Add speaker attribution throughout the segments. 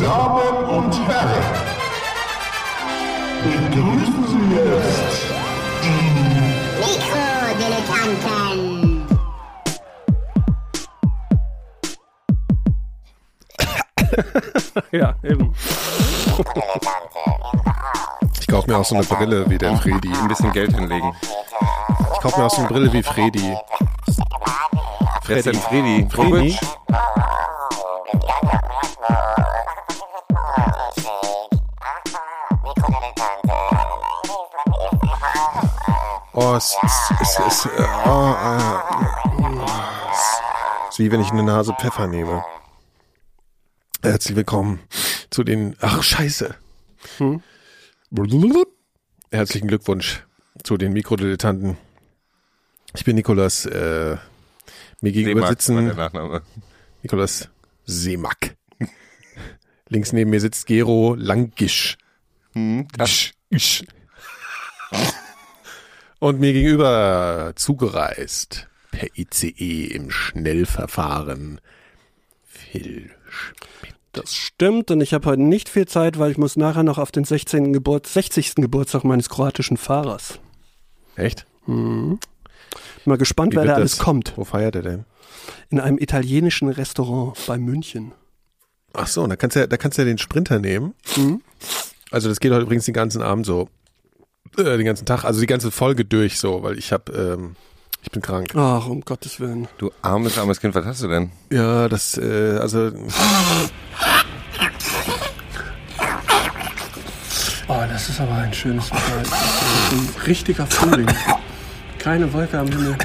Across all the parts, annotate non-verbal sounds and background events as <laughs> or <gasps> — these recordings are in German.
Speaker 1: Damen und Herren, begrüßen Sie jetzt
Speaker 2: Mikrodilettanten. <laughs>
Speaker 3: Ja, eben.
Speaker 4: Ich kaufe mir auch so eine Brille wie der Fredi.
Speaker 5: Ein bisschen Geld hinlegen.
Speaker 4: Ich kaufe mir auch so eine Brille wie Fredi.
Speaker 5: Ist denn Fredi?
Speaker 4: Fredi? Oh, es ist, es ist, äh, oh, äh, es ist wie wenn ich eine Nase Pfeffer nehme. Herzlich willkommen zu den, ach scheiße.
Speaker 3: Hm?
Speaker 4: Herzlichen Glückwunsch zu den Mikrodilettanten. Ich bin Nikolas, äh, mir gegenüber
Speaker 5: der
Speaker 4: sitzen. Nikolas Seemack. Links neben mir sitzt Gero Langisch.
Speaker 5: Hm,
Speaker 4: Isch, isch. Und mir gegenüber zugereist per ICE im Schnellverfahren Phil Schmidt.
Speaker 3: Das stimmt und ich habe heute nicht viel Zeit, weil ich muss nachher noch auf den 16. Geburt, 60. Geburtstag meines kroatischen Fahrers.
Speaker 4: Echt?
Speaker 3: Mal gespannt,
Speaker 4: Wie
Speaker 3: wer da alles
Speaker 4: das?
Speaker 3: kommt.
Speaker 4: Wo feiert er denn?
Speaker 3: In einem italienischen Restaurant bei München.
Speaker 4: Ach so, da kannst du ja, da kannst du ja den Sprinter nehmen.
Speaker 3: Mhm.
Speaker 4: Also das geht heute übrigens den ganzen Abend so, äh, den ganzen Tag, also die ganze Folge durch so, weil ich hab, ähm, ich bin krank.
Speaker 3: Ach, um Gottes Willen.
Speaker 5: Du armes, armes Kind, was hast du denn?
Speaker 4: Ja, das, äh, also
Speaker 3: Oh, das ist aber ein schönes Wetter. Das ist ein richtiger Frühling. Keine Wolke am Himmel.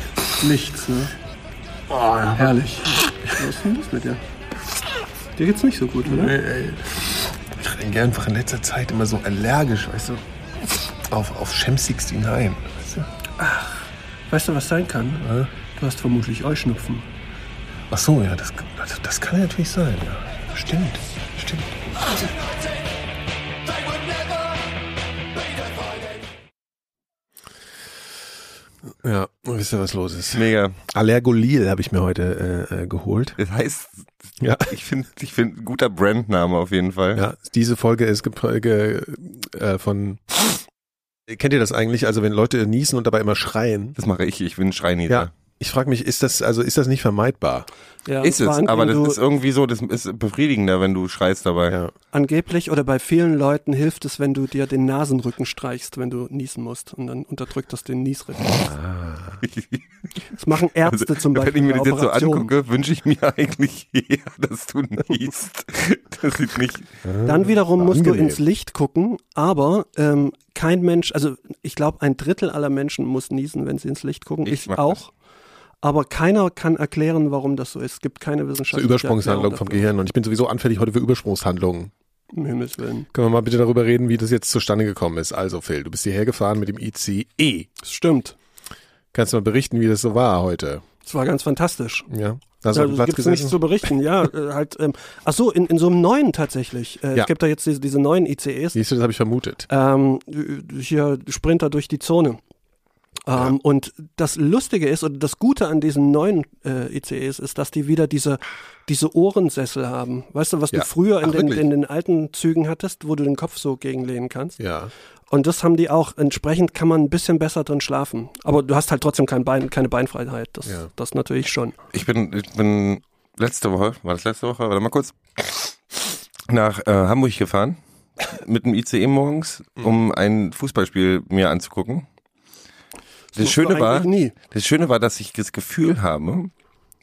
Speaker 3: Nichts, ne? Oh, herrlich. Was ist denn los mit dir? Dir geht's nicht so gut, oder?
Speaker 4: ich reagiere einfach in letzter Zeit immer so allergisch, weißt du, auf, auf Shemsix hinein. Weißt du?
Speaker 3: Weißt du, was sein kann? Du hast vermutlich Euschnupfen.
Speaker 4: Ach so, ja, das, das, das kann natürlich sein, ja. Stimmt, stimmt. Ja, wisst ihr, was los ist?
Speaker 5: Mega.
Speaker 4: Allergolil habe ich mir heute äh, äh, geholt.
Speaker 5: Das heißt,
Speaker 4: Ja.
Speaker 5: ich finde, ich finde, guter Brandname auf jeden Fall.
Speaker 4: Ja, diese Folge ist äh, von. Kennt ihr das eigentlich? Also wenn Leute niesen und dabei immer schreien.
Speaker 5: Das mache ich. Ich bin ein Schreinieter.
Speaker 4: Ja. Ich frage mich, ist das also ist das nicht vermeidbar?
Speaker 3: Ja,
Speaker 5: Ist es, aber das
Speaker 3: du
Speaker 5: ist irgendwie so, das ist befriedigender, wenn du schreist dabei.
Speaker 4: Ja.
Speaker 3: angeblich oder bei vielen Leuten hilft es, wenn du dir den Nasenrücken streichst, wenn du niesen musst. Und dann unterdrückt das den Niesrhythmus. Das machen Ärzte zum Beispiel.
Speaker 5: Also, Wenn ich mir das jetzt so angucke, wünsche ich mir <laughs> eigentlich eher, dass du niest. Das sieht nicht.
Speaker 3: Dann wiederum musst du
Speaker 4: Angenehm.
Speaker 3: ins Licht gucken, aber ähm, kein Mensch, also ich glaube, ein Drittel aller Menschen muss niesen, wenn sie ins Licht gucken.
Speaker 5: Ich
Speaker 3: Ich, auch. Aber keiner kann erklären, warum das so ist. Es gibt keine
Speaker 4: So
Speaker 3: wissenschaftliche
Speaker 4: Übersprungshandlung
Speaker 3: Erklärung
Speaker 4: vom. Gehirn und ich bin sowieso anfällig heute für Übersprungshandlungen.
Speaker 3: Um Himmels Willen.
Speaker 4: Können wir mal bitte darüber reden, wie das jetzt zustande gekommen ist? Also Phil, du bist hierher gefahren mit dem ICE.
Speaker 3: Das stimmt.
Speaker 4: Kannst du mal berichten, wie das so war heute?
Speaker 3: Das war ganz fantastisch.
Speaker 4: Ja.
Speaker 3: Also,
Speaker 4: Platz
Speaker 3: gibt's
Speaker 4: gesessen?
Speaker 3: nichts zu berichten. Ja, äh, halt. Ähm, ach so, in, in so einem neuen tatsächlich. Äh,
Speaker 4: Ja.
Speaker 3: Es gibt da jetzt diese, diese neuen ICEs.
Speaker 4: Siehst du, das habe ich vermutet.
Speaker 3: ähm, hier Sprinter durch die Zone. Ähm, Und das Lustige ist, oder das Gute an diesen neuen äh, ICEs ist, dass die wieder diese, diese Ohrensessel haben. Weißt du, was
Speaker 4: Ja.
Speaker 3: du früher in
Speaker 4: Ach,
Speaker 3: den, in den alten Zügen hattest, wo du den Kopf so gegenlehnen kannst?
Speaker 4: Ja.
Speaker 3: Und das haben die auch. Entsprechend kann man ein bisschen besser drin schlafen. Aber du hast halt trotzdem kein Bein, keine Beinfreiheit. Das,
Speaker 4: Ja.
Speaker 3: das natürlich schon.
Speaker 5: Ich bin, ich bin letzte Woche, war das letzte Woche? Warte mal kurz. Nach äh, Hamburg gefahren. Mit dem ICE morgens, um ein Fußballspiel mir anzugucken. Das Schöne
Speaker 3: du
Speaker 5: war,
Speaker 3: nie.
Speaker 5: das Schöne war, dass ich das Gefühl habe,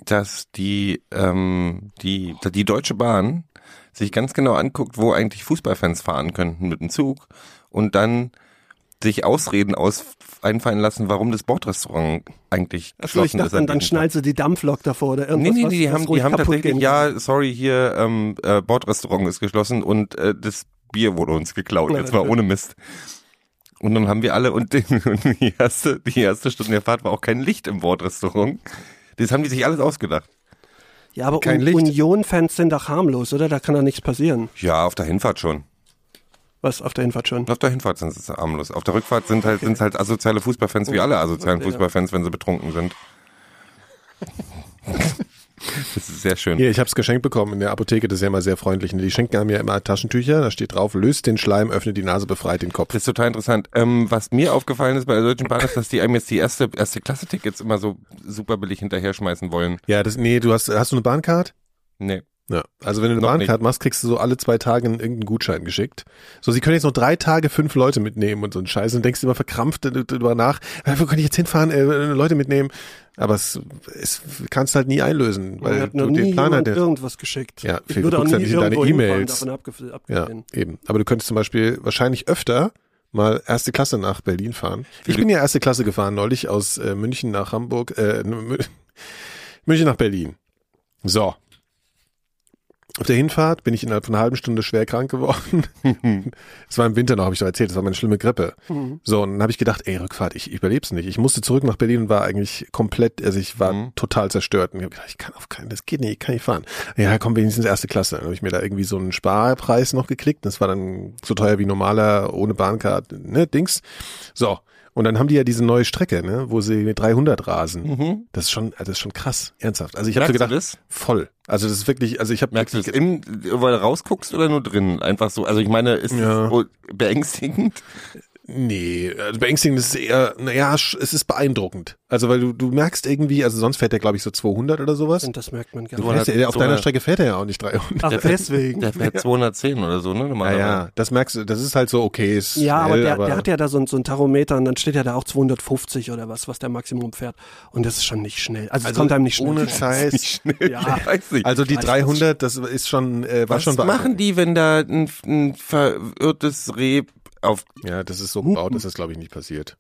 Speaker 5: dass die, ähm, die, die Deutsche Bahn sich ganz genau anguckt, wo eigentlich Fußballfans fahren könnten mit dem Zug und dann sich Ausreden aus einfallen lassen, warum das Bordrestaurant eigentlich
Speaker 3: ich
Speaker 5: geschlossen ist.
Speaker 3: dachte,
Speaker 5: an
Speaker 3: dann, schnallt sie die Dampflok davor oder
Speaker 5: Nee,
Speaker 3: irgendwas.
Speaker 5: nee,
Speaker 3: was-
Speaker 5: nee, die
Speaker 3: was
Speaker 5: haben,
Speaker 3: ruhig
Speaker 5: die haben tatsächlich, ja, sorry, hier, ähm, äh, Bordrestaurant ist geschlossen und äh, das Bier wurde uns geklaut,
Speaker 3: Ja,
Speaker 5: jetzt mal ohne Mist. Und dann haben wir alle, und <laughs> die, und die erste, die erste Stunde der Fahrt war auch kein Licht im Bordrestaurant. Das haben die sich alles ausgedacht.
Speaker 3: Ja, aber Un-. Union-Fans sind doch harmlos, oder? Da kann doch nichts passieren.
Speaker 5: Ja, auf der Hinfahrt schon.
Speaker 3: Was auf der Hinfahrt schon.
Speaker 5: Auf der Hinfahrt sind es harmlos. Auf der Rückfahrt sind halt, sind's halt asoziale Fußballfans wie alle asozialen
Speaker 3: Okay.
Speaker 5: Fußballfans, wenn sie betrunken sind. <laughs> <laughs> Das ist Sehr schön.
Speaker 4: Hier, ich habe es geschenkt bekommen in der Apotheke, das ist ja immer sehr freundlich. Die schenken einem ja immer Taschentücher, da steht drauf, löst den Schleim, öffnet die Nase, befreit den Kopf.
Speaker 5: Das ist total interessant. Ähm, was mir aufgefallen ist bei der Deutschen Bahn ist, dass die einem jetzt die erste, erste Klasse-Tickets immer so super billig hinterher schmeißen wollen.
Speaker 4: Ja, das, nee, du hast, hast du eine Bahncard?
Speaker 5: Nee.
Speaker 4: Ja, also wenn du eine Bahncard machst, kriegst du so alle zwei Tage einen- irgendeinen Gutschein geschickt. So, sie können jetzt noch drei Tage fünf Leute mitnehmen und so ein Scheiß und denkst immer verkrampft darüber nach, äh, wo kann ich jetzt hinfahren, äh, Leute mitnehmen? Aber es, es kannst halt nie einlösen,
Speaker 3: Weil hat
Speaker 4: du den Plan hattest.
Speaker 3: irgendwas geschickt.
Speaker 4: Ja,
Speaker 3: ich würde auch nie
Speaker 4: deine E-Mails. Ja, eben. Aber du könntest zum Beispiel wahrscheinlich öfter mal erste Klasse nach Berlin fahren. Ich bin ja erste Klasse gefahren neulich aus äh, München nach Hamburg, äh, Mü- <laughs> München nach Berlin. So. Auf der Hinfahrt bin ich innerhalb von einer halben Stunde schwer krank geworden. <laughs> Es war im Winter noch, habe ich doch erzählt, das war meine schlimme Grippe. So, und dann habe ich gedacht, ey, Rückfahrt, ich überleb's nicht. Ich musste zurück nach Berlin und war eigentlich komplett, also ich war
Speaker 5: Mhm.
Speaker 4: total zerstört. Und ich habe gedacht, ich kann auf keinen, das geht nicht, ich kann nicht fahren. Ja, komm, wenigstens erste Klasse. Dann habe ich mir da irgendwie so einen Sparpreis noch geklickt. Das war dann so teuer wie normaler, ohne Bahncard, ne, Dings. So. Und dann haben die ja diese neue Strecke, ne, wo sie mit 300 rasen. Das ist schon, das ist schon krass, ernsthaft. Also ich habe so
Speaker 5: Mhm.
Speaker 4: Gedacht,
Speaker 5: das?
Speaker 4: voll. Also das ist wirklich, also ich habe
Speaker 5: Merkst du das im, weil du rausguckst oder nur drin? Einfach so. Also ich meine, ist
Speaker 4: Ja.
Speaker 5: das wohl beängstigend?
Speaker 4: Nee, also beängstigend ist es eher, naja, es ist beeindruckend. Also weil du, du merkst irgendwie, also sonst fährt der glaube ich so 200 oder sowas.
Speaker 3: Und das merkt man gar nicht.
Speaker 4: Fährt der, auf deiner
Speaker 5: eine-
Speaker 4: Strecke fährt er ja auch nicht 300.
Speaker 3: Ach,
Speaker 5: Der fährt-
Speaker 3: deswegen.
Speaker 5: Der fährt 210 oder so, ne?
Speaker 4: Ja,
Speaker 5: Normalerweise.
Speaker 4: ja, das merkst du, das ist halt so okay. Ist
Speaker 3: Ja, aber,
Speaker 4: schnell,
Speaker 3: der, der hat ja da so, ein- so ein Tarometer und dann steht ja da auch 250 oder was, was der Maximum fährt. Und das ist schon nicht schnell. Also, es
Speaker 4: Also
Speaker 3: kommt einem nicht schnell.
Speaker 4: ohne. <laughs> Scheiß. <laughs>
Speaker 3: Ja.
Speaker 5: Ich weiß nicht.
Speaker 4: Also die
Speaker 3: weiß,
Speaker 4: 300, das ist schon, äh, war
Speaker 5: Was
Speaker 4: schon
Speaker 5: machen
Speaker 4: beeindruckend.
Speaker 5: die, wenn da ein, ein verirrtes Reh auf
Speaker 4: Ja, das ist so gebaut, dass das glaube ich nicht passiert.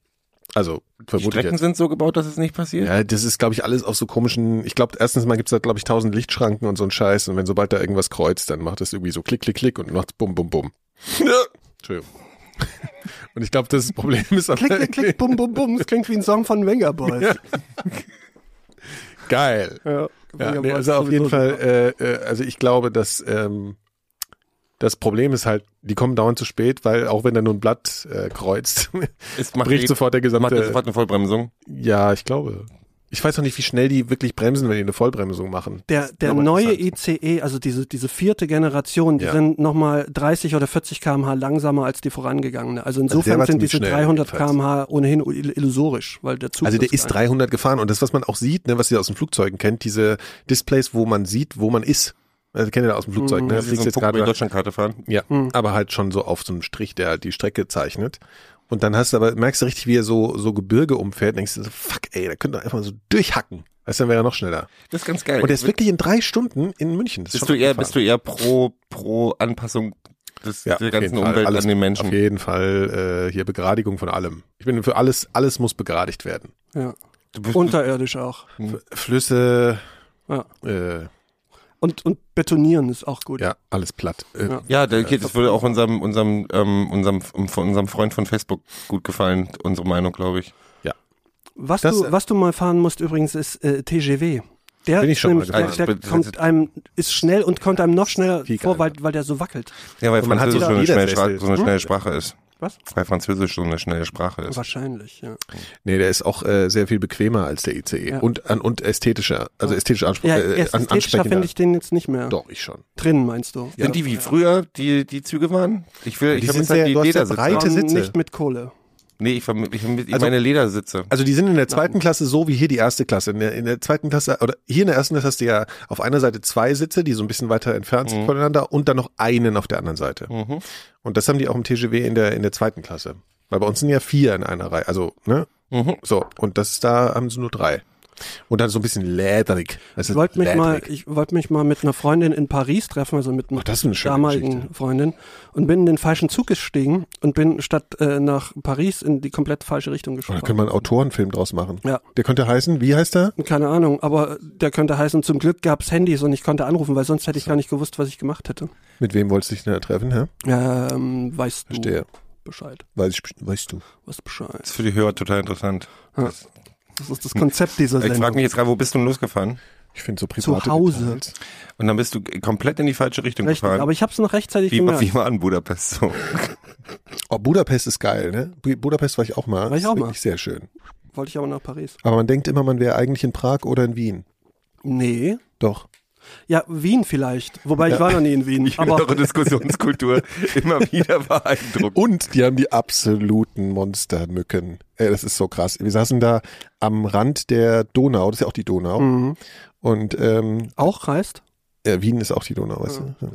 Speaker 4: Also
Speaker 5: die Strecken
Speaker 4: jetzt.
Speaker 5: sind so gebaut, dass es nicht passiert?
Speaker 4: Ja, das ist, glaube ich, alles auf so komischen, ich glaube, erstens mal gibt's da, glaube ich, tausend Lichtschranken und so ein Scheiß und wenn sobald da irgendwas kreuzt, dann macht das irgendwie so klick, klick, klick und macht bum, bum, bum. <laughs> Entschuldigung. <laughs> Und ich glaube, das Problem ist aber
Speaker 3: Klick, klick, klick, bum, bum, bum. Das klingt wie ein Song von Wenger Boys.
Speaker 4: Ja. geil.
Speaker 3: Ja,
Speaker 4: Ja, nee,
Speaker 3: Boys
Speaker 4: also auf jeden Fall, äh, äh, also ich glaube, dass ähm, das Problem ist halt, die kommen dauernd zu spät, weil auch wenn da nur ein Blatt äh, kreuzt, <laughs>
Speaker 5: Es macht
Speaker 4: bricht
Speaker 5: die-
Speaker 4: sofort der
Speaker 5: macht
Speaker 4: gesamte.
Speaker 5: er sofort eine Vollbremsung.
Speaker 4: ja, ich glaube. Ich weiß noch nicht, wie schnell die wirklich bremsen, wenn die eine Vollbremsung machen.
Speaker 3: Der, der neue. ICE, also diese, diese vierte Generation, die
Speaker 4: Ja.
Speaker 3: sind nochmal 30 oder 40 kmh langsamer als die vorangegangene. Also
Speaker 4: der
Speaker 3: insofern
Speaker 4: war
Speaker 3: sind diese
Speaker 4: schnell
Speaker 3: 300
Speaker 4: jedenfalls.
Speaker 3: kmh ohnehin ill- illusorisch, weil der Zug
Speaker 4: Also der ist
Speaker 3: gar nicht-
Speaker 4: 300 gefahren und das, was man auch sieht, ne, was ihr aus den Flugzeugen kennt, diese Displays, wo man sieht, wo man ist. Also kennt ihr da aus dem Flugzeug, ne?
Speaker 5: Das ist
Speaker 4: Fliegst
Speaker 5: so
Speaker 4: jetzt gerade
Speaker 5: Deutschlandkarte fahren.
Speaker 4: Ja, aber halt schon so auf so einem Strich, der halt die Strecke zeichnet. Und dann hast du aber, merkst du richtig, wie er so, so Gebirge umfährt, denkst du so, fuck, ey, da könnte er einfach mal so durchhacken. Weißt du, dann wäre er noch schneller.
Speaker 5: Das ist ganz geil.
Speaker 4: Und er ist wirklich in drei Stunden in München.
Speaker 5: Bist du eher,
Speaker 4: abgefahren.
Speaker 5: bist du eher pro, pro Anpassung des,
Speaker 4: ja,
Speaker 5: der ganzen
Speaker 4: Fall.
Speaker 5: Umwelt
Speaker 4: alles,
Speaker 5: an den Menschen?
Speaker 4: Auf jeden Fall äh, hier Begradigung von allem. Ich bin für alles, alles muss begradigt werden.
Speaker 3: Ja.
Speaker 5: Du bist,
Speaker 3: Unterirdisch auch.
Speaker 4: F- Flüsse,
Speaker 3: Ja.
Speaker 4: äh,
Speaker 3: Und, und betonieren ist auch gut.
Speaker 4: ja, alles platt. Äh,
Speaker 3: Ja.
Speaker 5: ja, da geht, das würde auch unserem, unserem, ähm, unserem, von unserem Freund von Facebook gut gefallen, unsere Meinung, glaube ich.
Speaker 3: Was,
Speaker 4: Das-
Speaker 3: du, was du mal fahren musst übrigens ist äh, TGW. Der,
Speaker 4: Bin ich schon mal
Speaker 3: der, der kommt einem, ist schnell und kommt einem noch schneller
Speaker 4: Viel
Speaker 3: vor, weil, weil der so wackelt.
Speaker 5: Ja, weil
Speaker 4: Und man hat
Speaker 5: Französisch
Speaker 4: so
Speaker 5: so eine, schnelle
Speaker 4: Ledersessel.
Speaker 5: Sprache, so eine
Speaker 4: Hm?
Speaker 5: schnelle Sprache ist.
Speaker 3: Was?
Speaker 5: Weil Französisch so eine schnelle Sprache ist.
Speaker 3: Wahrscheinlich, ja.
Speaker 4: Nee, der ist auch äh, sehr viel bequemer als der ICE.
Speaker 3: Ja.
Speaker 4: Und, an, und ästhetischer, also ästhetischer Anspruch.
Speaker 3: Ja,
Speaker 4: äh, an,
Speaker 3: ästhetischer
Speaker 4: ansprechender.
Speaker 3: finde ich den jetzt nicht mehr.
Speaker 4: Doch, ich schon.
Speaker 3: Drin, meinst du?
Speaker 5: Sind die wie früher, die, die Züge waren? Ich will,
Speaker 4: Die
Speaker 5: ich habe
Speaker 4: sind
Speaker 5: jetzt halt
Speaker 4: sehr-
Speaker 5: die
Speaker 4: du hast sehr
Speaker 5: Ledersitze.
Speaker 4: breite Sitze.
Speaker 3: Nicht mit Kohle.
Speaker 5: Nee, ich, verm- ich, ich
Speaker 4: Also-
Speaker 5: meine Ledersitze.
Speaker 4: Also die sind in der zweiten Klasse so wie hier die erste Klasse. In der, in der zweiten Klasse, oder hier in der ersten Klasse hast du ja auf einer Seite zwei Sitze, die so ein bisschen weiter entfernt sind voneinander und dann noch einen auf der anderen Seite. Und das haben die auch im TGW in der, in der zweiten Klasse. Weil bei uns sind ja vier in einer Reihe. Also, ne?
Speaker 5: Mhm.
Speaker 4: So. Und das da haben sie nur drei. Und dann so ein bisschen läderig. Das
Speaker 3: Ich wollte mich mal,
Speaker 4: läderig.
Speaker 3: ich wollte mich mal mit einer Freundin in Paris treffen, also mit einer
Speaker 4: Ach,
Speaker 3: damaligen
Speaker 4: Geschichte.
Speaker 3: Freundin und bin in den falschen Zug gestiegen und bin statt äh, nach Paris in die komplett falsche Richtung
Speaker 4: Oh, da
Speaker 3: geschoben.
Speaker 4: können wir einen Autorenfilm draus machen.
Speaker 3: Ja.
Speaker 4: Der könnte heißen, wie heißt der?
Speaker 3: Keine Ahnung, aber der könnte heißen, zum Glück gab's Handys und ich konnte anrufen, weil sonst hätte ich gar nicht gewusst, was ich gemacht hätte.
Speaker 4: Mit wem wolltest du dich denn da treffen, hä?
Speaker 3: Ähm, weißt du
Speaker 4: Verstehe.
Speaker 3: Bescheid.
Speaker 4: Weiß ich, weißt du.
Speaker 3: Was Bescheid.
Speaker 5: Das ist für die Hörer total interessant.
Speaker 3: Das ist das Konzept dieser
Speaker 5: Ich frage
Speaker 3: Sendung.
Speaker 5: mich jetzt gerade, wo bist du denn losgefahren?
Speaker 4: Ich finde so private
Speaker 3: Hause.
Speaker 4: Details.
Speaker 5: Und dann bist du komplett in die falsche Richtung
Speaker 3: Richtig,
Speaker 5: gefahren.
Speaker 3: aber ich habe es noch rechtzeitig
Speaker 5: wie,
Speaker 3: gemerkt.
Speaker 5: wie war in Budapest so?
Speaker 4: Oh, Budapest ist geil, ne? Bu- Budapest war ich auch mal.
Speaker 3: War ich auch
Speaker 4: ist
Speaker 3: mal.
Speaker 4: wirklich sehr schön.
Speaker 3: Wollte ich aber nach Paris.
Speaker 4: Aber man denkt immer, man wäre eigentlich in Prag oder in Wien.
Speaker 3: Nee,
Speaker 4: Doch.
Speaker 3: Ja, Wien vielleicht. Wobei ich war noch nie in Wien.
Speaker 5: Ich finde
Speaker 3: aber
Speaker 5: eure Diskussionskultur <laughs> immer wieder beeindruckend.
Speaker 4: Und die haben die absoluten Monstermücken. Ey, das ist so krass. Wir saßen da am Rand der Donau, das ist ja auch die Donau.
Speaker 3: Mhm.
Speaker 4: Und ähm,
Speaker 3: auch reist?
Speaker 4: ja, Wien ist auch die Donau, weißt du? Ja.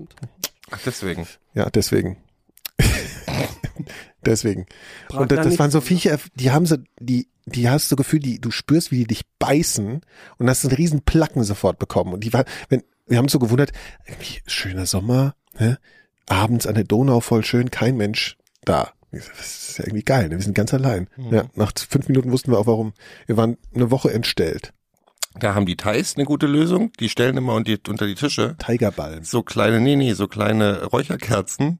Speaker 5: Ach, deswegen.
Speaker 4: Ja, deswegen. <laughs> deswegen.
Speaker 3: Prag
Speaker 4: und das,
Speaker 3: da
Speaker 4: das waren so? Viecher, die haben so, die, die hast so Gefühl, die, du spürst, wie die dich beißen und hast einen riesen Placken sofort bekommen. Und die war, wenn, wir haben uns so gewundert, irgendwie schöner Sommer, ne? abends an der Donau voll schön, kein Mensch da. Das ist ja irgendwie geil, ne? wir sind ganz allein. Ja, nach fünf Minuten wussten wir auch warum. Wir waren eine Woche entstellt.
Speaker 5: Da haben die Thais eine gute Lösung. Die stellen immer unter die, unter die Tische
Speaker 4: Tigerballen.
Speaker 5: so kleine, nee, nee, so kleine Räucherkerzen.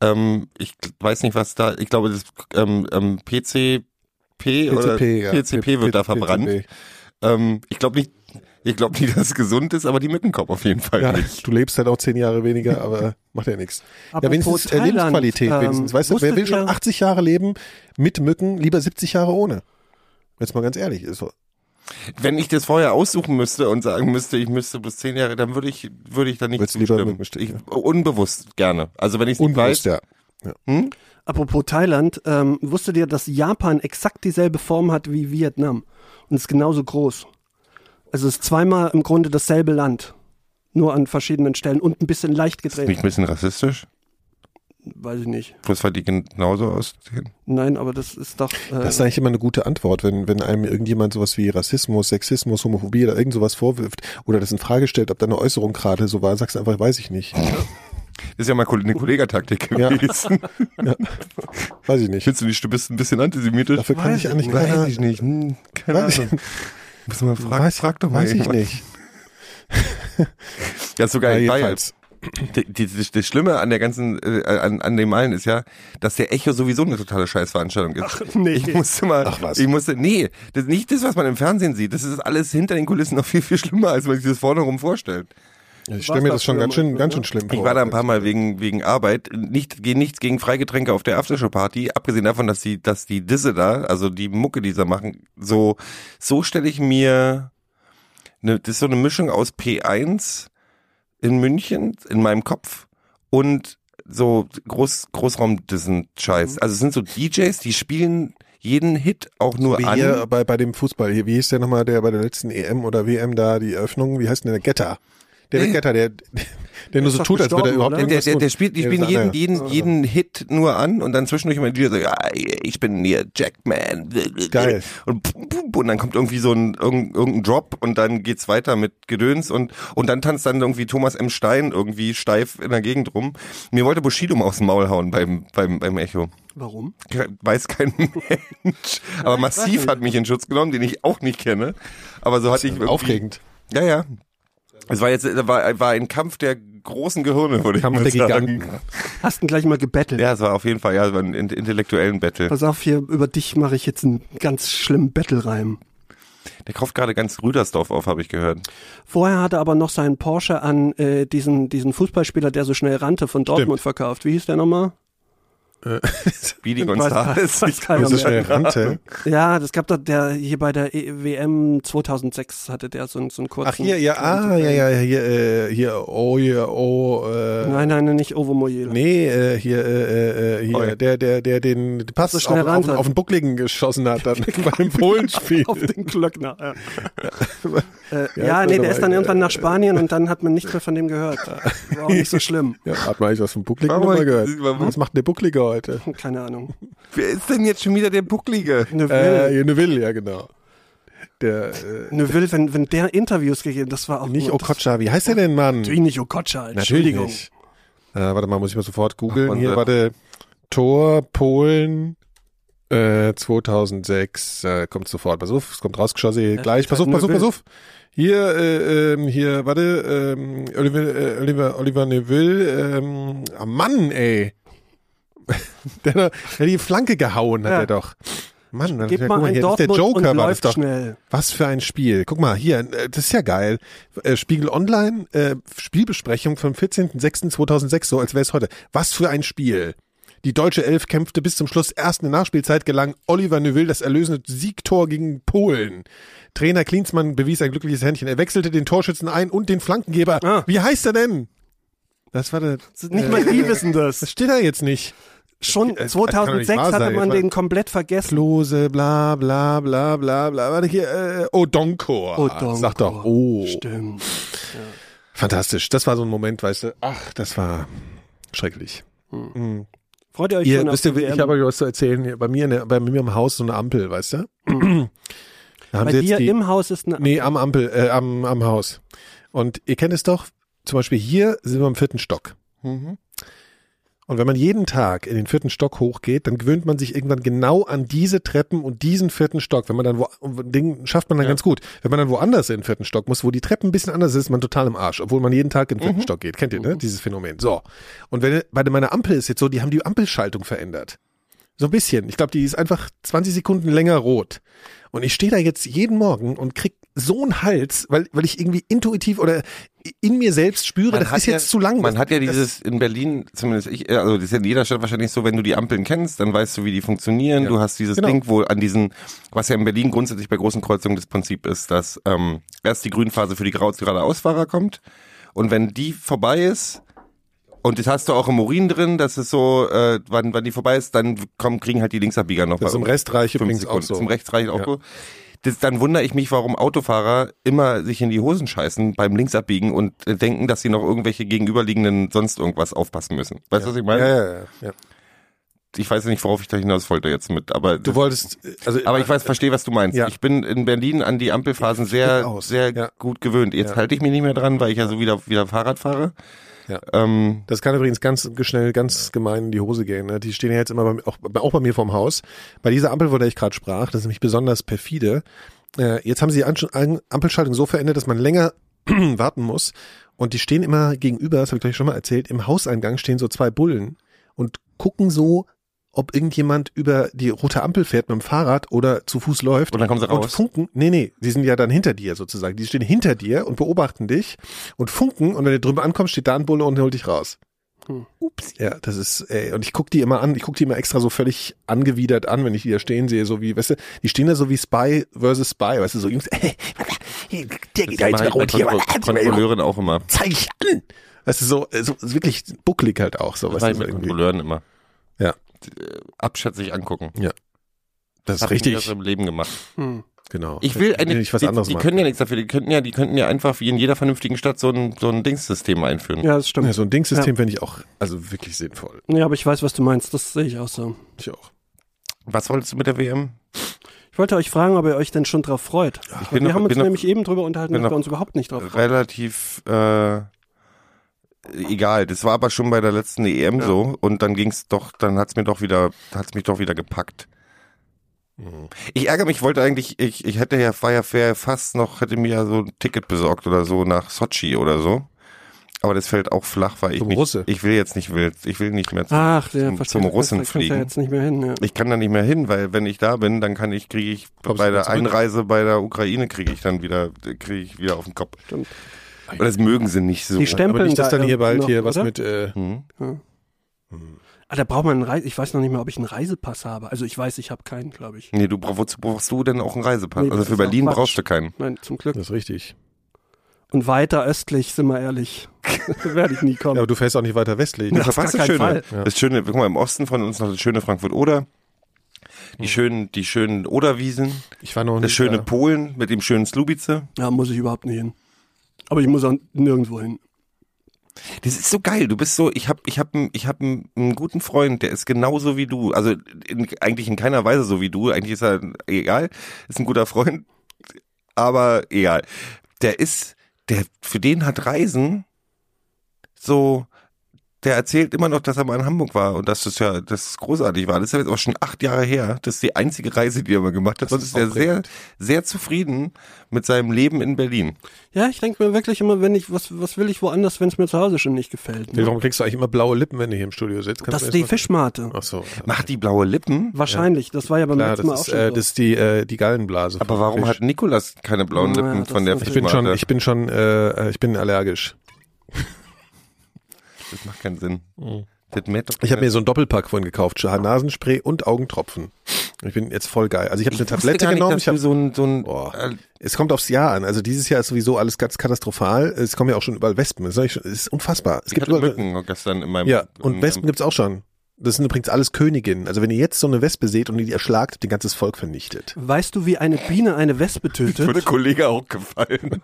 Speaker 5: Ähm, ich weiß nicht, was da, ich glaube, das ähm, ähm, PCP, oder
Speaker 4: ja.
Speaker 5: PCP wird da verbrannt. Ähm, ich glaube nicht, ich glaube nicht, <laughs> dass es gesund ist, aber die Mücken kommen auf jeden Fall
Speaker 4: Ja,
Speaker 5: nicht.
Speaker 4: du lebst halt auch zehn Jahre weniger, aber <laughs> macht ja nichts. Ja,
Speaker 3: Apropos
Speaker 4: wenigstens äh,
Speaker 3: Thailand,
Speaker 4: Lebensqualität,
Speaker 3: ähm,
Speaker 4: wenigstens. Weißt du, wer will schon
Speaker 3: ihr-
Speaker 4: 80 Jahre leben mit Mücken, lieber 70 Jahre ohne? Jetzt mal ganz ehrlich, ist so.
Speaker 5: Wenn ich das vorher aussuchen müsste und sagen müsste, ich müsste bis zehn Jahre, dann würde ich, würde ich da nicht
Speaker 4: lieber
Speaker 5: zustimmen. Ich, unbewusst gerne. Also wenn ich es nicht
Speaker 4: Unbewusst,
Speaker 5: weiß,
Speaker 4: ja.
Speaker 3: Apropos Thailand, ähm, wusstet ihr, dass Japan exakt dieselbe Form hat wie Vietnam? Und ist genauso groß. Also es ist zweimal im Grunde dasselbe Land. Nur an verschiedenen Stellen und ein bisschen leicht
Speaker 5: ist
Speaker 3: gedreht.
Speaker 5: nicht ein bisschen rassistisch?
Speaker 3: Weiß ich nicht.
Speaker 5: Bloß weil die genauso aussehen.
Speaker 3: Nein, aber das ist doch. Äh,
Speaker 4: Das ist eigentlich immer eine gute Antwort, wenn, wenn einem irgendjemand sowas wie Rassismus, Sexismus, Homophobie oder irgend sowas vorwirft oder das in Frage stellt, ob deine Äußerung gerade so war, sagst du einfach, weiß ich nicht. <laughs>
Speaker 5: Das ist ja mal eine Kollegataktik
Speaker 4: Ja.
Speaker 5: gewesen.
Speaker 4: Weiß ich nicht.
Speaker 5: Findest du nicht, du bist ein bisschen antisemitisch?
Speaker 4: Dafür kann
Speaker 3: Weiß
Speaker 4: ich
Speaker 3: ich
Speaker 4: eigentlich
Speaker 5: Weiß ich nicht. Hm, keine
Speaker 4: Weiß
Speaker 5: Ahnung. Muss mal fragen.
Speaker 4: Weiß,
Speaker 5: frag doch mal.
Speaker 4: weiß ich
Speaker 5: irgendwann.
Speaker 4: nicht.
Speaker 5: Ja, sogar
Speaker 4: Ja,
Speaker 5: ja,
Speaker 4: jedenfalls.
Speaker 5: die, die, die, das Schlimme an der ganzen, äh, an, an dem Malen ist ja, dass der Echo sowieso eine totale Scheißveranstaltung ist. Ach,
Speaker 3: nee.
Speaker 5: Ich musste mal,
Speaker 4: Ach, was?
Speaker 5: ich musste, nee, das ist nicht das, was man im Fernsehen sieht. Das ist alles hinter den Kulissen noch viel, viel schlimmer, als man sich das vorne rum vorstellt.
Speaker 4: Ich stelle mir das schon ganz schön, ganz schön schlimm vor.
Speaker 5: Ich war da ein paar Mal wegen, wegen Arbeit. Nicht, geh nichts gegen Freigetränke auf der Aftershow-Party. Abgesehen davon, dass die, dass die Disse da, also die Mucke, die sie machen, so, so stelle ich mir, ne, das ist so eine Mischung aus P1 in München, in meinem Kopf und so Groß, Großraumdissen-Scheiß. Also es sind so DJs, die spielen jeden Hit auch nur
Speaker 4: Wie
Speaker 5: an.
Speaker 4: hier bei, bei dem Fußball hier, wie hieß der nochmal, der bei der letzten EM oder WM da, die Eröffnung, wie heißt denn der Getter? Der,
Speaker 5: Nee.
Speaker 4: Getter, der, der nur so tut, als würde er überhaupt
Speaker 3: oder?
Speaker 5: Der, der, der spielt, spielen
Speaker 4: das
Speaker 5: jeden, jeden, jeden Hit nur an und dann zwischendurch immer die so, ja, ich bin hier Jackman.
Speaker 4: Geil.
Speaker 5: Und, und dann kommt irgendwie so ein irgendein, irgendein Drop und dann geht's weiter mit Gedöns und und dann tanzt dann irgendwie Thomas M. Stein irgendwie steif in der Gegend rum. Mir wollte Bushido mal aus dem Maul hauen beim beim beim Echo.
Speaker 3: Warum?
Speaker 5: Weiß kein <laughs> Mensch. Aber Massiv hat mich in Schutz genommen, den ich auch nicht kenne. Aber so hatte ich irgendwie,
Speaker 4: Aufregend.
Speaker 5: Ja, ja. Es war jetzt war, war ein Kampf der großen Gehirne, würde ich mal
Speaker 4: der
Speaker 5: sagen.
Speaker 4: Giganten.
Speaker 3: Hast ihn gleich mal gebettelt.
Speaker 5: Ja, es war auf jeden Fall ja, es war ein int- intellektuellen Battle.
Speaker 3: Pass auf, hier über dich mache ich jetzt einen ganz schlimmen Battle-Reim.
Speaker 5: Der kauft gerade ganz Rüdersdorf auf, habe ich gehört.
Speaker 3: Vorher hat er aber noch seinen Porsche an äh, diesen, diesen Fußballspieler, der so schnell rannte, von Dortmund verkauft. Wie hieß der nochmal? <laughs>
Speaker 5: Speedy
Speaker 3: Weiß-
Speaker 5: Gonzales.
Speaker 4: So schnell rannte.
Speaker 3: Ja, das gab doch der hier bei der E- WM 2006 hatte der so, einen- so einen kurzen.
Speaker 4: Ach hier, ja, ah, ja, ja, hier, äh, hier, oh, hier, oh, äh,
Speaker 3: Nein, nein, nein, nicht Ovo Moyela.
Speaker 4: Nee, äh, hier, äh, äh, hier,
Speaker 5: Oi.
Speaker 4: der, der, der den Pass
Speaker 3: So
Speaker 4: auf,
Speaker 3: schnell
Speaker 4: auf,
Speaker 3: rannte.
Speaker 4: auf den Buckligen geschossen hat dann <laughs> beim Polenspiel.
Speaker 3: Auf den Glöckner. Ja, <laughs> äh,
Speaker 4: Ja,
Speaker 3: ja
Speaker 4: ist
Speaker 3: nee,
Speaker 4: das
Speaker 3: der ist dann
Speaker 4: äh,
Speaker 3: irgendwann nach Spanien und dann hat man nichts mehr von dem gehört. War auch nicht so schlimm.
Speaker 4: Ja, hat man eigentlich was vom Buckligen nochmal gehört? Was macht denn der Bucklige heute? <laughs>
Speaker 3: Keine Ahnung.
Speaker 5: Wer ist denn jetzt schon wieder der Bucklige?
Speaker 3: Eine
Speaker 4: Äh, Neville, ja genau. Der, äh,
Speaker 3: eine Will wenn, wenn der Interviews gegeben, das war auch
Speaker 4: nicht
Speaker 3: nur,
Speaker 4: Okocha, wie heißt der denn, Mann?
Speaker 3: Natürlich nicht Okocha, Entschuldigung.
Speaker 4: nicht. Äh, warte mal, muss ich mal sofort googeln.
Speaker 5: Ach,
Speaker 4: Hier,
Speaker 5: Mann,
Speaker 4: warte, Tor, Polen, äh, 2006, äh, kommt sofort. Pass auf, es kommt rausgeschossen, gleich. Pass auf, pass auf, pass auf. Hier, äh, ähm, hier, warte, ähm, Oliver, äh, Oliver, Oliver Neville, ähm, ah, Mann, ey. <laughs> der, hat- die Flanke gehauen, hat
Speaker 3: Ja.
Speaker 4: er doch. Mann,
Speaker 3: Gib
Speaker 4: ja,
Speaker 3: mal
Speaker 4: guck mal, hier, das ist der Joker, war das
Speaker 3: läuft
Speaker 4: doch.
Speaker 3: schnell.
Speaker 4: Was für ein Spiel. Guck mal, hier, äh, das ist ja geil. Äh, Spiegel Online, äh, Spielbesprechung vom 14.06.2006, so als wäre es heute. Was für ein Spiel. Die deutsche Elf kämpfte bis zum Schluss. Erst in der Nachspielzeit gelang Oliver Neuville das erlösende Siegtor gegen Polen. Trainer Klinsmann bewies ein glückliches Händchen. Er wechselte den Torschützen ein und den Flankengeber.
Speaker 3: Ah.
Speaker 4: Wie heißt er denn? Das war der.
Speaker 3: Nicht mal die wissen
Speaker 4: Das
Speaker 3: das.
Speaker 4: steht da jetzt nicht.
Speaker 3: Schon
Speaker 4: Das kann doch nicht
Speaker 3: 2006
Speaker 4: wahr
Speaker 3: hatte man den komplett vergessen.
Speaker 4: Klose, bla bla bla bla bla. Warte hier, äh, Odonkor.
Speaker 3: Odonkor.
Speaker 4: Sag doch, oh.
Speaker 3: Stimmt.
Speaker 4: Fantastisch. Das war so ein Moment, weißt du. Ach, das war schrecklich.
Speaker 3: Freut ihr euch
Speaker 4: Ihr,
Speaker 3: schon
Speaker 4: wisst
Speaker 3: auf
Speaker 4: ihr, ich habe euch was zu erzählen. Bei mir, der, bei mir im Haus so eine Ampel, weißt du? <clears throat> Da haben
Speaker 3: Bei
Speaker 4: sie jetzt
Speaker 3: dir
Speaker 4: die,
Speaker 3: im Haus ist eine
Speaker 4: Nee, am Ampel, äh, am, am Haus. Und ihr kennt es doch, zum Beispiel hier sind wir im vierten Stock.
Speaker 3: Mhm.
Speaker 4: Und wenn man jeden Tag in den vierten Stock hochgeht, dann gewöhnt man sich irgendwann genau an diese Treppen und diesen vierten Stock. Wenn man dann wo, Ding schafft man dann ganz gut. Wenn man dann woanders in den vierten Stock muss, wo die Treppen ein bisschen anders ist, ist man total im Arsch, obwohl man jeden Tag in den
Speaker 3: Mhm.
Speaker 4: vierten Stock geht. Kennt ihr, ne? Dieses Phänomen. So. Und wenn bei meiner Ampel ist jetzt so, die haben die Ampelschaltung verändert. So ein bisschen. Ich glaube, die ist einfach 20 Sekunden länger rot. Und ich stehe da jetzt jeden Morgen und krieg so einen Hals, weil, weil ich irgendwie intuitiv oder in mir selbst spüre, das ist jetzt zu lang.
Speaker 5: Man
Speaker 4: Das-
Speaker 5: hat ja
Speaker 4: das-
Speaker 5: dieses in Berlin, zumindest ich, äh, also das ist ja in jeder Stadt wahrscheinlich so, wenn du die Ampeln kennst, dann weißt du, wie die funktionieren.
Speaker 4: Ja.
Speaker 5: Du hast dieses
Speaker 4: Genau.
Speaker 5: Ding, wo an diesen, was ja in Berlin grundsätzlich bei großen Kreuzungen das Prinzip ist, dass ähm, erst die Grünphase für die geradeausfahrer kommt und wenn die vorbei ist, und das hast du auch im Urin drin, dass es so, äh, wann, wann die vorbei ist, dann kommen, kriegen halt die Linksabbieger noch
Speaker 4: Das ist im Restreich übrigens
Speaker 5: Sekunden.
Speaker 4: auch so.
Speaker 5: Zum Rechtsreich auch
Speaker 4: Ja.
Speaker 5: so. Das, dann wundere ich mich, warum Autofahrer immer sich in die Hosen scheißen beim Linksabbiegen und äh, denken, dass sie noch irgendwelche gegenüberliegenden sonst irgendwas aufpassen müssen. Weißt du, was ich meine?
Speaker 4: ja, ja, ja, ja.
Speaker 5: Ich weiß nicht, worauf ich da hinaus wollte jetzt mit, aber
Speaker 4: Du wolltest, also,
Speaker 5: aber ich weiß, verstehe, was du meinst.
Speaker 4: Ja.
Speaker 5: Ich bin in Berlin an die Ampelphasen sehr, sehr
Speaker 4: Ja.
Speaker 5: gut gewöhnt. Jetzt
Speaker 4: Ja.
Speaker 5: halte ich mich nicht mehr dran, weil ich ja so wieder, wieder Fahrrad fahre.
Speaker 4: Ja.
Speaker 5: Ähm,
Speaker 4: Das kann übrigens ganz schnell, ganz gemein in die Hose gehen. Ne? Die stehen ja jetzt immer bei, auch, auch bei mir vorm Haus. Bei dieser Ampel, von der ich gerade sprach, das ist nämlich besonders perfide. Äh, jetzt haben sie die Ampelschaltung so verändert, dass man länger <clears throat> warten muss. Und die stehen immer gegenüber, das habe ich gleich schon mal erzählt, im Hauseingang stehen so zwei Bullen und gucken so, ob irgendjemand über die rote Ampel fährt mit dem Fahrrad oder zu Fuß läuft.
Speaker 5: Und dann kommen sie
Speaker 4: Und
Speaker 5: raus?
Speaker 4: funken, nee, nee, die sind ja dann hinter dir sozusagen. Die stehen hinter dir und beobachten dich und funken und wenn du drüber ankommst, steht da ein Bulle und holt dich raus. Ups. Ja, das ist, ey, und ich guck die immer an, ich guck die immer extra so völlig angewidert an, wenn ich die da stehen sehe, so wie, weißt du, die stehen da so wie Spy versus Spy, weißt du, so Jungs, ey, <laughs> der geht da jetzt rot hier,
Speaker 5: Kontro- Kontrolleuren auch immer.
Speaker 4: zeig ich an. Weißt du, so, so wirklich bucklig halt auch, so, weißt du, so
Speaker 5: mit
Speaker 4: irgendwie.
Speaker 5: Kontrolleuren immer.
Speaker 4: Ja.
Speaker 5: Äh, Abschätzig angucken.
Speaker 4: Das ist
Speaker 5: Hab ich
Speaker 4: richtig,
Speaker 5: das im Leben gemacht.
Speaker 4: genau.
Speaker 5: Ich will eine,
Speaker 4: nicht was
Speaker 5: die,
Speaker 4: anderes
Speaker 5: die
Speaker 4: machen.
Speaker 5: können ja nichts dafür, die könnten ja, die könnten ja einfach wie in jeder vernünftigen Stadt so ein, so ein Dingssystem einführen.
Speaker 3: Ja, das stimmt.
Speaker 4: Ja, so ein Dingssystem finde ich auch, also wirklich sinnvoll.
Speaker 3: Ja, aber ich weiß, was du meinst. Das sehe ich auch so.
Speaker 4: Ich auch.
Speaker 5: Was wolltest du mit der WM?
Speaker 3: Ich wollte euch fragen, ob ihr euch denn schon drauf freut.
Speaker 5: Ich bin
Speaker 3: wir
Speaker 5: noch-
Speaker 3: haben uns
Speaker 5: bin noch-
Speaker 3: nämlich eben drüber unterhalten, dass wir uns überhaupt nicht drauf freuen.
Speaker 5: Relativ äh, egal. Das war aber schon bei der letzten EM so und dann ging's doch, dann hat's mir doch wieder, hat's mich doch wieder gepackt.
Speaker 4: Mhm.
Speaker 5: Ich ärgere mich, wollte eigentlich, ich, ich hätte ja, war ja fast noch, hätte mir ja so ein Ticket besorgt oder so nach Sochi oder so. Aber das fällt auch flach, weil ich
Speaker 4: Zum
Speaker 5: mich,
Speaker 4: Russe.
Speaker 5: ich will jetzt nicht wild, ich will nicht mehr zum,
Speaker 3: Ach, der
Speaker 5: zum, zum Russen
Speaker 3: Da kannst du
Speaker 5: fliegen.
Speaker 3: ja jetzt nicht mehr hin. Ja.
Speaker 5: Ich kann da nicht mehr hin, weil wenn ich da bin, dann kann ich, kriege ich
Speaker 4: Kommst
Speaker 5: bei der? Einreise bei der Ukraine kriege ich dann wieder, kriege ich wieder auf den Kopf.
Speaker 3: Stimmt.
Speaker 5: Und das mögen sie nicht so.
Speaker 3: Die stempeln
Speaker 4: Aber nicht, dass
Speaker 3: da
Speaker 4: dann hier bald
Speaker 3: noch,
Speaker 4: hier was
Speaker 3: oder?
Speaker 4: mit, äh,
Speaker 5: Hm?
Speaker 3: Ah, da braucht man einen Reise. Ich weiß noch nicht mehr, ob ich einen Reisepass habe. Also ich weiß, ich habe keinen, glaube ich.
Speaker 5: Nee, du brauch, wozu brauchst du denn auch einen Reisepass?
Speaker 3: Nee, das
Speaker 5: also für
Speaker 3: ist
Speaker 5: Berlin brauchst du keinen.
Speaker 3: Nein, zum Glück.
Speaker 4: das ist richtig.
Speaker 3: Und weiter östlich, sind wir ehrlich, <laughs> werde ich nie
Speaker 4: Ja,
Speaker 3: kommen.
Speaker 4: aber du fährst auch nicht weiter westlich.
Speaker 3: Ja, auf
Speaker 5: verpasst
Speaker 3: gar
Speaker 5: das Schöne.
Speaker 3: Fall.
Speaker 5: Das Schöne, guck mal, im Osten von uns noch das schöne Frankfurt-Oder. Die schönen, die schönen Oderwiesen.
Speaker 4: Ich war noch
Speaker 5: Das
Speaker 4: nicht
Speaker 5: schöne
Speaker 4: da.
Speaker 5: Polen mit dem schönen Slubice.
Speaker 3: Da muss ich überhaupt nicht hin. Aber ich muss auch nirgendwo hin.
Speaker 5: Das ist so geil. Du bist so, ich habe ich hab, ich hab einen, guten Freund, der ist genauso wie du. Also in, eigentlich in keiner Weise so wie du. Eigentlich ist er egal, ist ein guter Freund, aber egal. Der ist, der für den hat Reisen so. Der erzählt immer noch, dass er mal in Hamburg war und dass das ja das ist großartig war. Das ist ja jetzt auch schon acht Jahre her. Das ist die einzige Reise, die er mal gemacht hat.
Speaker 4: Das
Speaker 5: Sonst
Speaker 4: ist
Speaker 5: ist er sehr, sehr zufrieden mit seinem Leben in Berlin.
Speaker 3: Ja, ich denke mir wirklich immer, wenn ich, was, was will ich woanders, wenn es mir zu Hause schon nicht gefällt.
Speaker 4: Nee,
Speaker 3: Ne?
Speaker 4: Warum kriegst du eigentlich immer blaue Lippen, wenn du hier im Studio sitzt? Kannst
Speaker 3: Das ist die Fischmate.
Speaker 4: Ach so.
Speaker 5: Macht die blaue Lippen?
Speaker 3: Wahrscheinlich. Das war ja beim
Speaker 4: Klar,
Speaker 3: letzten Mal
Speaker 4: das
Speaker 3: auch
Speaker 4: ist,
Speaker 3: schon
Speaker 4: äh,
Speaker 3: so.
Speaker 4: das ist die, äh, die Gallenblase.
Speaker 5: Aber warum
Speaker 4: Fisch.
Speaker 5: hat Nikolas keine blauen
Speaker 3: Ja,
Speaker 5: Lippen
Speaker 3: das
Speaker 5: von der
Speaker 3: ist
Speaker 4: Ich bin schon,
Speaker 5: Fischmate?
Speaker 4: ich bin schon, äh, ich bin allergisch.
Speaker 5: Das macht keinen Sinn.
Speaker 4: Mhm.
Speaker 5: Das
Speaker 4: Ich habe mir so einen Doppelpack vorhin gekauft, Nasenspray und Augentropfen. Ich bin jetzt voll geil. Also ich habe eine Tablette
Speaker 5: gar nicht,
Speaker 4: genommen.
Speaker 5: dass
Speaker 4: Ich hab,
Speaker 5: du so ein, so ein
Speaker 4: Boah.
Speaker 5: äh,
Speaker 4: es kommt aufs Jahr an. Also dieses Jahr ist sowieso alles ganz katastrophal. Es kommen ja auch schon überall Wespen. Das ist, es unfassbar. Es
Speaker 5: ich
Speaker 4: gibt
Speaker 5: hatte
Speaker 4: überall,
Speaker 5: Mücken gestern in meinem
Speaker 4: ja, und Wespen gibt's auch schon. Das sind übrigens alles Königinnen. Also wenn ihr jetzt so eine Wespe seht und die erschlagt, habt ihr ein ganzes Volk vernichtet.
Speaker 3: Weißt du, wie eine Biene eine Wespe
Speaker 5: würde
Speaker 3: tötet? <laughs>
Speaker 5: Kollege auch gefallen.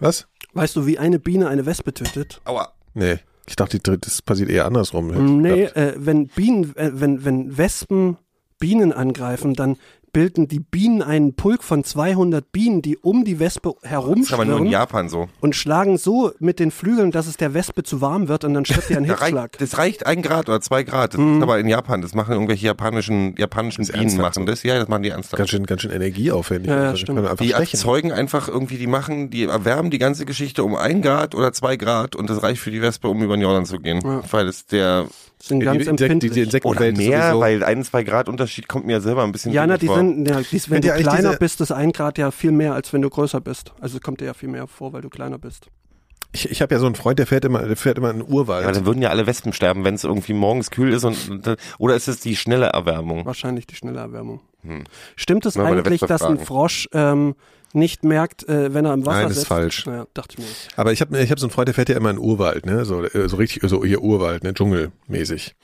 Speaker 4: Was?
Speaker 3: Weißt du, wie eine Biene eine Wespe tötet?
Speaker 5: Aua.
Speaker 4: Nee. Ich dachte, das passiert eher andersrum.
Speaker 3: Nee, äh, wenn Bienen, äh, wenn, wenn Wespen Bienen angreifen, dann bilden die Bienen einen Pulk von 200 Bienen, die um die Wespe
Speaker 5: Das ist aber nur in
Speaker 3: herumschwirren
Speaker 5: Japan so.
Speaker 3: und schlagen so mit den Flügeln, dass es der Wespe zu warm wird und dann stirbt ihr <laughs> einen Hitzschlag.
Speaker 5: das reicht ein Grad oder zwei Grad. Das
Speaker 4: Mhm.
Speaker 5: ist aber in Japan. Das machen irgendwelche japanischen, japanischen Bienen
Speaker 4: ernsthaft
Speaker 5: machen das. Ja, das machen die ernsthaft.
Speaker 4: Ganz schön, ganz schön energieaufwendig.
Speaker 3: Ja, ja,
Speaker 4: Also
Speaker 5: Die
Speaker 4: stechen.
Speaker 5: erzeugen einfach irgendwie, die machen, die erwärmen die ganze Geschichte um ein Grad oder zwei Grad und das reicht für die Wespe, um über den Jordan zu gehen.
Speaker 3: Ja.
Speaker 5: Weil es der,
Speaker 3: sind
Speaker 4: Die,
Speaker 3: ganz
Speaker 4: die, Insekten,
Speaker 3: empfindlich.
Speaker 4: die Insektenwelt
Speaker 5: oder mehr,
Speaker 4: sowieso,
Speaker 5: weil ein, zwei Grad Unterschied kommt mir ja selber ein bisschen
Speaker 3: ja, na, die
Speaker 5: vor.
Speaker 3: sind, ja, die, wenn
Speaker 4: Kennt
Speaker 3: du kleiner bist, ist ein Grad ja viel mehr, als wenn du größer bist. Also es kommt dir ja viel mehr vor, weil du kleiner bist.
Speaker 4: ich ich habe ja so einen Freund, der fährt immer, der fährt immer in den Urwald.
Speaker 5: Aber dann würden ja alle Wespen sterben, wenn es irgendwie morgens kühl ist und, und oder ist es die schnelle Erwärmung?
Speaker 3: Wahrscheinlich die schnelle Erwärmung. Stimmt es
Speaker 5: der
Speaker 3: eigentlich, dass ein. Frosch ähm, nicht merkt, äh, wenn er im Wasser
Speaker 4: Nein, ist
Speaker 3: sitzt?
Speaker 4: falsch.
Speaker 3: Ja, dachte ich mir.
Speaker 4: Aber ich habe ich hab so einen Freund, der fährt ja immer in den Urwald, ne? So, äh, so richtig, so hier Urwald, ne? Dschungelmäßig.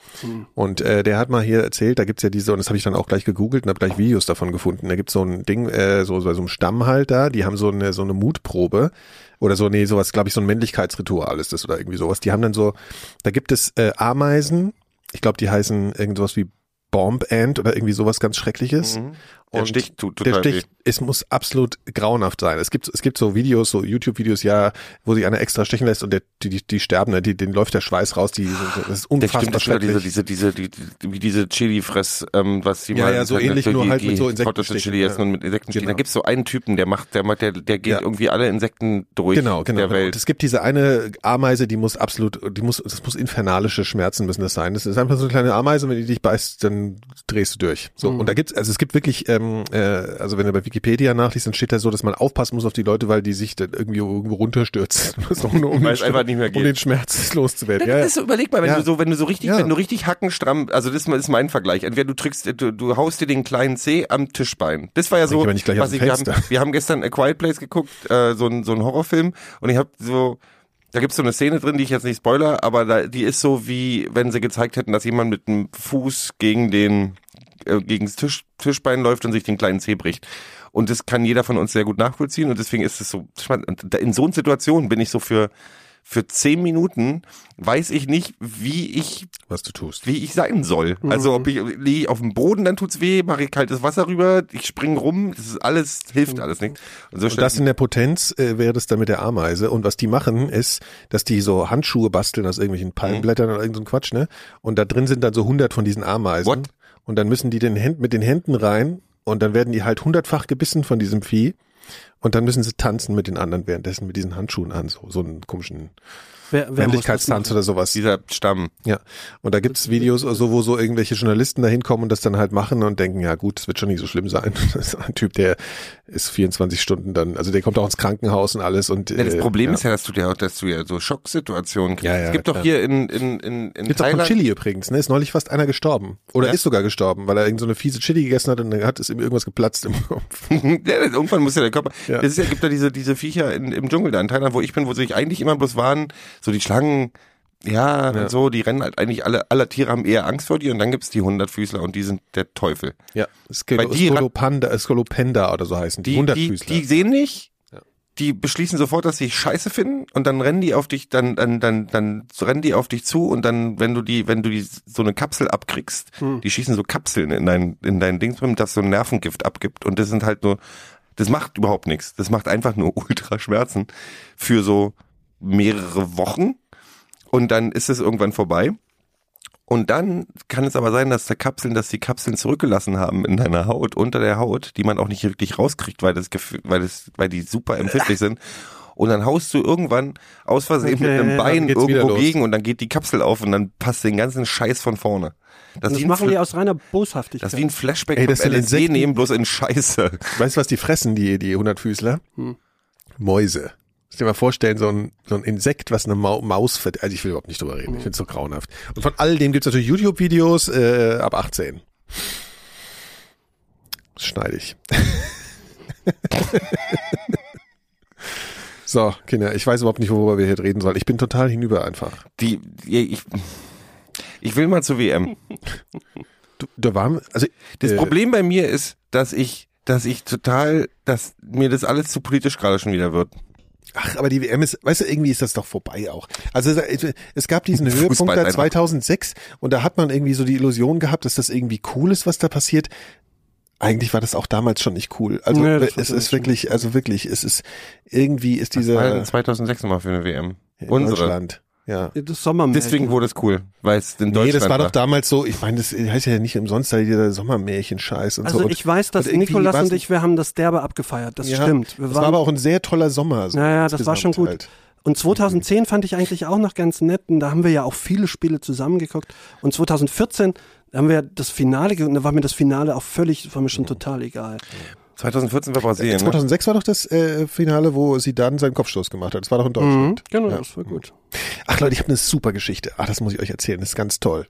Speaker 4: Und äh, der hat mal hier erzählt, da gibt's ja diese, und das habe ich dann auch gleich gegoogelt und habe gleich Videos davon gefunden. Da gibt's so ein Ding, äh, so, so, so ein Stamm halt da, die haben so eine, so eine Mutprobe. Oder so, nee, sowas, glaube ich, so ein Männlichkeitsritual ist das oder irgendwie sowas. Die haben dann so, da gibt es äh, Ameisen, ich glaube, die heißen irgendwas wie Bomb Ant oder irgendwie sowas ganz Schreckliches.
Speaker 5: Mhm. Der
Speaker 4: Und
Speaker 5: Stich tut
Speaker 4: der
Speaker 5: total
Speaker 4: Stich, es muss absolut grauenhaft sein. Es gibt, es gibt so Videos, so YouTube-Videos, ja, wo sich einer extra stechen lässt und der, die, die, die sterben, ne? die, denen läuft der Schweiß raus, die, das ist
Speaker 5: Das
Speaker 4: unfassbar
Speaker 5: stimmt, das ist wieder
Speaker 4: schrecklich.
Speaker 5: diese, diese, diese, die, wie diese Chili-Fress, ähm, was die
Speaker 4: Ja,
Speaker 5: mal
Speaker 4: ja, so ähnlich,
Speaker 5: für
Speaker 4: nur
Speaker 5: die,
Speaker 4: halt mit
Speaker 5: die
Speaker 4: so
Speaker 5: schottischen
Speaker 4: Insektenstichen,
Speaker 5: Chili
Speaker 4: ja.
Speaker 5: und mit Insektenstichen.
Speaker 4: Genau.
Speaker 5: Da gibt's so einen Typen, der macht, der macht, der, der geht
Speaker 4: Ja.
Speaker 5: irgendwie alle Insekten durch
Speaker 4: Genau, genau.
Speaker 5: der
Speaker 4: genau.
Speaker 5: Welt.
Speaker 4: Und es gibt diese eine Ameise, die muss absolut, die muss, das muss infernalische Schmerzen müssen das sein. Das ist einfach so eine kleine Ameise, wenn die dich beißt, dann drehst du durch. So.
Speaker 5: Mhm.
Speaker 4: Und da gibt's, also es gibt wirklich, ähm, äh, also wenn du bei Wikipedia nachliest, dann steht da so, dass man aufpassen muss auf die Leute, weil die sich dann irgendwie irgendwo runterstürzen. <laughs> So, um, um
Speaker 5: Weil es
Speaker 4: den-
Speaker 5: einfach nicht mehr
Speaker 4: Um
Speaker 5: geht.
Speaker 4: den Schmerz loszuwerden. Ja,
Speaker 5: Das ist so, überleg mal, wenn
Speaker 4: Ja.
Speaker 5: du so, wenn du so richtig,
Speaker 4: Ja.
Speaker 5: wenn du richtig hackenstramm, also das ist mein Vergleich. Entweder du drückst, du, du haust dir den kleinen C am Tischbein. Das war ja so,
Speaker 4: gleich
Speaker 5: was ich, wir haben,
Speaker 4: Fenster.
Speaker 5: wir haben gestern A Quiet Place geguckt, äh, so ein, so ein Horrorfilm und ich habe so, da gibt's so eine Szene drin, die ich jetzt nicht spoiler, aber da, die ist so wie, wenn sie gezeigt hätten, dass jemand mit dem Fuß gegen den, äh, gegen das Tisch, Tischbein läuft und sich den kleinen Zeh bricht. Und das kann jeder von uns sehr gut nachvollziehen und deswegen ist es so spannend. Und in so einer Situation bin ich so für, für zehn Minuten weiß ich nicht, wie ich
Speaker 4: was du tust.
Speaker 5: wie ich sein soll. Also ob ich liege ich auf dem Boden, dann tut's weh, mache ich kaltes Wasser rüber, ich spring rum, das ist alles hilft alles nicht. Und so
Speaker 4: Und das in der Potenz äh, wäre das dann mit der Ameise. Und was die machen, ist, dass die so Handschuhe basteln aus irgendwelchen Palmblättern oder irgendein Quatsch, ne? Und da drin sind dann so hundert von diesen Ameisen.
Speaker 5: What?
Speaker 4: Und dann müssen die den Händen, mit den Händen rein und dann werden die halt hundertfach gebissen von diesem Vieh. Und dann müssen sie tanzen mit den anderen währenddessen mit diesen Handschuhen an, so, so einen komischen
Speaker 3: Wer,
Speaker 4: Männlichkeitstanz oder sowas.
Speaker 5: dieser Stamm.
Speaker 4: Ja. Und da gibt's Videos, so, wo so irgendwelche Journalisten da hinkommen und das dann halt machen und denken, ja gut, das wird schon nicht so schlimm sein. <laughs> Das ist ein Typ, der ist 24 Stunden dann, also der kommt auch ins Krankenhaus und alles und
Speaker 5: Ja, das
Speaker 4: äh,
Speaker 5: Problem
Speaker 4: ja.
Speaker 5: ist ja, dass du ja, dass du ja so Schocksituationen kriegst.
Speaker 4: Ja, ja,
Speaker 5: es gibt doch hier in in in, in
Speaker 4: Gibt's auch von
Speaker 5: Thailand
Speaker 4: Chili übrigens, ne? Ist neulich fast einer gestorben. Oder
Speaker 5: Ja?
Speaker 4: ist sogar gestorben, weil er irgend so eine fiese Chili gegessen hat und dann hat es ihm irgendwas geplatzt im Kopf. <laughs>
Speaker 5: ja, irgendwann muss ja der Körper.
Speaker 4: Ja.
Speaker 5: Das ist ja, gibt ja diese, diese Viecher in, im Dschungel da in Thailand, wo ich bin, wo sich eigentlich immer bloß waren, so die Schlangen, ja,
Speaker 4: Ja.
Speaker 5: und so, die rennen halt eigentlich alle, alle Tiere haben eher Angst vor dir und dann gibt's die Hundertfüßler und die sind der Teufel.
Speaker 4: Ja. Skolo,
Speaker 5: die
Speaker 4: Skolopanda, Skolopenda oder so heißen die.
Speaker 5: Die, die,
Speaker 4: Hundertfüßler.
Speaker 5: die sehen nicht, die beschließen sofort, dass sie scheiße finden und dann rennen die auf dich, dann, dann, dann, dann rennen die auf dich zu und dann, wenn du die, wenn du die so eine Kapsel abkriegst, die schießen so Kapseln in dein, in dein Dings drin, das so ein Nervengift abgibt und das sind halt nur, das macht überhaupt nichts. Das macht einfach nur <laughs> Ultraschmerzen für so mehrere Wochen und dann ist es irgendwann vorbei. Und dann kann es aber sein, dass der Kapseln, dass die Kapseln zurückgelassen haben in deiner Haut, unter der Haut, die man auch nicht wirklich rauskriegt, weil das, weil das, weil die super empfindlich sind. Und dann haust du irgendwann aus Versehen mit
Speaker 3: Okay,
Speaker 5: einem
Speaker 3: dann
Speaker 5: Bein irgendwo gegen und dann geht die Kapsel auf und dann passt den ganzen Scheiß von vorne. Das,
Speaker 3: Das
Speaker 5: ist wie ein
Speaker 3: machen die aus reiner Boshaftigkeit.
Speaker 5: das ist wie ein Flashback
Speaker 4: Ey, das sind
Speaker 5: LSD
Speaker 4: Insekten.
Speaker 5: nehmen, bloß in Scheiße.
Speaker 4: Weißt du, was die fressen, die, die Hundertfüßler?
Speaker 5: Hm.
Speaker 4: Mäuse. Dir mal vorstellen, so ein, so ein Insekt, was eine Mau Maus vert Also ich will überhaupt nicht drüber reden. Ich finde es so grauenhaft. Und von all dem gibt's natürlich YouTube-Videos äh, ab 18. Das schneide ich. <laughs> so, Kinder, ich weiß überhaupt nicht, worüber wir hier reden sollen. Ich bin total hinüber einfach.
Speaker 5: Die, die ich, ich will mal zur WM.
Speaker 4: Du, da waren, also
Speaker 5: Das
Speaker 4: äh,
Speaker 5: Problem bei mir ist, dass ich, dass ich total, dass mir das alles zu politisch gerade schon wieder wird.
Speaker 4: Ach, aber die WM ist, weißt du, irgendwie ist das doch vorbei auch. Also es- gab diesen <laughs> Höhepunkt da
Speaker 5: einfach.
Speaker 4: 2006 und da hat man irgendwie so die Illusion gehabt, dass das irgendwie cool ist, was da passiert. Eigentlich war das auch damals schon nicht cool. Also
Speaker 3: war
Speaker 4: es ist wirklich, also wirklich, es ist irgendwie ist diese
Speaker 5: 2006 nochmal für eine WM?
Speaker 4: in
Speaker 5: Unsere.
Speaker 4: Deutschland. Ja.
Speaker 3: Das Sommermärchen.
Speaker 5: Deswegen wurde es cool, weil es in Deutschland
Speaker 4: Nee, das war doch damals so, ich meine, das heißt ja nicht umsonst da dieser Sommermärchen-Scheiß und
Speaker 3: Also
Speaker 4: so. Und,
Speaker 3: ich weiß, dass
Speaker 4: und
Speaker 3: Nikolas und ich, wir haben das derbe abgefeiert. Das
Speaker 4: ja,
Speaker 3: stimmt. Wir
Speaker 4: das war aber auch ein sehr toller Sommer. So
Speaker 3: Ja, ja, das war schon gut.
Speaker 4: Halt.
Speaker 3: Und 2010 fand ich eigentlich auch noch ganz nett. Und da haben wir ja auch viele Spiele zusammengeguckt. Und 2014 haben wir das Finale, ge- und da war mir das Finale auch völlig, war mir schon total egal.
Speaker 5: 2014 war Brasilien. Ne?
Speaker 4: 2006 war doch das äh, Finale, wo sie dann seinen Kopfstoß gemacht hat. Das war doch in Deutschland.
Speaker 3: Genau,
Speaker 4: Ja.
Speaker 3: das war gut.
Speaker 4: Ach Leute, ich habe eine super Geschichte. Ach, das muss ich euch erzählen. Das ist ganz toll.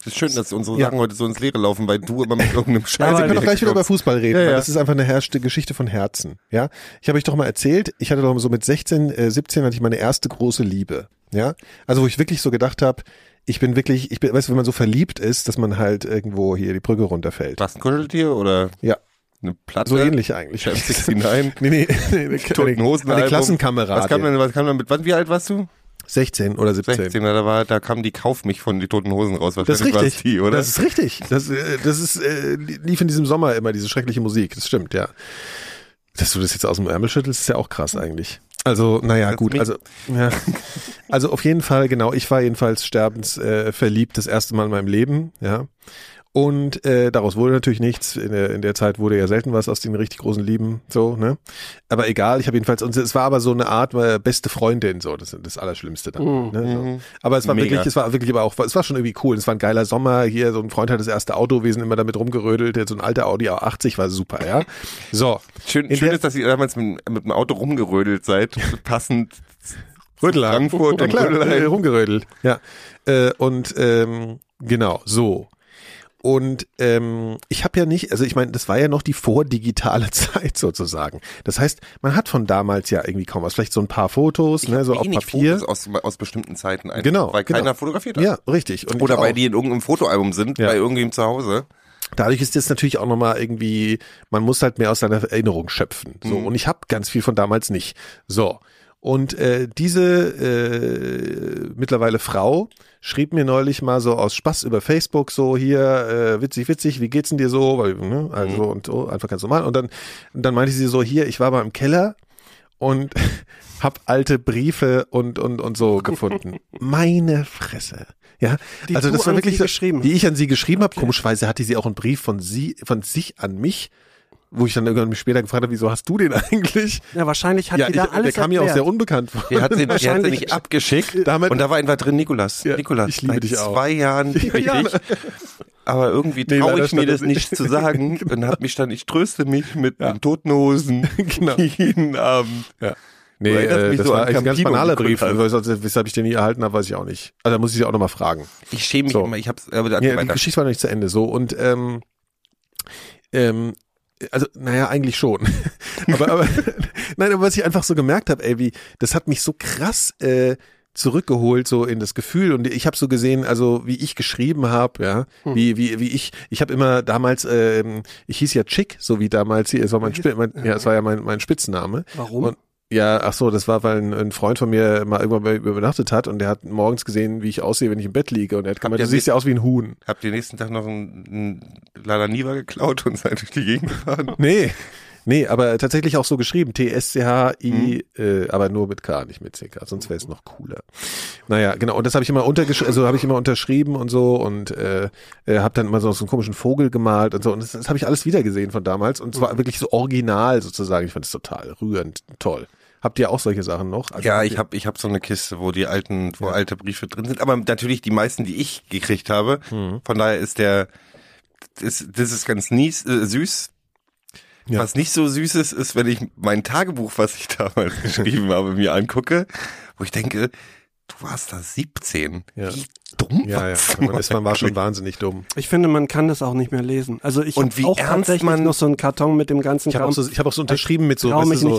Speaker 5: Es ist schön, dass unsere
Speaker 4: Ja.
Speaker 5: Sachen heute so ins Leere laufen, weil du immer mit irgendeinem <laughs> Scheiß.
Speaker 4: Also wir können doch gleich wieder über. Fußball reden,
Speaker 5: Ja,
Speaker 4: weil
Speaker 5: ja.
Speaker 4: das ist einfach eine herrschte Geschichte von Herzen. Ja, ich habe euch doch mal erzählt, ich hatte doch so mit 16, äh, 17 hatte ich meine erste große Liebe. Ja, also wo ich wirklich so gedacht habe, ich bin wirklich, ich bin, weißt du, wenn man so verliebt ist, dass man halt irgendwo hier die Brücke runterfällt.
Speaker 5: Was ein Kuscheltier oder
Speaker 4: Ja,
Speaker 5: eine Platte?
Speaker 4: so ähnlich eigentlich.
Speaker 5: Chef 69. <laughs>
Speaker 4: Nee, nee, nee, <laughs> nee
Speaker 5: Toten Hosen
Speaker 4: eine
Speaker 5: Album.
Speaker 4: Klassenkamerad.
Speaker 5: Was kam denn, was kam denn mit, wie alt warst du?
Speaker 4: 16 oder 17.
Speaker 5: 16, da war, da kam die Kauf mich von die Toten Hosen raus.
Speaker 4: Das ist richtig.
Speaker 5: Die, oder?
Speaker 4: Das ist richtig. Das, äh, das ist, äh, lief in diesem Sommer immer diese schreckliche Musik. Das stimmt, ja. Dass du das jetzt aus dem Ärmel schüttelst, ist ja auch krass eigentlich. Also, naja, gut, also, ja. Also auf jeden Fall, genau, ich war jedenfalls sterbens äh, das erste Mal in meinem Leben, ja. Und äh, daraus wurde natürlich nichts. In der, in der Zeit wurde ja selten was aus den richtig großen Lieben, so, ne? Aber egal, ich habe jedenfalls, und es war aber so eine Art äh, beste Freundin, so, das ist das Allerschlimmste dann. Ne, so. Aber es war
Speaker 5: Mega.
Speaker 4: wirklich, es war wirklich aber auch, es war schon irgendwie cool. Es war ein geiler Sommer. Hier, so ein Freund hat das erste Auto, wir sind immer damit rumgerödelt. So ein alter Audi A80 war super, ja. So.
Speaker 5: Schön, schön ist, dass ihr damals mit, mit dem Auto rumgerödelt seid, passend <laughs>
Speaker 4: Rödelheim.
Speaker 5: Frankfurt
Speaker 4: ja,
Speaker 5: und
Speaker 4: klar,
Speaker 5: Rödelheim.
Speaker 4: äh, rumgerödelt. Ja. Äh, und ähm, genau, so. Und ähm, ich habe ja nicht, also ich meine, das war ja noch die vordigitale <laughs> Zeit sozusagen. Das heißt, man hat von damals ja irgendwie kaum was. Vielleicht so ein paar Fotos, ne, so auf Papier.
Speaker 5: Fotos aus, aus bestimmten Zeiten einfach,
Speaker 4: Genau,
Speaker 5: weil
Speaker 4: genau.
Speaker 5: keiner fotografiert hat.
Speaker 4: Ja, richtig. Und
Speaker 5: Oder
Speaker 4: ich
Speaker 5: weil die in irgendeinem Fotoalbum sind,
Speaker 4: Ja.
Speaker 5: bei irgendwem zu Hause.
Speaker 4: Dadurch ist das natürlich auch nochmal irgendwie, man muss halt mehr aus seiner Erinnerung schöpfen. So,
Speaker 5: Mhm.
Speaker 4: und ich habe ganz viel von damals nicht. So. Und äh, diese äh, mittlerweile Frau schrieb mir neulich mal so aus Spaß über Facebook so hier äh, witzig witzig wie geht's denn dir so? Weil ne, also und so einfach ganz normal. Und dann und dann meinte sie so hier ich war mal im Keller und <laughs> hab alte Briefe und und und so gefunden. <laughs> Meine Fresse. Ja
Speaker 3: Die
Speaker 4: also das war wirklich so,
Speaker 3: geschrieben
Speaker 4: die ich an sie geschrieben habe komischerweise hatte sie auch einen Brief von sie von sich an mich wo ich dann irgendwann mich später gefragt habe wieso hast du den <laughs> eigentlich
Speaker 3: Ja, wahrscheinlich hat
Speaker 4: ja,
Speaker 3: die
Speaker 4: ich,
Speaker 3: da
Speaker 4: der
Speaker 3: alles
Speaker 4: kam mir auch sehr unbekannt vor.
Speaker 5: Der hat den, <laughs> der hat den
Speaker 3: Wahrscheinlich-
Speaker 5: nicht abgeschickt
Speaker 4: Damit-
Speaker 5: und da war einfach drin Nikolas.
Speaker 4: Ja,
Speaker 5: Nikolas,
Speaker 4: ich liebe
Speaker 5: seit
Speaker 4: dich auch.
Speaker 5: zwei Jahren <laughs> liebe ich
Speaker 4: Ja.
Speaker 5: dich. Aber irgendwie
Speaker 4: Nee,
Speaker 5: traue ich mir das nicht zu sagen und hab mich dann, ich tröste mich mit den toten Hosen
Speaker 4: Genau.
Speaker 5: jeden Abend.
Speaker 4: Ja. Nee, äh, das
Speaker 5: so
Speaker 4: war ein ganz banaler Brief. sonst- Weshalb ich den nie erhalten habe, weiß ich auch nicht. Also da muss ich sie auch nochmal fragen.
Speaker 5: Ich schäme mich
Speaker 4: So.
Speaker 5: immer, ich hab's, aber dann
Speaker 4: Ja, die. Geschichte war noch nicht zu Ende. So und ähm, ähm, also naja, eigentlich schon. <laughs> aber, aber <laughs> nein, aber was ich einfach so gemerkt habe, ey, wie das hat mich so krass äh, zurückgeholt so in das Gefühl und ich habe so gesehen, also wie ich geschrieben habe, ja, wie wie wie ich ich habe immer damals ähm, ich hieß ja Chick, so wie damals hier, es war mein, Spi mein ja, es war ja mein mein Spitzname.
Speaker 3: Warum?
Speaker 4: Und, ja, ach so, das war, weil ein, ein Freund von mir mal irgendwann bei übernachtet hat und der hat morgens gesehen, wie ich aussehe, wenn ich im Bett liege und er hat gemeint, du siehst ja aus wie ein Huhn.
Speaker 5: Habt ihr nächsten Tag noch einen, einen Lada Niva geklaut und seid durch die Gegend gefahren?
Speaker 4: Nee, nee, aber tatsächlich auch so geschrieben, T-S-C-H-I,
Speaker 5: Mhm.
Speaker 4: äh, aber nur mit K, nicht mit C-K, sonst wäre es noch cooler. Naja, genau, und das habe ich immer untergeschrieben, also habe ich immer unterschrieben und so und äh, äh, habe dann immer so, so einen komischen Vogel gemalt und so und das, das habe ich alles wiedergesehen von damals und zwar wirklich so original sozusagen. Ich fand es total rührend, toll. Habt ihr auch solche Sachen noch? Also
Speaker 5: Ja, ich habe ich hab so eine Kiste, wo die alten, wo alte Briefe drin sind, aber natürlich die meisten, die ich gekriegt habe.
Speaker 4: Mhm.
Speaker 5: Von daher ist der, ist, das ist ganz nies, äh, süß.
Speaker 4: Ja.
Speaker 5: Was nicht so süß ist, ist, wenn ich mein Tagebuch, was ich <laughs> damals geschrieben habe, mir angucke, wo ich denke, du warst da 17.
Speaker 4: Ja.
Speaker 5: Wie dumm
Speaker 4: Ja, ja. Man, ist, man war schon wahnsinnig dumm.
Speaker 3: Ich finde, man kann das auch nicht mehr lesen. Also ich
Speaker 5: Und
Speaker 3: habe
Speaker 5: wie
Speaker 3: auch
Speaker 5: ernst
Speaker 3: tatsächlich
Speaker 5: man-
Speaker 3: noch so einen Karton mit dem ganzen
Speaker 4: Ich habe auch, so, ich hab auch so unterschrieben mit so, weißt
Speaker 3: mich
Speaker 4: so.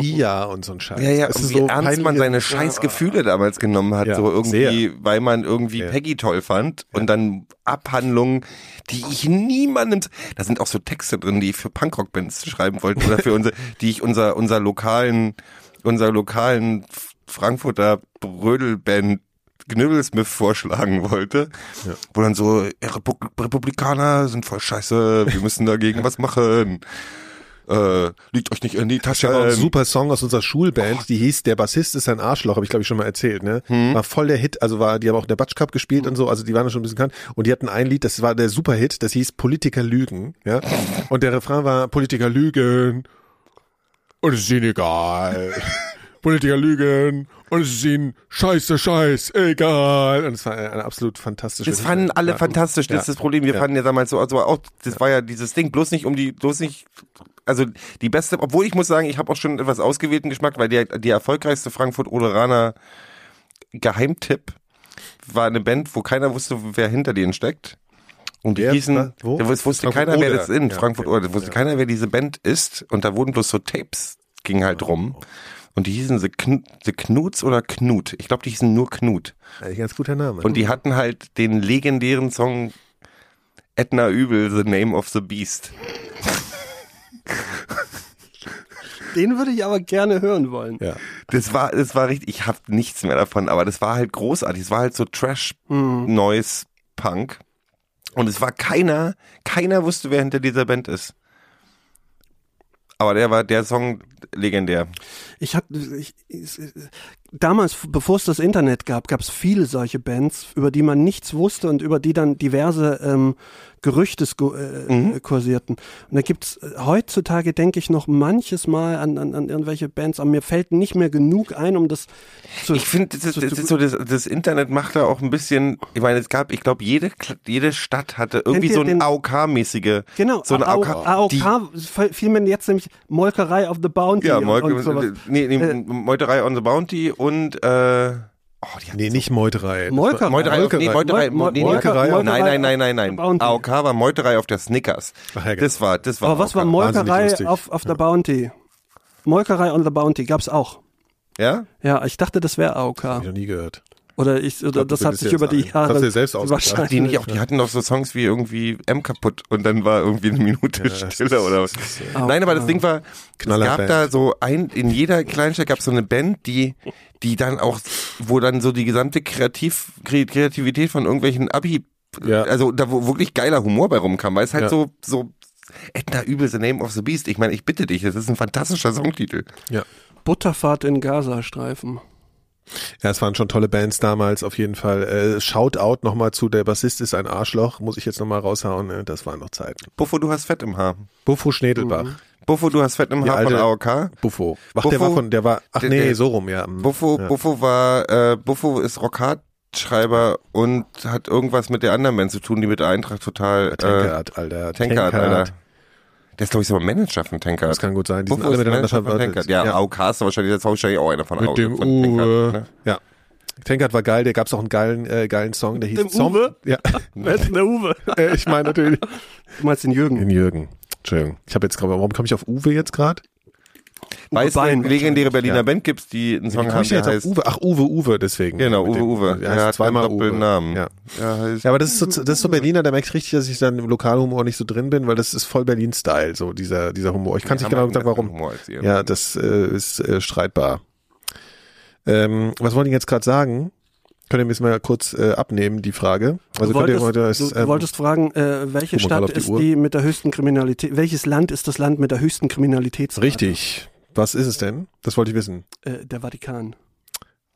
Speaker 4: Sia und so ein Scheiß.
Speaker 5: Ja, ja, und wie
Speaker 4: so
Speaker 5: ernst man
Speaker 4: peinliche-
Speaker 5: seine scheiß Gefühle damals genommen hat,
Speaker 4: Ja,
Speaker 5: so irgendwie,
Speaker 4: sehr.
Speaker 5: weil man irgendwie
Speaker 4: Ja.
Speaker 5: Peggy toll fand und dann Abhandlungen, die ich niemandem, da sind auch so Texte drin, die ich für Punkrock-Bands schreiben wollte oder für unsere, die ich unser, unser lokalen, unser lokalen Frankfurter Brödelband Knibbelsmith vorschlagen wollte, wo dann so, ja, Repu- Republikaner sind voll scheiße, wir müssen dagegen was machen. Äh, liegt euch nicht in die Tasche.
Speaker 4: Ich habe auch einen super Song aus unserer Schulband, die hieß Der Bassist ist ein Arschloch, habe ich glaube ich schon mal erzählt, ne?
Speaker 5: Hm.
Speaker 4: War voll der Hit, also war, die haben auch der Batsch Cup gespielt und so, also die waren schon ein bisschen bekannt und die hatten ein Lied, das war der Superhit, das hieß Politiker lügen, ja? Und der Refrain war Politiker lügen und es ist ihnen egal. <laughs> Politiker lügen und es ist ihnen scheiße, scheiß, egal. Und es war eine absolut fantastische
Speaker 5: Das fanden alle
Speaker 4: Ja.
Speaker 5: fantastisch. Das
Speaker 4: Ja.
Speaker 5: ist das Problem. Wir
Speaker 4: Ja.
Speaker 5: fanden ja damals so, also auch, das war ja dieses Ding, bloß nicht um die, bloß nicht, also die beste, obwohl ich muss sagen, ich habe auch schon etwas ausgewählten Geschmack, weil die, die erfolgreichste Frankfurt-Oderaner Geheimtipp war eine Band, wo keiner wusste, wer hinter denen steckt. Und die hießen,
Speaker 4: Was? Wo?
Speaker 5: da wusste
Speaker 4: Frankfurt
Speaker 5: keiner, wer das ist,
Speaker 4: Ja,
Speaker 5: Frankfurt
Speaker 4: okay.
Speaker 5: oder, wusste keiner, wer diese Band ist. Und da wurden bloß so Tapes, ging halt rum. Und die hießen The, Kn The Knuts oder Knut. Ich glaube, die hießen nur Knut.
Speaker 4: Ein ganz guter Name.
Speaker 5: Und die hatten halt den legendären Song Edna Übel, The Name of the Beast.
Speaker 3: Den würde ich aber gerne hören wollen.
Speaker 4: ja.
Speaker 5: Das war, das war richtig, ich hab nichts mehr davon, aber das war halt großartig. Es war halt so Trash Noise Punk. Und es war keiner, keiner wusste, wer hinter dieser Band ist. Aber der war der Song legendär.
Speaker 3: Ich hatte ich, ich, damals, bevor es das Internet gab, gab es viele solche Bands, über die man nichts wusste und über die dann diverse ähm, Gerüchte sku- äh,
Speaker 5: Mhm.
Speaker 3: kursierten. Und da gibt's äh, heutzutage, denke ich, noch manches Mal an, an, an irgendwelche Bands, aber mir fällt nicht mehr genug ein, um das zu.
Speaker 5: Ich finde, das, das, so, das, das Internet macht da auch ein bisschen, ich meine, es gab, ich glaube, jede, jede Stadt hatte irgendwie so ein AOK-mäßige,
Speaker 3: Genau,
Speaker 5: so ein
Speaker 3: AOK,
Speaker 5: AOK,
Speaker 3: fiel mir jetzt nämlich Molkerei of the Bounty
Speaker 5: Ja, Molke,
Speaker 3: und sowas.
Speaker 5: nee, nee,
Speaker 3: Äh,
Speaker 5: Meuterei on the Bounty und äh, oh,
Speaker 4: Nee, nicht Meuterei.
Speaker 3: Molkerei.
Speaker 5: Meuterei,
Speaker 4: Molkerei.
Speaker 5: nee, Meuterei,
Speaker 3: Mol-
Speaker 5: nee, nee,
Speaker 4: Molkerei.
Speaker 5: Nein, nein, nein, nein, nein. AOK war Meuterei auf der Snickers.
Speaker 4: Ach ja.
Speaker 5: Das war, das war.
Speaker 3: Aber was war Molkerei auf, auf der Bounty? Molkerei on the Bounty gab's auch.
Speaker 5: Ja?
Speaker 3: Ja, ich dachte, das wäre AOK.
Speaker 4: Hab ich noch nie gehört.
Speaker 3: Oder ich, oder
Speaker 4: glaub,
Speaker 3: das hat sich über die. Jahre.
Speaker 4: Hast du dir selbst ausgedacht?
Speaker 3: wahrscheinlich-
Speaker 5: Die nicht auch, die hatten doch so Songs wie irgendwie M kaputt und dann war irgendwie eine Minute Stille oder was. Nein, aber das Ding war, es gab
Speaker 4: Knallerband.
Speaker 5: da so ein, in jeder Kleinstadt gab es so eine Band, die, die dann auch, wo dann so die gesamte Kreativ, Kre- Kreativität von irgendwelchen Abi,
Speaker 4: Ja.
Speaker 5: also da wo wirklich geiler Humor bei rumkam, weil es halt
Speaker 4: Ja.
Speaker 5: so, so, Edna Übel, The Name of the Beast. Ich meine, ich bitte dich, das ist ein fantastischer Songtitel.
Speaker 4: Ja.
Speaker 3: Butterfahrt in Gazastreifen.
Speaker 4: Ja, es waren schon tolle Bands damals, auf jeden Fall. Äh, Shoutout nochmal zu Der Bassist ist ein Arschloch, muss ich jetzt nochmal raushauen. Äh, das waren noch Zeiten.
Speaker 5: Buffo, du hast Fett im Haar.
Speaker 4: Buffo Schnedelbach.
Speaker 5: Buffo, du hast Fett im Haar von AOK.
Speaker 4: Buffo. Ach, der
Speaker 5: Buffo-
Speaker 4: war von, der war, ach
Speaker 5: der-
Speaker 4: nee,
Speaker 5: der-
Speaker 4: so rum, ja. mm,
Speaker 5: Buffo,
Speaker 4: ja.
Speaker 5: Buffo war, äh, Buffo ist Rockhard-Schreiber und hat irgendwas mit der anderen Band zu tun, die mit der Eintracht total, äh,
Speaker 4: Tankard, Alter.
Speaker 5: Tankard, Alter. Der ist, glaube ich, sogar Manager von Tankard.
Speaker 4: Das kann gut sein. Die sind
Speaker 5: Buffo
Speaker 4: alle
Speaker 5: ist
Speaker 4: miteinander
Speaker 5: Manager von
Speaker 4: verwandelt.
Speaker 5: Tankard. Ja,
Speaker 4: Ja.
Speaker 5: AOK ist wahrscheinlich, jetzt wahrscheinlich auch einer von
Speaker 4: Mit
Speaker 5: AOK.
Speaker 4: dem
Speaker 5: von
Speaker 4: Uwe.
Speaker 5: Tankard, ne?
Speaker 4: Ja. Tankard war geil, der gab's auch einen geilen, äh, geilen Song, der hieß
Speaker 3: Dem
Speaker 4: Zom
Speaker 3: Uwe?
Speaker 4: Ja,
Speaker 3: Wer ist denn der Uwe? <laughs>
Speaker 4: äh, ich meine natürlich.
Speaker 3: Du meinst den Jürgen.
Speaker 4: Den Jürgen. Entschuldigung. Ich habe jetzt gerade, warum komme ich auf Uwe jetzt gerade?
Speaker 5: Weil es
Speaker 3: Bein
Speaker 5: eine legendäre Berliner
Speaker 4: Ja.
Speaker 5: Band gibt, die einen Song
Speaker 4: komme
Speaker 5: haben, der heißt,
Speaker 4: Uwe? Ach, Uwe, Uwe, deswegen.
Speaker 5: genau, Uwe Uwe. Er
Speaker 4: heißt
Speaker 5: hat
Speaker 4: zweimal Uwe.
Speaker 5: Namen.
Speaker 4: Ja.
Speaker 5: Heißt,
Speaker 4: Ja, aber das ist so, das ist so Berliner, da merke ich richtig, dass ich dann im Lokalhumor nicht so drin bin, weil das ist voll Berlin-Style, so dieser, dieser Humor. Ich kann
Speaker 5: Wir
Speaker 4: nicht genau
Speaker 5: einen
Speaker 4: sagen, warum. Ja, das äh, ist äh, streitbar. Ähm, was wollte ich jetzt gerade sagen? Könnt ihr mir jetzt mal kurz äh, abnehmen, die Frage? Also
Speaker 3: du wolltest,
Speaker 4: heute
Speaker 3: du,
Speaker 4: es,
Speaker 3: du
Speaker 4: ähm,
Speaker 3: wolltest fragen, äh, welche Stadt
Speaker 4: die
Speaker 3: ist
Speaker 4: Uhr.
Speaker 3: die mit der höchsten Kriminalität? Welches Land ist das Land mit der höchsten Kriminalität?
Speaker 4: Richtig. Was ist es denn? Das wollte ich wissen.
Speaker 3: Äh, der Vatikan.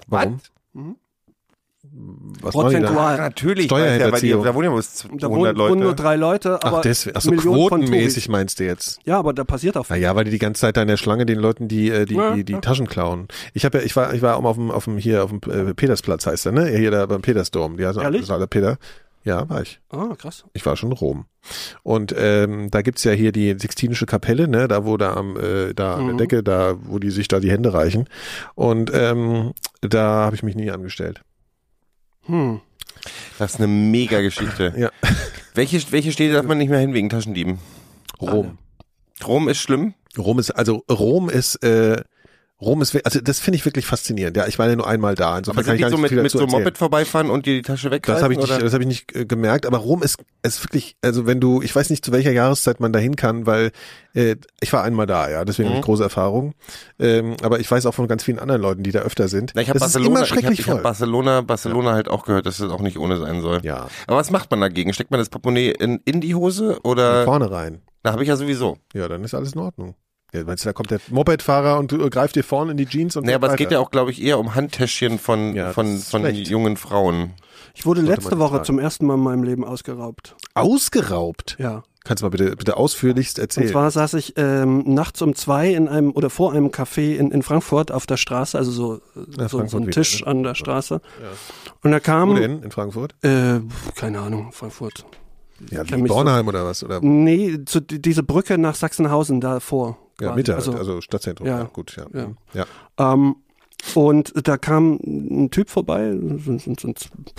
Speaker 4: Warum?
Speaker 3: Mhm.
Speaker 4: Was die da?
Speaker 3: Prozentual.
Speaker 5: Natürlich,
Speaker 4: Steuerhinterziehung.
Speaker 5: da wohnen ja bloß
Speaker 3: Da
Speaker 5: 200
Speaker 3: wohnen, wohnen
Speaker 5: Leute.
Speaker 3: nur drei Leute, aber
Speaker 4: Ach, deswegen. Ach so, quotenmäßig meinst du jetzt?
Speaker 3: Ja, aber da passiert auch viel.
Speaker 4: Naja, weil die die ganze Zeit da in der Schlange den Leuten die äh, die,
Speaker 3: Ja,
Speaker 4: die, die
Speaker 3: ja.
Speaker 4: Taschen klauen. Ich habe ja, ich war, ich war auch mal auf dem, auf dem hier auf dem äh, Petersplatz heißt der, ne? Hier da beim Petersdom. Die heißen
Speaker 3: Ehrlich?
Speaker 4: alle Peter. Ja, war ich.
Speaker 3: Ah, krass.
Speaker 4: Ich war schon in Rom. Und ähm, da gibt's ja hier die Sixtinische Kapelle, ne, da wo da am äh, da an der
Speaker 3: Mhm.
Speaker 4: Decke, da wo die sich da die Hände reichen. Und ähm, da habe ich mich nie angestellt.
Speaker 3: Hm.
Speaker 5: Das ist eine mega Geschichte. <laughs>
Speaker 4: Ja.
Speaker 5: Welche, welche Städte darf man nicht mehr hin wegen Taschendieben?
Speaker 4: Rom.
Speaker 5: Rom ist schlimm.
Speaker 4: Rom ist also Rom ist äh, Rom ist, also das finde ich wirklich faszinierend. Ja, ich war ja nur einmal da. Insofern
Speaker 5: Aber
Speaker 4: kann ich
Speaker 5: die
Speaker 4: gar
Speaker 5: so
Speaker 4: nicht
Speaker 5: mit, mit so
Speaker 4: erzählen.
Speaker 5: Moped vorbeifahren und dir die Tasche wegreißen?
Speaker 4: Das habe ich nicht, das habe ich nicht äh, gemerkt. Aber Rom ist, ist wirklich, also wenn du, ich weiß nicht zu welcher Jahreszeit man dahin kann, weil äh, ich war einmal da, ja, deswegen
Speaker 5: Mhm.
Speaker 4: habe ich große Erfahrung. Ähm, aber ich weiß auch von ganz vielen anderen Leuten, die da öfter sind.
Speaker 5: Na, ich habe Barcelona, ich hab,
Speaker 4: schrecklich
Speaker 5: ich hab. Barcelona, Barcelona halt auch gehört, dass das auch nicht ohne sein soll.
Speaker 4: ja,
Speaker 5: Aber was macht man dagegen? Steckt man das Portemonnaie in, in die Hose oder?
Speaker 4: vorne rein.
Speaker 5: Da habe ich ja sowieso.
Speaker 4: Ja, dann ist alles in Ordnung. Ja, meinst du, da kommt der Mopedfahrer und du äh, greift dir vorne in die Jeans und
Speaker 5: Naja, aber es
Speaker 4: weiter.
Speaker 5: geht ja auch, glaube ich, eher um Handtäschchen von,
Speaker 4: Ja,
Speaker 5: von, von jungen Frauen.
Speaker 3: Ich wurde
Speaker 4: Sollte
Speaker 3: letzte Woche
Speaker 4: tragen.
Speaker 3: zum ersten Mal in meinem Leben ausgeraubt.
Speaker 4: ausgeraubt.
Speaker 3: Ja.
Speaker 4: Kannst du mal bitte, bitte ausführlichst
Speaker 3: Und
Speaker 4: erzählen?
Speaker 3: zwar saß ich ähm, nachts um zwei in einem oder vor einem Café in, in Frankfurt auf der Straße, also so,
Speaker 4: Ja,
Speaker 3: so, so ein
Speaker 4: wieder,
Speaker 3: Tisch
Speaker 4: ne?
Speaker 3: an der Straße. Und da kam,
Speaker 4: Wo denn? In Frankfurt?
Speaker 3: äh, keine Ahnung, Frankfurt.
Speaker 4: Ja, wie
Speaker 3: mich so-
Speaker 4: Bornheim oder was? Oder?
Speaker 3: Nee, zu, die- diese Brücke nach Sachsenhausen davor.
Speaker 4: Ja. Mitte,
Speaker 3: also,
Speaker 4: also, also Stadtzentrum.
Speaker 3: ja.
Speaker 4: Ja, gut, ja.
Speaker 3: Ja.
Speaker 4: ja.
Speaker 3: Ähm, und da kam ein Typ vorbei, so, so, so,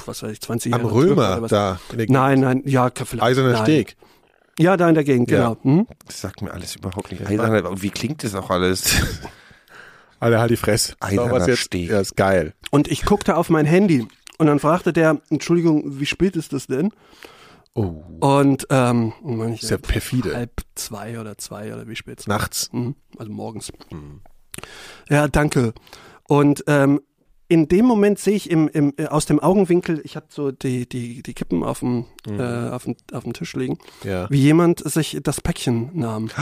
Speaker 3: was weiß ich, 20
Speaker 4: Am
Speaker 3: Jahre. oder
Speaker 4: Römer da.
Speaker 3: Nein, nein, ja, vielleicht.
Speaker 4: Eiserner
Speaker 3: nein.
Speaker 4: Steg.
Speaker 3: Ja, da in der Gegend,
Speaker 4: Ja.
Speaker 3: genau. Hm?
Speaker 5: Das sagt mir alles überhaupt nicht. Eiserne, und wie klingt das auch alles? <laughs>
Speaker 4: Alter, halt die Fresse.
Speaker 5: Eiserner
Speaker 4: jetzt?
Speaker 5: Steg.
Speaker 4: Ja, ist geil.
Speaker 3: Und ich guckte auf mein Handy und dann fragte der, Entschuldigung, wie spät ist das denn?
Speaker 4: Oh.
Speaker 3: Und ähm, manche,
Speaker 4: Ist ja perfide.
Speaker 3: halb zwei oder zwei oder wie spät?
Speaker 4: Nachts.
Speaker 3: Mhm, also morgens. Ja, danke. Und ähm, in dem Moment sehe ich im, im, äh, aus dem Augenwinkel, ich habe so die, die, die Kippen auf dem,
Speaker 4: Mhm.
Speaker 3: äh, auf, dem, auf dem Tisch liegen,
Speaker 4: Ja.
Speaker 3: wie jemand sich das Päckchen nahm. <gasps>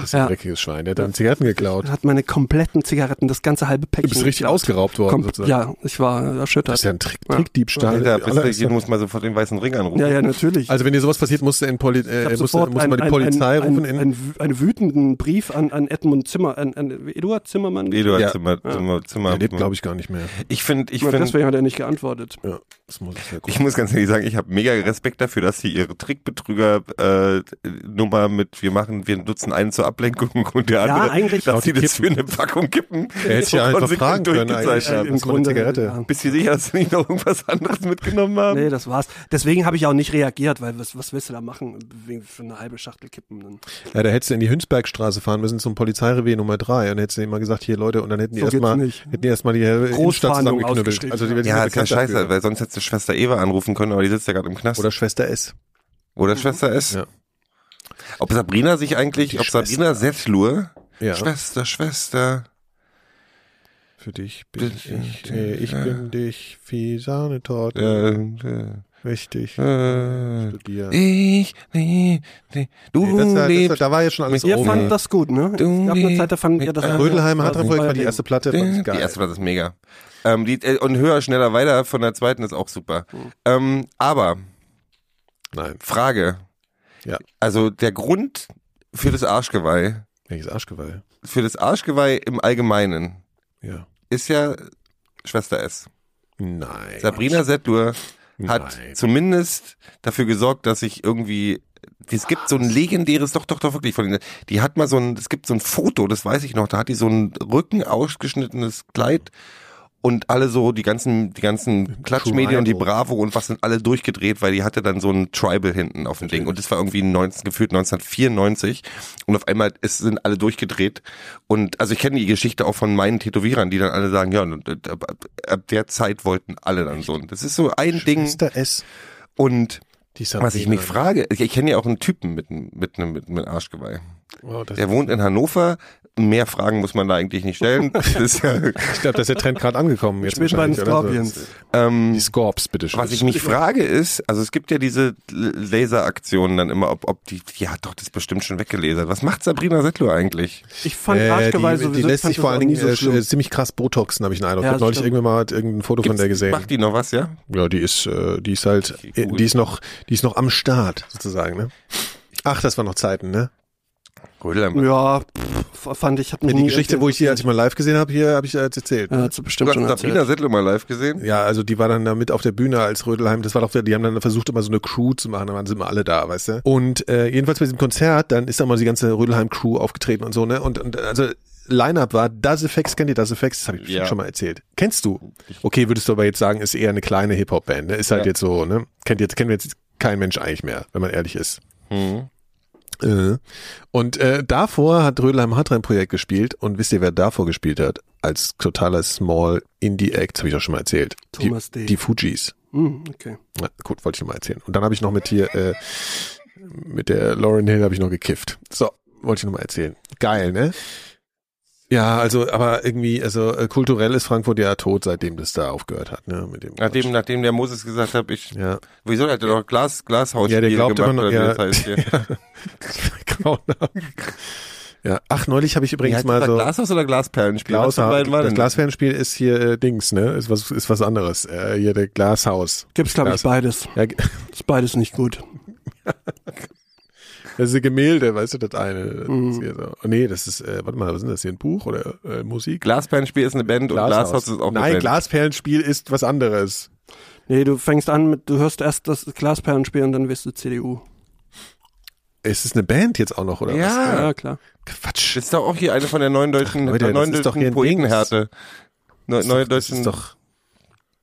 Speaker 4: Das ist ein
Speaker 3: Ja.
Speaker 4: dreckiges Schwein. Der hat dann Zigaretten geklaut.
Speaker 3: Hat meine kompletten Zigaretten, das ganze halbe Päckchen.
Speaker 4: Du bist richtig
Speaker 3: geklaut.
Speaker 4: ausgeraubt worden,
Speaker 3: Kom
Speaker 4: sozusagen.
Speaker 3: ja, ich war erschüttert.
Speaker 4: Das ist ja ein Trick,
Speaker 3: Ja.
Speaker 4: Trickdiebstahl.
Speaker 5: Alter, bist
Speaker 4: Aller-
Speaker 5: du, musst mal sofort den weißen Ring anrufen.
Speaker 3: ja, ja, natürlich.
Speaker 4: Also wenn dir sowas passiert, musst du in Poli äh, musst, musst du mal die
Speaker 3: ein-
Speaker 4: Polizei
Speaker 3: ein,
Speaker 4: rufen.
Speaker 3: ein,
Speaker 4: in,
Speaker 3: ein, einen wütenden Brief an, an Edmund Zimmer, an, an Eduard Zimmermann.
Speaker 5: Eduard
Speaker 4: Ja.
Speaker 5: Zimmer, Zimmer, Zimmer.
Speaker 4: der lebt, glaube ich, gar nicht mehr.
Speaker 5: Ich finde, ich finde,
Speaker 3: deswegen hat er nicht geantwortet.
Speaker 4: Ja, muss ich
Speaker 5: ich muss ganz ehrlich sagen, ich habe mega Respekt dafür, dass sie ihre Trickbetrüger äh, Nummer mit wir machen, wir nutzen einen zur Ablenkung und der
Speaker 3: Ja,
Speaker 5: andere,
Speaker 3: eigentlich-
Speaker 5: dass sie
Speaker 4: die
Speaker 5: das für eine Packung kippen.
Speaker 4: Er hätte ja einfach fragen können, eigentlich.
Speaker 5: haben.
Speaker 3: Im Grunde,
Speaker 4: Zigarette?
Speaker 3: ja.
Speaker 5: Bist du sicher, dass sie nicht noch irgendwas anderes mitgenommen haben?
Speaker 3: Nee, das war's. Deswegen habe ich auch nicht reagiert, weil was, was willst du da machen? Wegen für eine halbe Schachtel kippen. Dann.
Speaker 4: Ja, da hättest du in die Hünsbergstraße fahren müssen zum Polizeirevier Nummer drei und hättest du immer gesagt, hier Leute, und dann hätten die
Speaker 3: So
Speaker 4: erstmal hätten die erstmal die
Speaker 3: Großfahndung
Speaker 4: zusammengeknüppelt.
Speaker 3: ausgestellt,
Speaker 4: Also die
Speaker 3: ja.
Speaker 4: werden
Speaker 5: Ja,
Speaker 4: ja
Speaker 5: ist ja scheiße,
Speaker 4: dafür.
Speaker 5: weil sonst hättest du Schwester Eva anrufen können, aber die sitzt ja gerade im Knast.
Speaker 4: Oder Schwester S.
Speaker 5: Oder Schwester S.
Speaker 4: Ja.
Speaker 5: Ob Sabrina sich eigentlich,
Speaker 4: Die
Speaker 5: ob Sabrina Settlur,
Speaker 4: Ja.
Speaker 5: Schwester, Schwester,
Speaker 4: Für dich bin
Speaker 5: Bitte,
Speaker 4: ich, äh, ich
Speaker 5: ja.
Speaker 4: bin dich wie Sahnetorte. Richtig.
Speaker 5: äh,
Speaker 4: Studieren.
Speaker 5: ich, nee, nee, du
Speaker 4: Nee, das, das,
Speaker 5: lebst,
Speaker 4: das, da war jetzt schon alles
Speaker 3: Ihr
Speaker 4: oben.
Speaker 3: fand das gut, ne?
Speaker 5: Du
Speaker 3: Es gab eine Zeit, da fand ihr das
Speaker 4: Rödelheim hat war die erste Platte, fand ich
Speaker 5: die
Speaker 4: geil.
Speaker 5: erste Platte ist mega. Ähm, die, äh, und höher, schneller, weiter von der zweiten ist auch super. Ähm, aber,
Speaker 4: Nein,
Speaker 5: Frage.
Speaker 4: Ja.
Speaker 5: Also der Grund für das Arschgeweih,
Speaker 4: welches Arschgeweih.
Speaker 5: für das Arschgeweih im Allgemeinen
Speaker 4: Ja.
Speaker 5: ist ja Schwester S.
Speaker 4: Nein.
Speaker 5: Sabrina Settlur hat
Speaker 4: Nein.
Speaker 5: zumindest dafür gesorgt, dass ich irgendwie es gibt so ein legendäres, doch, doch, doch, wirklich von. Die hat mal so ein, es gibt so ein Foto, das weiß ich noch, da hat die so ein Rücken ausgeschnittenes Kleid und alle so, die ganzen, die ganzen Klatschmedien und die Bravo und was sind alle durchgedreht, weil die hatte dann so ein Tribal hinten auf dem Ding und das war irgendwie 19, gefühlt 1994 und auf einmal es sind alle durchgedreht und also ich kenne die Geschichte auch von meinen Tätowierern, die dann alle sagen, ja, und ab, der Zeit wollten alle dann so. Das ist so ein Ding
Speaker 4: Schwester S.
Speaker 5: und was ich mich frage, ich, ich kenne ja auch einen Typen mit, einem- mit einem mit, mit einem Arschgeweih.
Speaker 4: Oh, das,
Speaker 5: Der wohnt in Hannover. Mehr Fragen muss man da eigentlich nicht stellen. <laughs> Das ist ja,
Speaker 4: ich glaube, da ist der Trend gerade angekommen. Jetzt
Speaker 3: bin bei den? Scorpions.
Speaker 5: ähm,
Speaker 4: Die Scorps, bitteschön.
Speaker 5: was ich mich frage ist, also es gibt ja diese Laseraktionen dann immer, ob, ob die, die hat doch das bestimmt schon weggelasert. Was macht Sabrina Settler eigentlich?
Speaker 3: Ich fand
Speaker 4: Äh,
Speaker 3: Arschgeweih
Speaker 4: die,
Speaker 3: sowieso
Speaker 4: die lässt sich vor allen Dingen
Speaker 3: so
Speaker 4: äh, äh, ziemlich krass Botoxen, habe ich den Eindruck.
Speaker 3: Ja,
Speaker 4: ich habe neulich
Speaker 3: stimmt.
Speaker 4: irgendwann mal irgendein Foto von
Speaker 5: Gibt's-
Speaker 4: der gesehen.
Speaker 5: Macht die noch was, ja?
Speaker 4: Ja, die ist, äh, die ist halt,
Speaker 5: Okay,
Speaker 4: äh, die ist noch, die ist noch am Start, sozusagen, ne? Ach, das waren noch Zeiten, ne?
Speaker 5: Rödelheim.
Speaker 3: Ja, pff, fand ich, hat mich
Speaker 4: Die Geschichte, wo ich die, als ich mal live gesehen habe, hier habe ich jetzt erzählt.
Speaker 3: ja,
Speaker 5: Du
Speaker 3: bestimmt
Speaker 5: hast
Speaker 3: schon
Speaker 5: Sabrina. Settler mal live gesehen?
Speaker 4: Ja, also die war dann da mit auf der Bühne als Rödelheim. Das war doch, die haben dann versucht, immer so eine Crew zu machen. Da waren sie immer alle da, weißt du. Und äh, jedenfalls bei diesem Konzert, dann ist da mal die ganze Rödelheim-Crew aufgetreten und so, ne? Und, und also Line-Up war Das Effects, kennt ihr Das Effects? Das habe ich
Speaker 5: Ja.
Speaker 4: schon mal erzählt. Kennst du? Okay, würdest du aber jetzt sagen, ist eher eine kleine Hip-Hop-Band, ne? Ist halt
Speaker 5: Ja.
Speaker 4: jetzt so, ne? Kennt jetzt, kennen wir jetzt kein Mensch eigentlich mehr, wenn man ehrlich ist.
Speaker 5: Mhm.
Speaker 4: Äh. Und äh, davor hat Rödelheim Hartrein Projekt gespielt und wisst ihr, wer davor gespielt hat? Als totaler Small Indie Act, habe ich auch schon mal erzählt.
Speaker 3: Thomas
Speaker 4: die,
Speaker 3: D.
Speaker 4: die Fujis.
Speaker 3: Hm, okay.
Speaker 4: Ja, gut, wollte ich noch mal erzählen. Und dann habe ich noch mit hier, äh, mit der Lauren Hill habe ich noch gekifft. So, wollte ich noch mal erzählen. Geil, ne? Ja, also, aber irgendwie, also äh, kulturell ist Frankfurt ja tot, seitdem das da aufgehört hat, ne? Mit dem
Speaker 5: Nachdem, nachdem der Moses gesagt hat, ich,
Speaker 4: ja.
Speaker 5: wieso hat er doch Glas, Glashaus
Speaker 4: Ja, der glaubt
Speaker 5: gemacht,
Speaker 4: immer noch-
Speaker 5: oder wie
Speaker 4: ja.
Speaker 5: das heißt hier.
Speaker 4: Grauenhaft. <laughs> ja, ach, neulich habe ich übrigens mal so
Speaker 5: Glashaus oder Glasperlenspiel? Was von
Speaker 4: Glas,
Speaker 5: beiden war
Speaker 4: das
Speaker 5: denn?
Speaker 4: Glasfernspiel ist hier äh, Dings, ne? Ist was ist was anderes. Äh, hier der Glashaus.
Speaker 3: Gibt's, glaube ich, beides.
Speaker 4: Ja,
Speaker 3: Ist beides nicht gut. <laughs>
Speaker 4: das ist ein Gemälde, weißt du, das eine. Das
Speaker 3: Mhm.
Speaker 4: hier so. Oh, nee, das ist, äh, warte mal, was ist das hier, ein Buch oder äh, Musik?
Speaker 5: Glasperlenspiel ist eine Band und Glashaus ist auch eine
Speaker 4: Nein,
Speaker 5: Band.
Speaker 4: Glasperlenspiel ist was anderes.
Speaker 3: Nee, du fängst an mit, du hörst erst das Glasperlenspiel und dann wirst du CDU.
Speaker 4: Ist es eine Band jetzt auch noch, oder was?
Speaker 5: Ja,
Speaker 3: Ja, klar.
Speaker 4: Quatsch.
Speaker 5: das ist doch auch hier eine von der neuen deutschen,
Speaker 4: Ach, Leute,
Speaker 5: der neuen
Speaker 4: das
Speaker 5: deutschen Poetenhärte. Neu,
Speaker 4: Das
Speaker 5: neue
Speaker 4: doch, das
Speaker 5: deutschen,
Speaker 4: ist doch.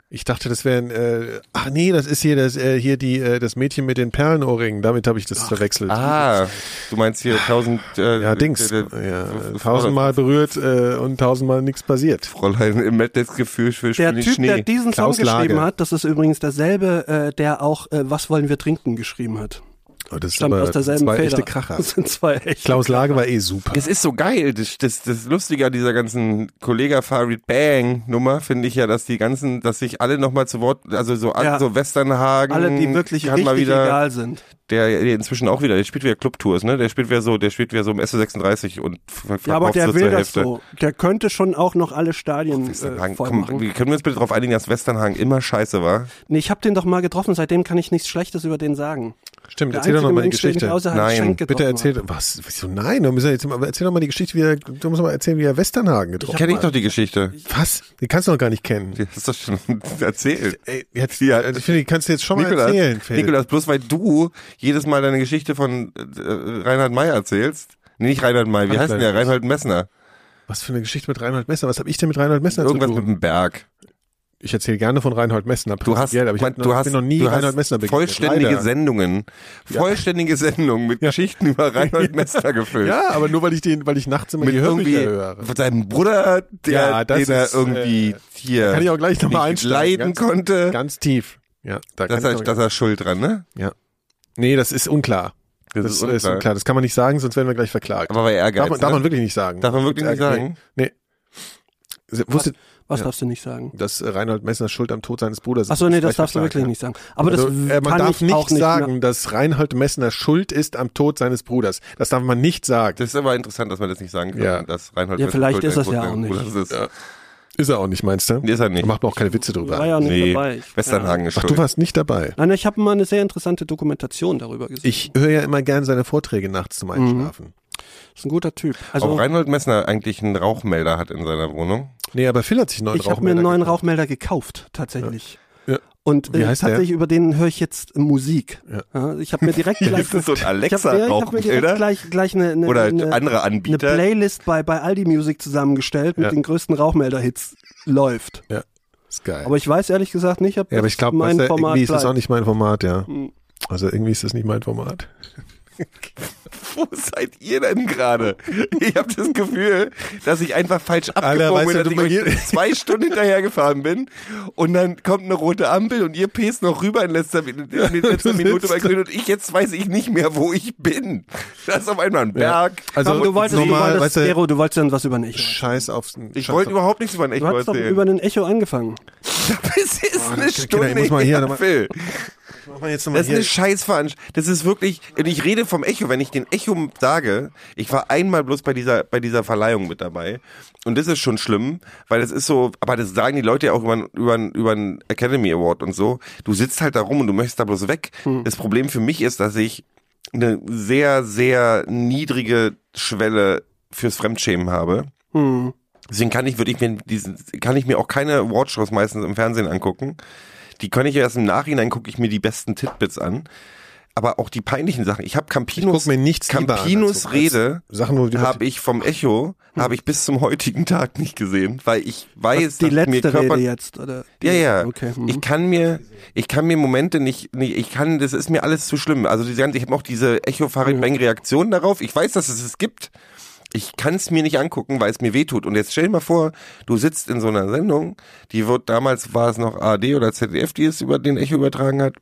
Speaker 4: Ich dachte, das wären. Äh, ach nee, das ist hier das äh, hier die äh, das Mädchen mit den Perlenohrringen. Damit habe ich das verwechselt.
Speaker 5: ah, du meinst hier tausend, äh,
Speaker 4: Ja, Dings.
Speaker 5: äh,
Speaker 4: Ja,
Speaker 5: äh,
Speaker 4: tausendmal berührt äh, und tausendmal nichts passiert.
Speaker 5: Fräulein im Gefühl für
Speaker 3: Der
Speaker 5: Spiel
Speaker 3: Typ,
Speaker 5: Schnee.
Speaker 3: der diesen
Speaker 4: Klaus
Speaker 3: Song geschrieben
Speaker 4: Lage.
Speaker 3: hat, das ist übrigens derselbe, äh, der auch äh, Was wollen wir trinken geschrieben hat.
Speaker 4: Oh, das ist
Speaker 3: Stammt
Speaker 4: aber
Speaker 3: aus derselben
Speaker 4: zwei
Speaker 3: Feder.
Speaker 4: echte Kracher. <laughs>
Speaker 3: Das sind zwei echte.
Speaker 4: Klaus Lage war eh super.
Speaker 5: Es ist so geil. Das, das, das Lustige an dieser ganzen Kollega Farid Bang Nummer finde ich ja, dass die ganzen, dass sich alle nochmal zu Wort, also so,
Speaker 3: Ja.
Speaker 5: so Westernhagen.
Speaker 3: Alle, die wirklich richtig
Speaker 5: mal wieder,
Speaker 3: egal sind.
Speaker 5: Der, inzwischen auch wieder, der spielt wieder Clubtours, ne? Der spielt wieder so, der spielt wieder so im SO36 und ver-
Speaker 3: Ja, aber
Speaker 5: verkauft
Speaker 3: der will das
Speaker 5: Hälfte.
Speaker 3: so. Der könnte schon auch noch alle Stadien äh,
Speaker 5: Westernhagen,
Speaker 3: voll
Speaker 5: komm, können wir uns bitte darauf einigen, dass Westernhagen immer scheiße war?
Speaker 3: Nee, ich habe den doch mal getroffen, seitdem kann ich nichts Schlechtes über den sagen.
Speaker 4: Stimmt,
Speaker 3: Der
Speaker 4: erzähl doch
Speaker 3: einzige
Speaker 4: noch mal die Geschichte.
Speaker 5: Nein,
Speaker 4: Bitte erzähl, was, wieso nein, du musst ja jetzt mal, erzähl doch mal die Geschichte, wie er, du musst mal erzählen, wie er Westernhagen getroffen
Speaker 5: Kenn ich
Speaker 4: hat.
Speaker 5: doch die Geschichte.
Speaker 4: Was? Die kannst du noch gar nicht kennen.
Speaker 5: Die hast du doch schon <laughs> erzählt.
Speaker 4: Ey, jetzt,
Speaker 5: Ja,
Speaker 4: also ich finde, die kannst du jetzt schon mal
Speaker 5: Nikolas,
Speaker 4: erzählen, Phil.
Speaker 5: Nikolas, bloß weil du jedes Mal deine Geschichte von äh, Reinhard May erzählst. Nee, nicht Reinhard May, wie heißt denn der?
Speaker 4: Reinhard
Speaker 5: Reinhold Messner.
Speaker 4: Was für eine Geschichte mit Reinhold Messner? Was habe ich denn mit Reinhold Messner
Speaker 5: Irgendwas
Speaker 4: zu
Speaker 5: mit
Speaker 4: tun?
Speaker 5: dem Berg.
Speaker 4: Ich erzähle gerne von Reinhold Messner.
Speaker 5: Du hast,
Speaker 4: aber ich, hab noch,
Speaker 5: du hast,
Speaker 4: bin noch nie
Speaker 5: du
Speaker 4: Reinhold Messner begegnet.
Speaker 5: vollständige
Speaker 4: Leider.
Speaker 5: Sendungen, vollständige Sendungen mit Geschichten über Reinhold <laughs> Messner gefüllt.
Speaker 4: Ja, aber nur weil ich den, weil ich nachts immer
Speaker 5: mit
Speaker 4: die
Speaker 5: irgendwie
Speaker 4: höre.
Speaker 5: von seinem Bruder, der,
Speaker 4: Ja,
Speaker 5: den er
Speaker 4: ist,
Speaker 5: irgendwie
Speaker 4: äh,
Speaker 5: hier
Speaker 4: Kann ich auch gleich nochmal einsteigen.
Speaker 5: leiden
Speaker 4: ganz,
Speaker 5: konnte.
Speaker 4: Ganz tief. Ja, da
Speaker 5: Das
Speaker 4: ich
Speaker 5: das ist schuld dran, ne?
Speaker 4: ja. Nee, das ist unklar.
Speaker 5: Das,
Speaker 4: Das,
Speaker 5: ist
Speaker 4: ist,
Speaker 5: unklar.
Speaker 4: unklar. Das kann man nicht sagen, sonst werden wir gleich verklagt.
Speaker 5: Aber bei Ehrgeiz.
Speaker 4: darf, man, darf
Speaker 5: ne?
Speaker 4: man wirklich nicht sagen.
Speaker 5: Darf man wirklich nicht sagen?
Speaker 4: Nee. nee. Wusstet,
Speaker 3: Was
Speaker 4: Ja.
Speaker 3: darfst du nicht sagen?
Speaker 4: dass äh, Reinhold Messner schuld am Tod seines Bruders ist?
Speaker 3: Achso, nee, das darfst du wirklich
Speaker 4: ja.
Speaker 3: nicht sagen. Aber
Speaker 4: also,
Speaker 3: das
Speaker 4: äh, man
Speaker 3: kann
Speaker 4: darf
Speaker 3: ich auch
Speaker 4: nicht
Speaker 3: nicht
Speaker 4: sagen,
Speaker 3: mehr-
Speaker 4: dass Reinhold Messner schuld ist am Tod seines Bruders. Das darf man nicht sagen.
Speaker 5: Das ist aber interessant, dass man das nicht sagen kann,
Speaker 4: Ja.
Speaker 5: dass Reinhold
Speaker 3: Ja,
Speaker 5: Messner
Speaker 3: vielleicht
Speaker 5: schuld
Speaker 3: ist es ja auch nicht.
Speaker 5: Bruders Ist.
Speaker 4: Ja. Ist er auch nicht, meinst du?
Speaker 5: Nee, ist er nicht.
Speaker 4: Da macht man auch keine Witze drüber.
Speaker 3: war ja nicht
Speaker 5: Nee,
Speaker 3: dabei. Ich-
Speaker 5: Westernhagen ist
Speaker 4: Ach, du warst nicht dabei.
Speaker 3: Nein, ich habe mal eine sehr interessante Dokumentation darüber gesehen.
Speaker 4: Ich höre ja immer gern seine Vorträge nachts zum Einschlafen.
Speaker 3: Das ist ein guter Typ.
Speaker 5: Ob
Speaker 3: Also
Speaker 5: Reinhold Messner eigentlich einen Rauchmelder hat in seiner Wohnung?
Speaker 4: Nee, aber Phil hat sich einen neuen
Speaker 3: ich habe mir einen
Speaker 4: Rauchmelder
Speaker 3: neuen
Speaker 4: gekauft.
Speaker 3: Rauchmelder gekauft, tatsächlich.
Speaker 4: Ja.
Speaker 3: Und
Speaker 4: Wie
Speaker 3: äh,
Speaker 4: heißt der?
Speaker 3: tatsächlich über den höre ich jetzt Musik.
Speaker 4: Ja.
Speaker 3: Ja, ich habe mir direkt <laughs> gleich
Speaker 5: Ist so ein
Speaker 3: ich ja, ich hab mir direkt gleich, gleich eine, eine,
Speaker 5: Oder
Speaker 3: eine,
Speaker 5: andere
Speaker 3: eine
Speaker 5: Anbieter?
Speaker 3: Playlist bei, bei Aldi Music zusammengestellt mit
Speaker 4: Ja.
Speaker 3: den größten Rauchmelder-Hits läuft.
Speaker 4: Ist geil.
Speaker 3: Aber ich weiß ehrlich gesagt nicht, ob
Speaker 4: ja, aber ich glaube,
Speaker 3: mein
Speaker 4: irgendwie
Speaker 3: Format
Speaker 4: ist das auch nicht mein Format, ja.
Speaker 3: Hm.
Speaker 4: Also irgendwie ist das nicht mein Format.
Speaker 5: Wo seid ihr denn gerade? Ich habe das Gefühl, dass ich einfach falsch abgebogen bin,
Speaker 4: du,
Speaker 5: dass
Speaker 4: du
Speaker 5: ich euch <laughs> zwei Stunden hinterher gefahren bin und dann kommt eine rote Ampel und ihr pest noch rüber in letzter, in letzter <laughs>
Speaker 4: Du
Speaker 5: Minute bei Grün und ich jetzt weiß ich nicht mehr, wo ich bin. Das ist auf einmal ein Berg.
Speaker 4: Also
Speaker 3: Komm, du wolltest, du
Speaker 4: normal,
Speaker 3: wolltest,
Speaker 4: weißt du,
Speaker 3: Gero, du wolltest dann was über ein Echo.
Speaker 4: Scheiß aufs.
Speaker 5: Ich wollte
Speaker 4: auf-
Speaker 5: überhaupt nichts über ein
Speaker 3: Du
Speaker 5: Echo
Speaker 3: hast doch über ein Echo angefangen. <laughs>
Speaker 5: Es ist eine
Speaker 4: Kinder,
Speaker 5: Stunde
Speaker 4: ich muss mal hier nochmal-
Speaker 5: Phil. Das ist eine Scheißveranstaltung. Das ist wirklich, und ich rede vom Echo, wenn ich den Echo sage, ich war einmal bloß bei dieser, bei dieser Verleihung mit dabei. Und das ist schon schlimm, weil das ist so, aber das sagen die Leute ja auch über, über, über einen Academy Award und so. Du sitzt halt da rum und du möchtest da bloß weg. Das Problem für mich ist, dass ich eine sehr, sehr niedrige Schwelle fürs Fremdschämen habe.
Speaker 3: Hm.
Speaker 5: Deswegen kann ich, würde ich mir diesen, kann ich mir auch keine Watchshows meistens im Fernsehen angucken. Die kann ich erst im Nachhinein gucke ich mir die besten Titbits an. Aber auch die peinlichen Sachen. Ich habe Campinos,
Speaker 4: Ich guck mir nichts lieber an
Speaker 5: Campinos
Speaker 4: so-
Speaker 5: Rede
Speaker 4: die-
Speaker 5: habe ich vom Echo, habe ich bis zum heutigen Tag nicht gesehen, weil ich weiß,
Speaker 3: Die
Speaker 5: dass mir
Speaker 3: letzte
Speaker 5: Körper,
Speaker 3: Rede jetzt, oder?
Speaker 5: ja, ja.
Speaker 3: Okay. hm.
Speaker 5: Ich kann mir, ich kann mir Momente nicht, nicht, ich kann, das ist mir alles zu schlimm. Also ganze, ich habe auch diese Echo Farid Bang Reaktion darauf. Ich weiß, dass es es gibt. Ich kann es mir nicht angucken, weil es mir wehtut. Und jetzt stell dir mal vor, du sitzt in so einer Sendung, die wird damals war es noch ARD oder ZDF, die es über den Echo übertragen hat.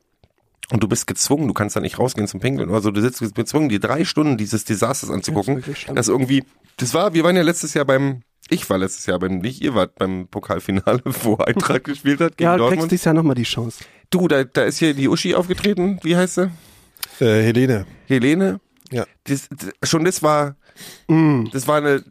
Speaker 5: Und du bist gezwungen, du kannst da nicht rausgehen zum Pinkeln oder so, du sitzt gezwungen, die drei Stunden dieses Desasters anzugucken.
Speaker 3: schlimm.
Speaker 5: Das irgendwie, das war, wir waren ja letztes Jahr beim, ich war letztes Jahr beim, nicht ihr wart beim Pokalfinale, <laughs> wo Eintracht gespielt hat gegen
Speaker 3: ja, du kriegst
Speaker 5: Dortmund.
Speaker 3: dieses Jahr nochmal die Chance.
Speaker 5: Du, da, da ist hier die Uschi aufgetreten, wie heißt sie?
Speaker 4: Äh, Helene.
Speaker 5: Helene.
Speaker 4: Ja.
Speaker 5: Das, das, schon das war,
Speaker 3: Mm.
Speaker 5: das war eine,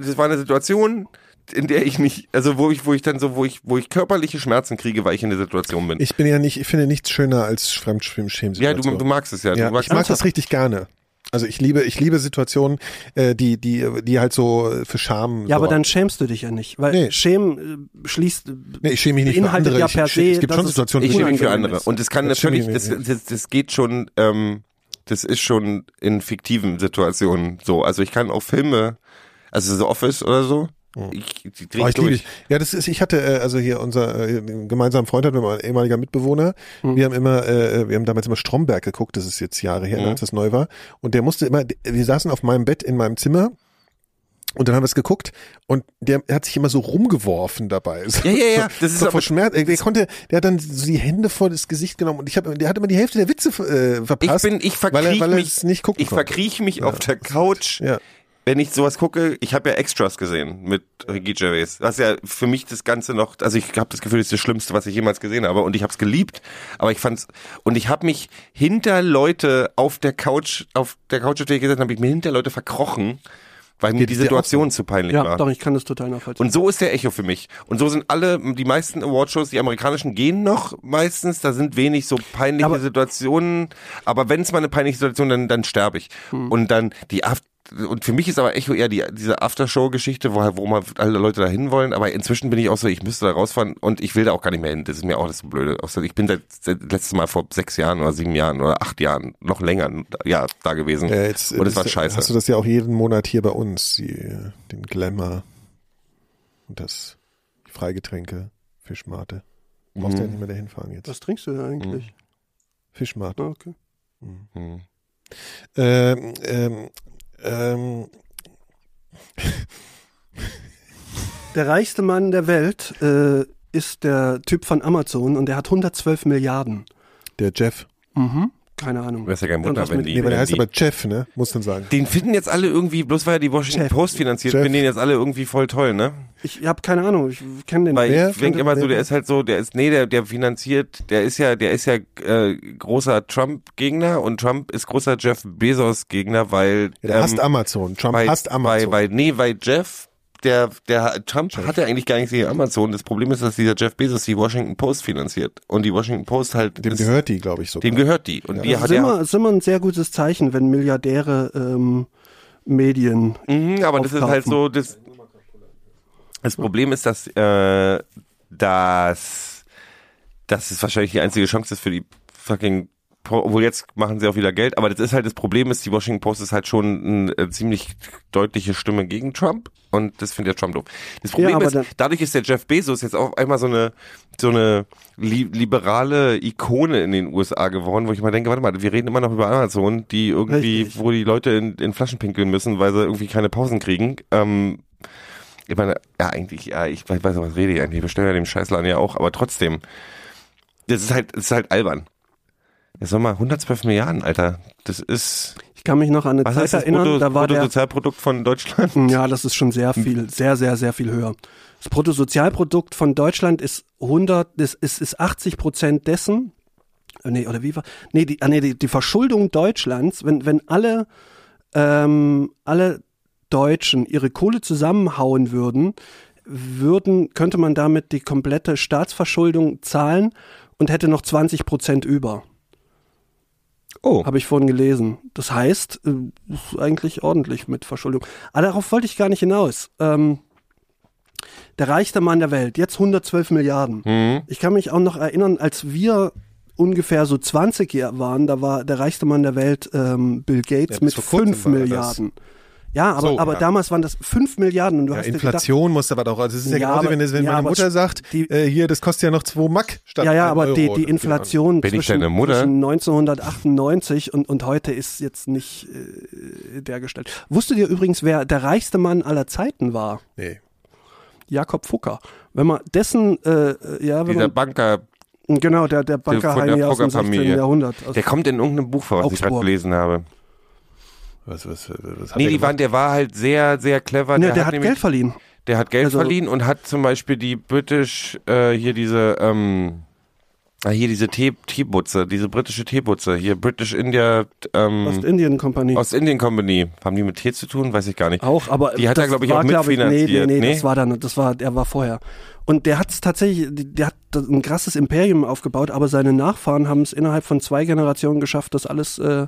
Speaker 5: das war eine Situation, in der ich nicht, also wo ich, wo ich dann so, wo ich, wo ich körperliche Schmerzen kriege, weil ich in der Situation bin.
Speaker 4: Ich bin ja nicht, ich finde nichts schöner als Fremdschämen.
Speaker 5: ja, du, du magst es ja.
Speaker 4: Ja,
Speaker 5: du magst
Speaker 4: ich mag das richtig gerne. Also ich liebe, ich liebe Situationen, äh, die, die, die halt so für Scham.
Speaker 3: Ja, aber dann schämst du dich ja nicht, weil
Speaker 4: Nee.
Speaker 3: Schämen äh, schließt.
Speaker 4: Nee, ich schäme mich nicht für andere.
Speaker 3: ja
Speaker 4: ich,
Speaker 3: per
Speaker 4: ich,
Speaker 3: se,
Speaker 4: es gibt schon Situationen,
Speaker 5: Ich
Speaker 4: wo
Speaker 5: schäme mich für andere. Und das kann
Speaker 4: Das
Speaker 5: natürlich,
Speaker 4: ich
Speaker 5: das, das, das geht schon, ähm, das ist schon in fiktiven Situationen so. Also ich kann auch Filme, also so Office oder so, ich, die dreh
Speaker 4: Oh,
Speaker 5: ich
Speaker 4: liebe ich. Ja, das ist, ich hatte, äh, also hier unser äh, gemeinsamer Freund hat mein ehemaliger Mitbewohner.
Speaker 3: Hm.
Speaker 4: Wir haben immer, äh, wir haben damals immer Stromberg geguckt, das ist jetzt Jahre her,
Speaker 5: Mhm.
Speaker 4: als das neu war. Und der musste immer, wir saßen auf meinem Bett in meinem Zimmer und dann haben wir es geguckt und der hat sich immer so rumgeworfen dabei. So,
Speaker 5: Ja, ja, ja, das ist
Speaker 4: so vor Schmerz. Der konnte, der hat dann so die Hände vor das Gesicht genommen und ich habe, der hat immer die Hälfte der Witze äh,
Speaker 5: Ich
Speaker 4: verpasst.
Speaker 5: bin, ich
Speaker 4: weil er,
Speaker 5: verkriech
Speaker 4: weil er
Speaker 5: mich,
Speaker 4: nicht gucken
Speaker 5: ich
Speaker 4: konnte.
Speaker 5: verkrieche mich auf der Couch.
Speaker 4: Ja.
Speaker 5: wenn ich sowas gucke, ich habe ja Extras gesehen mit Ricky Gervais. Was ja für mich das Ganze noch, also ich habe das Gefühl, das ist das Schlimmste, was ich jemals gesehen habe und ich habe es geliebt, aber ich fand's und ich habe mich hinter Leute auf der Couch, auf der Couch, auf der ich gesessen habe, ich mir hinter Leute verkrochen, weil mir die Situation zu peinlich
Speaker 3: Ja,
Speaker 5: war.
Speaker 3: doch, ich kann das total nachvollziehen.
Speaker 5: Und so ist der Echo für mich. Und so sind alle, die meisten Awardshows, die amerikanischen gehen noch meistens. Da sind wenig so peinliche
Speaker 3: Aber-
Speaker 5: Situationen. Aber wenn es mal eine peinliche Situation, dann, dann sterbe ich.
Speaker 3: Hm.
Speaker 5: Und dann die Aft und für mich ist aber Echo eher die, diese Aftershow-Geschichte, wo, halt- wo mal alle Leute da hin wollen. Aber inzwischen bin ich auch so, ich müsste da rausfahren und ich will da auch gar nicht mehr hin. Das ist mir auch das Blöde. Außer Ich bin seit, seit letztes Mal vor sechs Jahren oder sieben Jahren oder acht Jahren, noch länger, ja, da gewesen.
Speaker 4: Ja, jetzt,
Speaker 5: und es war scheiße.
Speaker 4: Hast du das ja auch jeden Monat hier bei uns, die, den Glamour und das die Freigetränke, Fischmate. Du brauchst ja nicht mehr dahin fahren jetzt.
Speaker 3: Was trinkst du denn eigentlich?
Speaker 4: Fischmate.
Speaker 3: Ah, okay.
Speaker 5: Hm.
Speaker 4: Ähm, ähm, ähm,
Speaker 3: Der reichste Mann der Welt äh, ist der Typ von Amazon und der hat 112 Milliarden.
Speaker 4: der Jeff.
Speaker 3: Mhm. Keine Ahnung.
Speaker 5: Das ist ja kein Wunder, wenn
Speaker 3: mit-
Speaker 5: die.
Speaker 4: Nee, weil der
Speaker 5: wenn
Speaker 4: heißt
Speaker 5: die,
Speaker 4: aber Jeff, ne? Muss man sagen.
Speaker 5: Den finden jetzt alle irgendwie, bloß weil er die Washington
Speaker 3: Jeff.
Speaker 5: Post finanziert,
Speaker 4: Jeff.
Speaker 5: finden den jetzt alle irgendwie voll toll, ne?
Speaker 3: Ich habe keine Ahnung, ich kenne den
Speaker 5: Weil
Speaker 4: Wer
Speaker 5: ich denke immer so, der ist halt so, der ist, nee, der, der finanziert, der ist ja, der ist ja äh, großer Trump-Gegner und Trump ist großer Jeff Bezos-Gegner, weil
Speaker 4: Ja, der
Speaker 5: ähm,
Speaker 4: hasst Amazon. Trump
Speaker 5: weil,
Speaker 4: hasst Amazon.
Speaker 5: Weil, weil, nee, weil Jeff, der, der Trump hat ja eigentlich gar nichts gegen Amazon. Das Problem ist, dass dieser Jeff Bezos die Washington Post finanziert und die Washington Post halt,
Speaker 4: dem
Speaker 5: ist,
Speaker 4: gehört die, glaube ich, sogar.
Speaker 5: dem gehört die und die
Speaker 3: Das
Speaker 5: hat
Speaker 3: ist
Speaker 5: ja,
Speaker 3: immer, ist immer ein sehr gutes Zeichen, wenn Milliardäre ähm, Medien.
Speaker 5: Mhm, aber das ist halt
Speaker 3: aufkaufen.
Speaker 5: so, das, das Problem ist, dass, äh, dass, dass es wahrscheinlich die einzige Chance ist für die fucking, obwohl jetzt machen sie auch wieder Geld, aber das ist halt das Problem ist, die Washington Post ist halt schon eine äh, ziemlich deutliche Stimme gegen Trump und das findet ja Trump doof. Das Problem
Speaker 3: aber
Speaker 5: ist, dadurch ist der Jeff Bezos jetzt auf einmal so eine, so eine li liberale Ikone in den USA geworden, wo ich mal denke, warte mal, wir reden immer noch über Amazon, die irgendwie,
Speaker 3: Richtig.
Speaker 5: wo die Leute in, in Flaschen pinkeln müssen, weil sie irgendwie keine Pausen kriegen. Ähm, ich meine, ja, eigentlich, ja, ich weiß, weiß was rede ich eigentlich. Ich bestelle ja dem Scheißladen ja auch, aber trotzdem. Das ist halt, das ist halt albern. Das soll mal 112 Milliarden, Alter. Das ist,
Speaker 3: Ich kann mich noch an eine
Speaker 5: was
Speaker 3: Zeit
Speaker 5: das
Speaker 3: erinnern,
Speaker 5: Brutto,
Speaker 3: da war der
Speaker 5: Bruttosozialprodukt von Deutschland?
Speaker 3: Ja, das ist schon sehr viel, sehr, sehr, sehr viel höher. Das Bruttosozialprodukt von Deutschland ist 100, ist, ist, ist 80 Prozent dessen. äh, Nee, oder wie war? Nee, die, ah, nee, die, die Verschuldung Deutschlands, wenn, wenn alle, ähm, alle Deutschen ihre Kohle zusammenhauen würden, würden, könnte man damit die komplette Staatsverschuldung zahlen und hätte noch 20 Prozent über.
Speaker 5: Oh.
Speaker 3: Habe ich vorhin gelesen. Das heißt, äh, ist eigentlich ordentlich mit Verschuldung. Aber darauf wollte ich gar nicht hinaus. Ähm, der reichste Mann der Welt, jetzt 112 Milliarden.
Speaker 5: Mhm.
Speaker 3: Ich kann mich auch noch erinnern, als wir ungefähr so 20 Jahre waren, da war der reichste Mann der Welt ähm, Bill Gates
Speaker 4: Ja,
Speaker 3: mit
Speaker 4: vor kurzem
Speaker 3: 5
Speaker 4: war er das.
Speaker 3: Ja, aber,
Speaker 4: So,
Speaker 3: aber
Speaker 4: ja.
Speaker 3: damals waren das 5 Milliarden und du
Speaker 4: Ja,
Speaker 3: hast
Speaker 4: Inflation muss aber doch, also es ist ja,
Speaker 3: Ja,
Speaker 4: genauso,
Speaker 3: aber-
Speaker 4: wenn, es- wenn
Speaker 3: ja,
Speaker 4: meine Mutter sagt,
Speaker 3: die-
Speaker 4: äh, hier, das kostet ja noch 2 Mack statt
Speaker 3: Ja, ja,
Speaker 4: 1
Speaker 3: aber
Speaker 4: Euro.
Speaker 3: die,
Speaker 4: Das
Speaker 3: die Inflation zwischen, zwischen 1998 und, und heute ist jetzt nicht äh, dergestellt. Wusstet ihr übrigens, wer der reichste Mann aller Zeiten war?
Speaker 4: Nee.
Speaker 3: Jakob Fucker. Wenn man dessen, äh, ja, wenn
Speaker 5: Dieser
Speaker 3: man,
Speaker 5: Banker,
Speaker 3: genau, der, der Banker
Speaker 5: der
Speaker 3: Heini aus dem
Speaker 5: Fugger-Familie.
Speaker 3: 16. Jahrhundert. Aus,
Speaker 5: der kommt in irgendeinem Buch vor, was ich gerade
Speaker 3: Augsburg.
Speaker 5: gelesen habe.
Speaker 4: Was, was, was hat
Speaker 5: Nee,
Speaker 4: er
Speaker 5: die
Speaker 4: gemacht?
Speaker 5: waren, der war halt sehr, sehr clever.
Speaker 3: ne, der, hat
Speaker 5: nämlich-
Speaker 3: Geld verliehen.
Speaker 5: Der hat Geld
Speaker 3: Also-
Speaker 5: verliehen und hat zum Beispiel die British, äh, hier diese, ähm, ah, hier diese Tee, Teebutze, diese britische Teebutze, hier British India, ähm,
Speaker 3: Ostindien Company.
Speaker 5: Ostindien Company. Haben die mit Tee zu tun? Weiß ich gar nicht.
Speaker 3: Auch, aber
Speaker 5: Die hat er,
Speaker 3: das
Speaker 5: glaub ich,
Speaker 3: war,
Speaker 5: auch
Speaker 3: glaub
Speaker 5: mitfinanziert,
Speaker 3: nee, nee, nee,
Speaker 5: nee?
Speaker 3: das war dann, das war, der war vorher. Und der hat es tatsächlich, der hat ein krasses Imperium aufgebaut, aber seine Nachfahren haben es innerhalb von zwei Generationen geschafft, das alles, äh,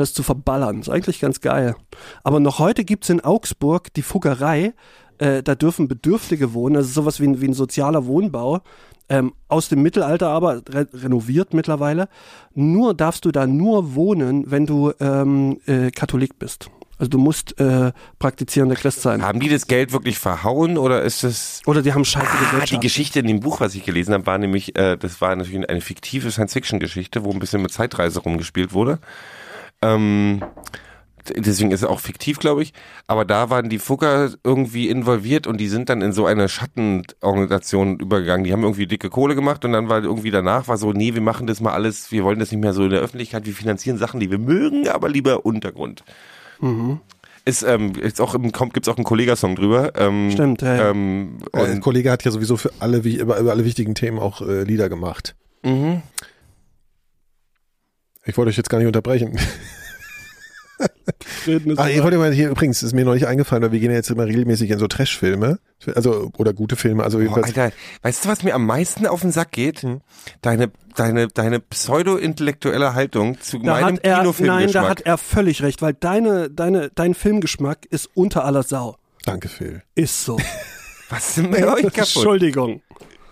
Speaker 3: alles zu verballern. Ist eigentlich ganz geil. Aber noch heute gibt's in Augsburg die Fuggerei, äh, da dürfen Bedürftige wohnen, also sowas wie ein, wie ein sozialer Wohnbau. Ähm, aus dem Mittelalter aber re renoviert mittlerweile. Nur darfst du da nur wohnen, wenn du ähm, äh, Katholik bist. Also du musst äh, praktizierender Christ sein.
Speaker 5: Haben die das Geld wirklich verhauen oder ist es
Speaker 3: Oder die haben scheiße
Speaker 5: Ah, die
Speaker 3: Gesellschaft.
Speaker 5: Geschichte in dem Buch, was ich gelesen habe, war nämlich, äh, das war natürlich eine fiktive Science-Fiction-Geschichte, wo ein bisschen mit Zeitreise rumgespielt wurde. Ähm, deswegen ist es auch fiktiv, glaube ich. Aber da waren die Fugger irgendwie involviert und die sind dann in so eine Schattenorganisation übergegangen. Die haben irgendwie dicke Kohle gemacht und dann war irgendwie danach war so, nee, wir machen das mal alles, wir wollen das nicht mehr so in der Öffentlichkeit, wir finanzieren Sachen, die wir mögen, aber lieber Untergrund. Ist, ähm, ist auch im, kommt, gibt's auch einen Kollegasong drüber. Ähm,
Speaker 3: Stimmt, ja.
Speaker 5: Ähm,
Speaker 4: ein
Speaker 5: und
Speaker 4: Kollege hat ja sowieso für alle, wie, über, über alle wichtigen Themen auch äh, Lieder gemacht.
Speaker 5: Mhm.
Speaker 4: Ich wollte euch jetzt gar nicht unterbrechen. <laughs> Ah, ich wollte mal hier, übrigens, ist mir noch nicht eingefallen, weil wir gehen ja jetzt immer regelmäßig in so Trash-Filme. Also, oder gute Filme. Also, jedenfalls,
Speaker 5: Alter, weißt du, was mir am meisten auf den Sack geht?
Speaker 3: Hm.
Speaker 5: Deine, deine, deine pseudo-intellektuelle Haltung zu
Speaker 3: da
Speaker 5: meinem
Speaker 3: er, nein,
Speaker 5: Kinofilmgeschmack.
Speaker 3: da hat er völlig recht, weil deine, deine, dein Filmgeschmack ist unter aller Sau.
Speaker 4: danke, Phil.
Speaker 3: Ist so. <laughs>
Speaker 5: was ist denn bei euch <laughs> kaputt?
Speaker 3: Entschuldigung.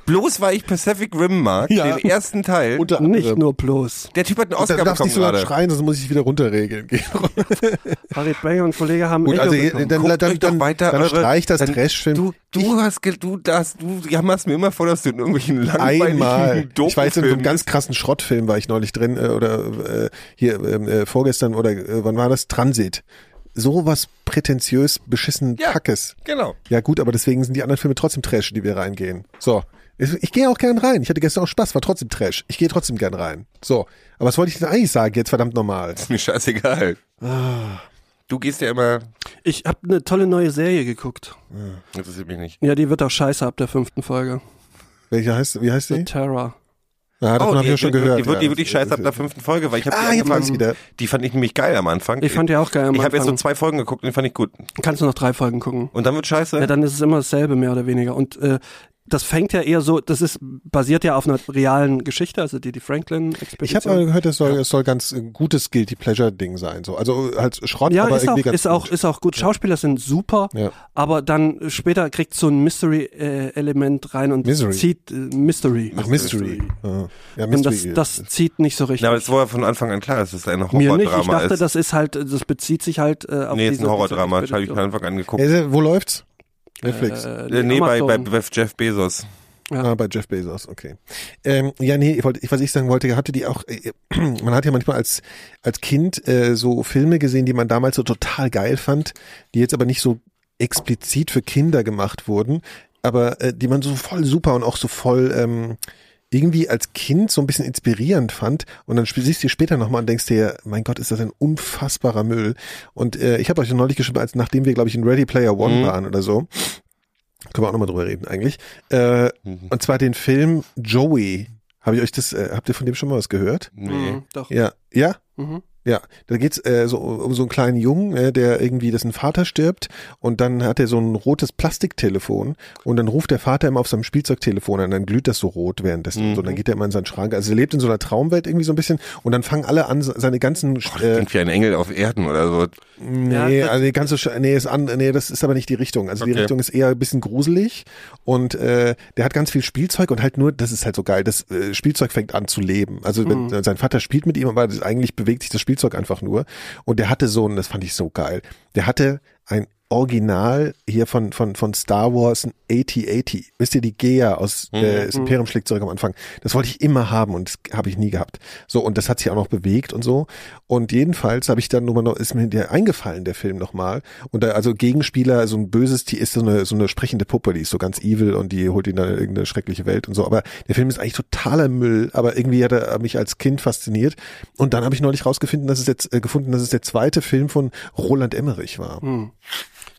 Speaker 5: Bloß weil ich Pacific Rim mag,
Speaker 4: Ja.
Speaker 5: den ersten Teil.
Speaker 4: Unter
Speaker 3: Nicht
Speaker 4: anderem.
Speaker 3: nur bloß.
Speaker 5: der Typ hat einen
Speaker 4: Da
Speaker 5: Oscar
Speaker 4: darfst
Speaker 5: bekommen
Speaker 4: nicht so laut
Speaker 5: gerade.
Speaker 4: schreien, sonst muss ich wieder runterregeln. <laughs>
Speaker 3: Farid Bang und Kollege haben
Speaker 4: Gut,
Speaker 3: Echo
Speaker 4: also
Speaker 3: bekommen.
Speaker 4: dann,
Speaker 5: Guckt
Speaker 4: dann, dann,
Speaker 5: weiter
Speaker 4: dann
Speaker 5: eure-
Speaker 4: streich das Trashfilm.
Speaker 5: Du, du hast, ge- du, das, du jammerst mir immer vor, dass du in irgendwelchen langweiligen
Speaker 4: Einmal. <laughs> Ich weiß, in so einem ganz krassen Schrottfilm war ich neulich drin, äh, oder äh, hier ähm, äh, vorgestern, oder äh, wann war das? Transit. Sowas prätentiös, beschissen
Speaker 5: Ja.
Speaker 4: Kackes.
Speaker 5: Genau.
Speaker 4: Ja gut, aber deswegen sind die anderen Filme trotzdem Trash, in die wir reingehen. So. Ich, gehe auch gern rein. Ich hatte gestern auch Spaß, war trotzdem Trash. Ich gehe trotzdem gern rein. So. Aber was wollte ich denn eigentlich sagen jetzt, verdammt normal?
Speaker 5: Ist mir scheißegal.
Speaker 4: Ah.
Speaker 5: Du gehst ja immer,
Speaker 3: Ich habe eine tolle neue Serie geguckt.
Speaker 5: interessiert mich nicht.
Speaker 3: Ja, die wird auch scheiße ab der fünften Folge.
Speaker 4: Welche heißt, wie heißt
Speaker 3: The
Speaker 4: die?
Speaker 3: Terror.
Speaker 4: Ja, davon habe ich ja schon gehört.
Speaker 5: Die wird,
Speaker 4: ja.
Speaker 5: die wird die scheiße ab der fünften Folge, weil ich habe
Speaker 4: Ah,
Speaker 5: die
Speaker 4: jetzt wieder.
Speaker 5: die fand ich nämlich geil am Anfang.
Speaker 3: Ich fand die auch geil am
Speaker 5: Ich habe jetzt so
Speaker 3: Anfang.
Speaker 5: zwei Folgen geguckt und die fand ich gut.
Speaker 3: Kannst du noch drei Folgen gucken.
Speaker 5: Und dann wird scheiße.
Speaker 3: Ja, dann ist es immer dasselbe, mehr oder weniger. Und äh, das fängt ja eher so, das ist basiert ja auf einer realen Geschichte, also die, die Franklin-Expedition.
Speaker 4: Ich habe mal gehört, es soll, es soll ganz ein gutes Guilty Pleasure Ding sein. So. Also halt Schrott,
Speaker 3: ja,
Speaker 4: aber
Speaker 3: ist auch,
Speaker 4: irgendwie ganz
Speaker 3: ist, auch,
Speaker 4: gut.
Speaker 3: ist auch gut. Schauspieler sind super,
Speaker 4: Ja.
Speaker 3: aber dann später kriegt so ein Mystery-Element rein und
Speaker 4: Misery.
Speaker 3: zieht äh, Mystery.
Speaker 4: Ach, Mystery. Ja, ja
Speaker 3: Und das,
Speaker 4: Mystery.
Speaker 3: das zieht nicht so richtig.
Speaker 5: Na, aber es war von Anfang an klar, dass es ein
Speaker 3: Mir nicht. Ich dachte,
Speaker 5: ist.
Speaker 3: das ist halt, das bezieht sich halt äh, auf
Speaker 5: nee, ist
Speaker 3: diese,
Speaker 5: ein Horrordrama. Das habe ich von Anfang an geguckt.
Speaker 4: Äh, wo läuft's? Netflix.
Speaker 3: Äh,
Speaker 5: Äh, nee, bei, bei,
Speaker 3: Amazon.
Speaker 5: bei Jeff Bezos.
Speaker 3: ja.
Speaker 4: Ah, bei Jeff Bezos, okay. Ähm, ja, nee, ich wollte, was ich sagen wollte, hatte die auch, äh, <clears throat> man hat ja manchmal als, als Kind äh, so Filme gesehen, die man damals so total geil fand, die jetzt aber nicht so explizit für Kinder gemacht wurden, aber äh, die man so voll super und auch so voll ähm, irgendwie als Kind so ein bisschen inspirierend fand und dann siehst du später nochmal und denkst dir, mein Gott, ist das ein unfassbarer Müll. Und äh, ich habe euch neulich geschrieben, als nachdem wir, glaube ich, in Ready Player One
Speaker 5: Mhm.
Speaker 4: waren oder so, können wir auch nochmal drüber reden eigentlich, äh, und zwar den Film Joey. Habe ich euch das, äh, habt ihr von dem schon mal was gehört?
Speaker 5: Nee.
Speaker 3: Mhm, doch.
Speaker 4: Ja, ja?
Speaker 3: Mhm.
Speaker 4: Ja, da geht's äh, so um so einen kleinen Jungen, äh, der irgendwie, dessen Vater stirbt und dann hat er so ein rotes Plastiktelefon und dann ruft der Vater immer auf seinem Spielzeugtelefon an, dann glüht das so rot währenddessen und so, dann geht er immer in seinen Schrank. Also er lebt in so einer Traumwelt irgendwie so ein bisschen und dann fangen alle an, seine ganzen äh,
Speaker 5: Klingt wie ein Engel auf Erden oder so.
Speaker 4: Nee,
Speaker 3: Ja, das-
Speaker 4: also die ganze Sch nee, ist an, nee, das ist aber nicht die Richtung. Also die
Speaker 5: Okay.
Speaker 4: Richtung ist eher ein bisschen gruselig und äh, der hat ganz viel Spielzeug und halt nur, das ist halt so geil, das äh, Spielzeug fängt an zu leben. Also
Speaker 3: Mhm.
Speaker 4: wenn, sein Vater spielt mit ihm, aber das, eigentlich bewegt sich das Spielzeug einfach nur. Und der hatte so, und das fand ich so geil, der hatte ein Original hier von, von, von Star Wars ein AT-80. Wisst ihr, die Gea aus äh, das Imperium schlägt zurück am Anfang. Das wollte ich immer haben und das habe ich nie gehabt. So, und das hat sich auch noch bewegt und so. Und jedenfalls habe ich dann nochmal noch, ist mir der eingefallen, der Film nochmal. Und da, also Gegenspieler, so ein böses, die ist so eine, so eine sprechende Puppe, die ist so ganz evil und die holt ihn dann in irgendeine schreckliche Welt und so. Aber der Film ist eigentlich totaler Müll, aber irgendwie hat er mich als Kind fasziniert. Und dann habe ich neulich rausgefunden, dass es jetzt, äh, gefunden, dass es der zweite Film von Roland Emmerich war.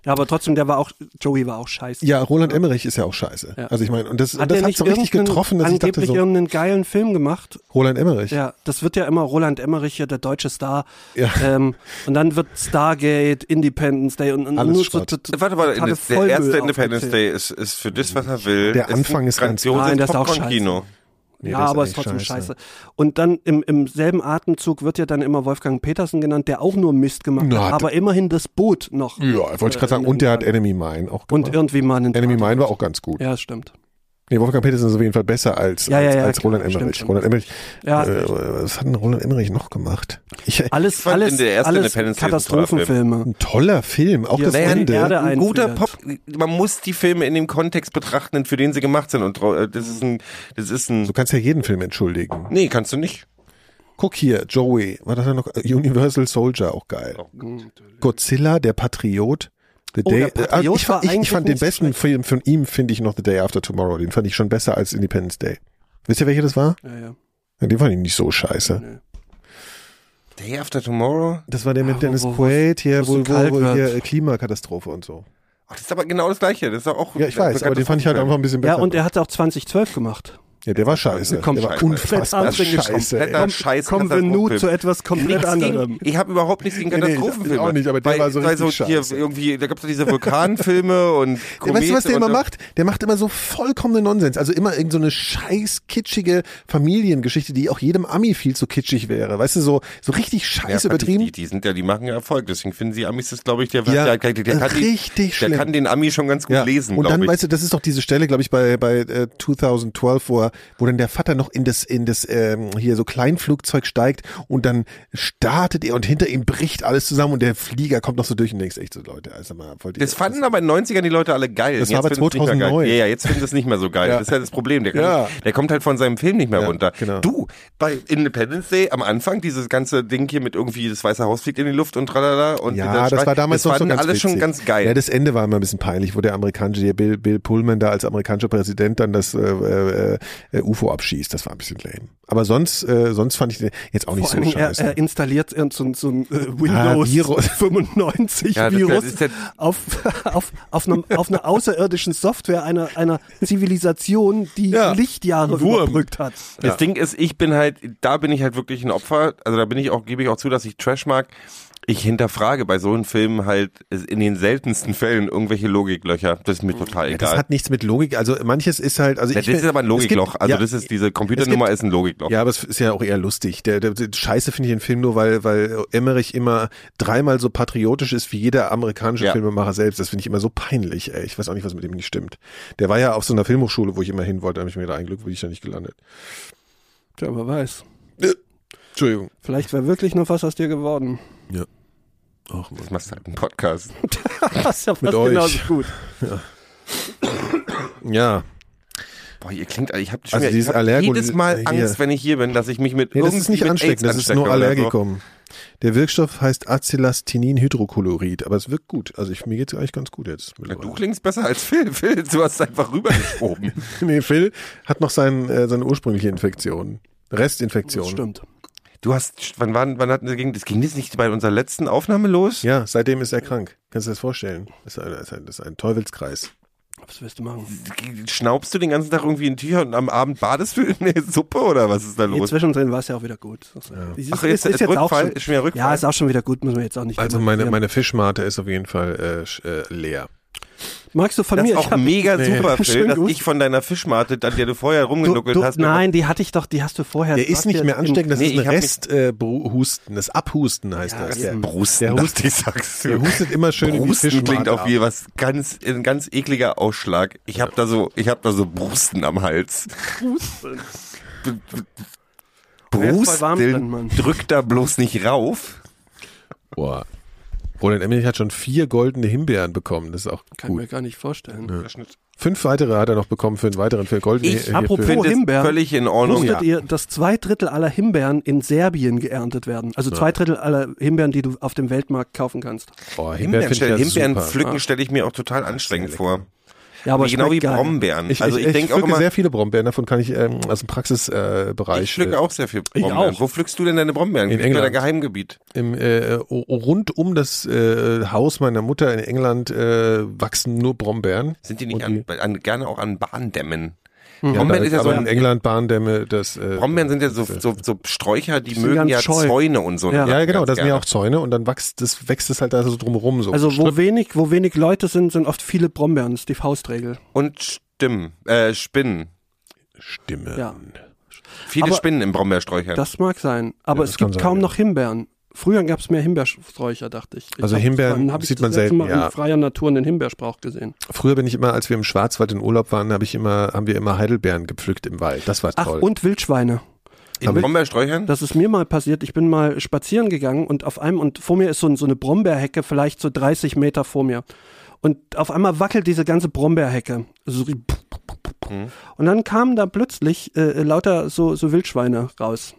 Speaker 3: Ja, aber trotzdem, der war auch, Joey war auch scheiße.
Speaker 4: Ja, Roland Emmerich ist ja auch scheiße.
Speaker 3: Ja.
Speaker 4: Also ich meine, und das, und
Speaker 3: Hat
Speaker 4: das
Speaker 3: der
Speaker 4: hat
Speaker 3: nicht
Speaker 4: so richtig getroffen, dass ich dachte
Speaker 3: angeblich
Speaker 4: so,
Speaker 3: irgendeinen geilen Film gemacht?
Speaker 4: Roland Emmerich.
Speaker 3: Ja, das wird ja immer Roland Emmerich, hier, der deutsche Star.
Speaker 4: Ja.
Speaker 3: Ähm, und dann wird Stargate, Independence Day und, und
Speaker 4: Alles
Speaker 3: nur
Speaker 4: Schrott.
Speaker 3: so, so,
Speaker 5: Warte, warte,
Speaker 3: totale
Speaker 5: der erste Independence. Day ist, ist für das, was er will.
Speaker 4: Der Anfang ist ganz-
Speaker 3: Nein, das ist auch
Speaker 5: Popcorn-Kino.
Speaker 4: Nee,
Speaker 3: ja, aber ist trotzdem scheiße. Und dann im, im selben Atemzug wird ja dann immer Wolfgang Petersen genannt, der auch nur Mist gemacht
Speaker 4: Na,
Speaker 3: hat, aber immerhin das Boot noch.
Speaker 4: Ja, wollte ich gerade sagen. Und der hat Enemy Mine auch
Speaker 3: Und
Speaker 4: gemacht.
Speaker 3: irgendwie mal einen
Speaker 4: Enemy Mine war auch ganz gut.
Speaker 3: Ja, stimmt.
Speaker 4: Nee, Wolfgang Petersen ist auf jeden Fall besser als,
Speaker 3: Ja,
Speaker 4: als,
Speaker 3: ja, ja,
Speaker 4: als
Speaker 3: klar,
Speaker 4: Roland
Speaker 3: stimmt
Speaker 4: Emmerich.
Speaker 3: schon.
Speaker 4: Roland Emmerich.
Speaker 3: Ja,
Speaker 4: äh, was hat denn Roland Emmerich noch gemacht? Ich,
Speaker 3: Alles,
Speaker 5: fand,
Speaker 3: alles,
Speaker 5: in der ersten
Speaker 3: alles
Speaker 5: Independence Day ist ein toller
Speaker 3: Katastrophenfilme.
Speaker 4: ein toller Film, auch
Speaker 3: Hier,
Speaker 4: das Ende.
Speaker 3: Erde
Speaker 5: ein guter. Pop, man muss die Filme in dem Kontext betrachten, für den sie gemacht sind. Und äh, das ist ein, das ist ein,
Speaker 4: Du kannst ja jeden Film entschuldigen.
Speaker 5: nee, kannst du nicht.
Speaker 4: Guck hier, Joey, war das ja noch Universal Soldier auch geil. Godzilla, der Patriot. The Day, äh, ich, fand- ich, ich
Speaker 3: eigentlich
Speaker 4: fand den besten Film von ihm, finde ich noch The Day After Tomorrow. Den fand ich schon besser als Independence Day. Wisst ihr, welcher das war?
Speaker 3: Ja, ja.
Speaker 4: Ja, den fand ich nicht so scheiße.
Speaker 5: Day After Tomorrow?
Speaker 4: Das war der mit
Speaker 3: wo-
Speaker 4: Dennis
Speaker 3: wo-
Speaker 4: Quaid, hier,
Speaker 3: wo
Speaker 4: wo, wo, wo hier äh, Klimakatastrophe und so.
Speaker 5: Ach, das ist aber genau das gleiche. Das ist auch
Speaker 4: Ja, ich weiß, aber den fand ich halt einfach ein bisschen besser.
Speaker 3: ja, und er hat auch 2012 gemacht.
Speaker 4: Ja, der war scheiße.
Speaker 3: Komm,
Speaker 4: der war
Speaker 5: scheiße.
Speaker 3: ist
Speaker 4: scheiße.
Speaker 5: kompletter
Speaker 4: ey.
Speaker 5: Scheiß.
Speaker 3: Kommen wir nun zu etwas komplett anderem.
Speaker 5: ich habe überhaupt nichts gegen
Speaker 4: Nee, nee, ich-
Speaker 5: Katastrophenfilme.
Speaker 4: auch nicht, aber der
Speaker 5: weil,
Speaker 4: war so
Speaker 5: weil so
Speaker 4: richtig
Speaker 5: hier
Speaker 4: scheiße.
Speaker 5: irgendwie, da gibt's doch diese Vulkanfilme und <laughs>
Speaker 4: Ja, weißt du, was der immer macht? Der macht immer so vollkommene Nonsens. Also immer irgend so eine scheiß kitschige Familiengeschichte, die auch jedem Ami viel zu kitschig wäre. Weißt du, so, so richtig
Speaker 5: Ja,
Speaker 4: scheiß
Speaker 5: ich,
Speaker 4: übertrieben.
Speaker 5: Die, die sind ja, die machen ja Erfolg. Deswegen finden sie Amis das, glaube ich, der,
Speaker 4: Ja,
Speaker 5: der, der, der, kann die,
Speaker 4: richtig
Speaker 5: der
Speaker 4: schlimm.
Speaker 5: kann den Ami schon ganz gut lesen,
Speaker 4: und dann,
Speaker 5: ich.
Speaker 4: weißt du, das ist doch diese Stelle, glaube ich, bei, bei äh, 2012, wo, er, wo dann der Vater noch in das, in das ähm, hier so Kleinflugzeug steigt und dann startet er und hinter ihm bricht alles zusammen und der Flieger kommt noch so durch und denkst echt so, Leute, also mal, wollt
Speaker 5: das fanden aber in den 90ern die Leute alle geil.
Speaker 4: Das
Speaker 5: Jetzt
Speaker 4: war aber
Speaker 5: finden sie es nicht mehr
Speaker 4: 2009.
Speaker 5: Geil. Ja, ja, jetzt finden sie es nicht mehr so geil.
Speaker 4: Ja.
Speaker 5: Das ist ja das Problem. Der, kann,
Speaker 4: Ja.
Speaker 5: der kommt halt von seinem Film nicht mehr
Speaker 4: Ja,
Speaker 5: runter.
Speaker 4: genau.
Speaker 5: Du, bei Independence Day am Anfang, dieses ganze Ding hier mit irgendwie das Weiße Haus fliegt in die Luft und tralala und
Speaker 4: Ja, das war damals
Speaker 5: das
Speaker 4: noch so ganz
Speaker 5: alle schon ganz geil.
Speaker 4: Ja, das Ende war immer ein bisschen peinlich, wo der amerikanische Bill, Bill Pullman da als amerikanischer Präsident dann das äh, äh, äh, UFO abschießt. Das war ein bisschen lame. Aber sonst, äh, sonst fand ich den jetzt auch nicht
Speaker 3: Vor allen
Speaker 4: so
Speaker 3: er,
Speaker 4: scheiße.
Speaker 3: er installiert irgend so, ein- so ein äh, Windows <laughs>
Speaker 4: Virus.
Speaker 3: 95
Speaker 5: Ja,
Speaker 3: Virus
Speaker 5: ist der-
Speaker 3: auf, <laughs> auf, auf, einem, auf einer außerirdischen Software einer, einer Zivilisation, die
Speaker 4: Ja,
Speaker 3: Lichtjahre
Speaker 4: Wurm.
Speaker 3: überbrückt hat.
Speaker 5: Das Ding ist, ich bin halt, da bin ich halt wirklich ein Opfer. Also da bin ich auch, gebe ich auch zu, dass ich Trash mag. Ich hinterfrage bei so einem Film halt in den seltensten Fällen irgendwelche Logiklöcher. Das ist mir total
Speaker 4: ja, das
Speaker 5: egal.
Speaker 4: hat nichts mit Logik. Also manches ist halt, also
Speaker 5: Ja,
Speaker 4: ich,
Speaker 5: das ist aber ein
Speaker 4: es gibt-
Speaker 5: Logikloch. Also
Speaker 4: ja,
Speaker 5: das ist diese Computernummer
Speaker 4: es
Speaker 5: ist ein Logikloch.
Speaker 4: Ja, aber es ist ja auch eher lustig. Der, der, der Scheiße finde ich den Film nur, weil, weil Emmerich immer dreimal so patriotisch ist wie jeder amerikanische
Speaker 5: Ja.
Speaker 4: Filmemacher selbst. Das finde ich immer so peinlich, ey. Ich weiß auch nicht, was mit dem nicht stimmt. Der war ja auf so einer Filmhochschule, wo ich immer hin wollte, da habe ich mir gedacht, ein Glück bin ich da nicht gelandet.
Speaker 3: Tja, wer weiß.
Speaker 4: Entschuldigung.
Speaker 3: Vielleicht wäre wirklich noch was aus dir geworden.
Speaker 4: Ach. <laughs>
Speaker 5: Das machst du halt einen Podcast.
Speaker 3: Das ist ja
Speaker 4: Mit
Speaker 3: fast genauso gut.
Speaker 4: Ja.
Speaker 5: Boah, ihr klingt, ich habe
Speaker 4: Also
Speaker 5: ich hab jedes Mal
Speaker 4: hier.
Speaker 5: Angst, wenn ich hier bin, dass ich mich mit
Speaker 4: Nee, das ist nicht
Speaker 5: mit
Speaker 4: ansteckend, das ist nur
Speaker 5: oder so.
Speaker 4: Allergikum. Der Wirkstoff heißt Acelastininhydrochlorid, aber es wirkt gut. Also ich, mir geht's eigentlich ganz gut jetzt.
Speaker 5: Ja, du klingst besser als Phil. <laughs> Phil, du hast einfach rübergeschoben. <laughs>
Speaker 4: nee, Phil hat noch sein, äh, seine ursprüngliche Infektion. Restinfektion.
Speaker 3: Stimmt.
Speaker 5: Du hast, wann, wann, wann hatten wir ging, das ging das nicht bei unserer letzten Aufnahme los?
Speaker 4: Ja, seitdem ist er krank. Kannst du dir das vorstellen? Das ist ein, das ist ein, das ist ein Teufelskreis.
Speaker 3: Was willst du machen?
Speaker 5: Schnaubst du den ganzen Tag irgendwie in Tücher und am Abend badest du in der Suppe oder was ist da los?
Speaker 3: zwischendrin war es ja auch wieder gut. Ist,
Speaker 5: Ach, jetzt ist
Speaker 3: auch
Speaker 5: Rückfall?
Speaker 3: schon,
Speaker 5: Ist schon wieder Rückfall?
Speaker 3: Ja, ist auch schon wieder gut, müssen wir jetzt auch nicht.
Speaker 4: Also meine, meine Fischmate ist auf jeden Fall äh, äh, leer.
Speaker 3: Magst du von
Speaker 5: Das
Speaker 3: mir?
Speaker 5: ist
Speaker 3: Ich
Speaker 5: auch mega super, Phil,
Speaker 3: Schön
Speaker 5: dass
Speaker 3: gut.
Speaker 5: ich von deiner Fischmate, an der du vorher
Speaker 3: Du,
Speaker 5: rumgenuckelt
Speaker 3: du,
Speaker 5: hast.
Speaker 3: nein, die hatte ich doch, die hast du vorher.
Speaker 4: Der
Speaker 3: du
Speaker 4: ist nicht mehr ansteckend, das
Speaker 5: Nee,
Speaker 4: ist ein Resthusten, äh, das Abhusten heißt
Speaker 3: Ja,
Speaker 4: das.
Speaker 3: ja.
Speaker 4: Der,
Speaker 5: Brusten,
Speaker 4: der hustet,
Speaker 5: ich, sagst du.
Speaker 4: der hustet immer schön in die
Speaker 5: Brusten klingt auch wie was ganz, ein ganz ekliger Ausschlag. Ich hab da so, ich hab da so Brusten am Hals. Brusten.
Speaker 3: Ist Mann.
Speaker 5: drückt da bloß nicht rauf.
Speaker 4: Boah. Roland Emmerich hat schon vier goldene Himbeeren bekommen, das ist auch
Speaker 3: Kann ich mir
Speaker 4: gut.
Speaker 3: gar nicht vorstellen.
Speaker 4: Fünf weitere hat er noch bekommen für einen weiteren, für goldene
Speaker 5: Ich,
Speaker 4: hier
Speaker 3: apropos
Speaker 4: für,
Speaker 5: finde es
Speaker 3: Himbeeren.
Speaker 5: völlig in Ordnung.
Speaker 3: Wusstet ihr, dass zwei Drittel aller Himbeeren in Serbien geerntet werden? Also zwei Drittel aller Himbeeren, die du auf dem Weltmarkt kaufen kannst.
Speaker 4: Boah,
Speaker 5: Himbeeren,
Speaker 4: Himbeeren ich ja
Speaker 5: Himbeeren pflücken stelle ich mir auch total anstrengend vor.
Speaker 3: Ja, aber
Speaker 5: Wie genau wie
Speaker 3: geil.
Speaker 5: Brombeeren.
Speaker 4: Ich,
Speaker 5: also
Speaker 4: ich,
Speaker 5: ich,
Speaker 4: ich,
Speaker 5: denke auch
Speaker 4: pflücke
Speaker 5: immer,
Speaker 4: sehr viele Brombeeren, davon kann ich ähm, aus dem Praxisbereich äh,
Speaker 5: ich pflücke
Speaker 4: äh,
Speaker 5: auch sehr viel
Speaker 3: Ich
Speaker 5: Brombeeren.
Speaker 3: auch.
Speaker 5: Wo pflückst du denn deine Brombeeren?
Speaker 4: In England.
Speaker 5: dein Geheimgebiet?
Speaker 4: im, äh, rund um das äh, Haus meiner Mutter in England äh, wachsen nur Brombeeren.
Speaker 5: Sind die nicht an, an, gerne auch an Bahndämmen?
Speaker 4: Ja,
Speaker 5: Brombeeren
Speaker 4: da,
Speaker 5: ist ja so ein,
Speaker 4: in England Bahndämme, das äh,
Speaker 5: Brombeeren sind ja so, so, so Sträucher, die
Speaker 3: sind
Speaker 5: mögen ja
Speaker 3: scheu.
Speaker 5: Zäune und so.
Speaker 3: Ja.
Speaker 4: Ja, genau, das sind ja auch Zäune und dann wächst das, wächst es halt da so drumherum so.
Speaker 3: Also wo
Speaker 4: Strip-
Speaker 3: wenig, wo wenig Leute sind, sind oft viele Brombeeren. Das ist die Faustregel.
Speaker 5: Und Stimmen, äh, Spinnen.
Speaker 4: Stimme.
Speaker 3: Ja.
Speaker 5: Viele
Speaker 3: Aber-
Speaker 5: Spinnen im Brombeersträuchern.
Speaker 3: Das mag sein. Aber
Speaker 4: Ja,
Speaker 3: es gibt
Speaker 4: sein,
Speaker 3: kaum
Speaker 4: ja.
Speaker 3: noch Himbeeren. Früher gab es mehr Himbeersträucher, dachte ich. ich
Speaker 4: Also
Speaker 3: hab-
Speaker 4: Himbeeren
Speaker 3: hab ich
Speaker 4: sieht
Speaker 3: das
Speaker 4: man selten,
Speaker 3: Mal
Speaker 4: ja.
Speaker 3: in freier Natur einen Himbeerstrauch gesehen.
Speaker 4: Früher bin ich immer, als wir im Schwarzwald in Urlaub waren, habe ich immer, haben wir immer Heidelbeeren gepflückt im Wald. Das war
Speaker 3: Ach,
Speaker 4: toll.
Speaker 3: und Wildschweine.
Speaker 5: in Brombeersträuchern?
Speaker 3: Das ist mir mal passiert. Ich bin mal spazieren gegangen und auf einem, und vor mir ist so, ein- so eine Brombeerhecke, vielleicht so 30 Meter vor mir. Und auf einmal wackelt diese ganze Brombeerhecke. So,
Speaker 5: Mhm.
Speaker 3: und dann kamen da plötzlich äh, lauter so, so Wildschweine raus.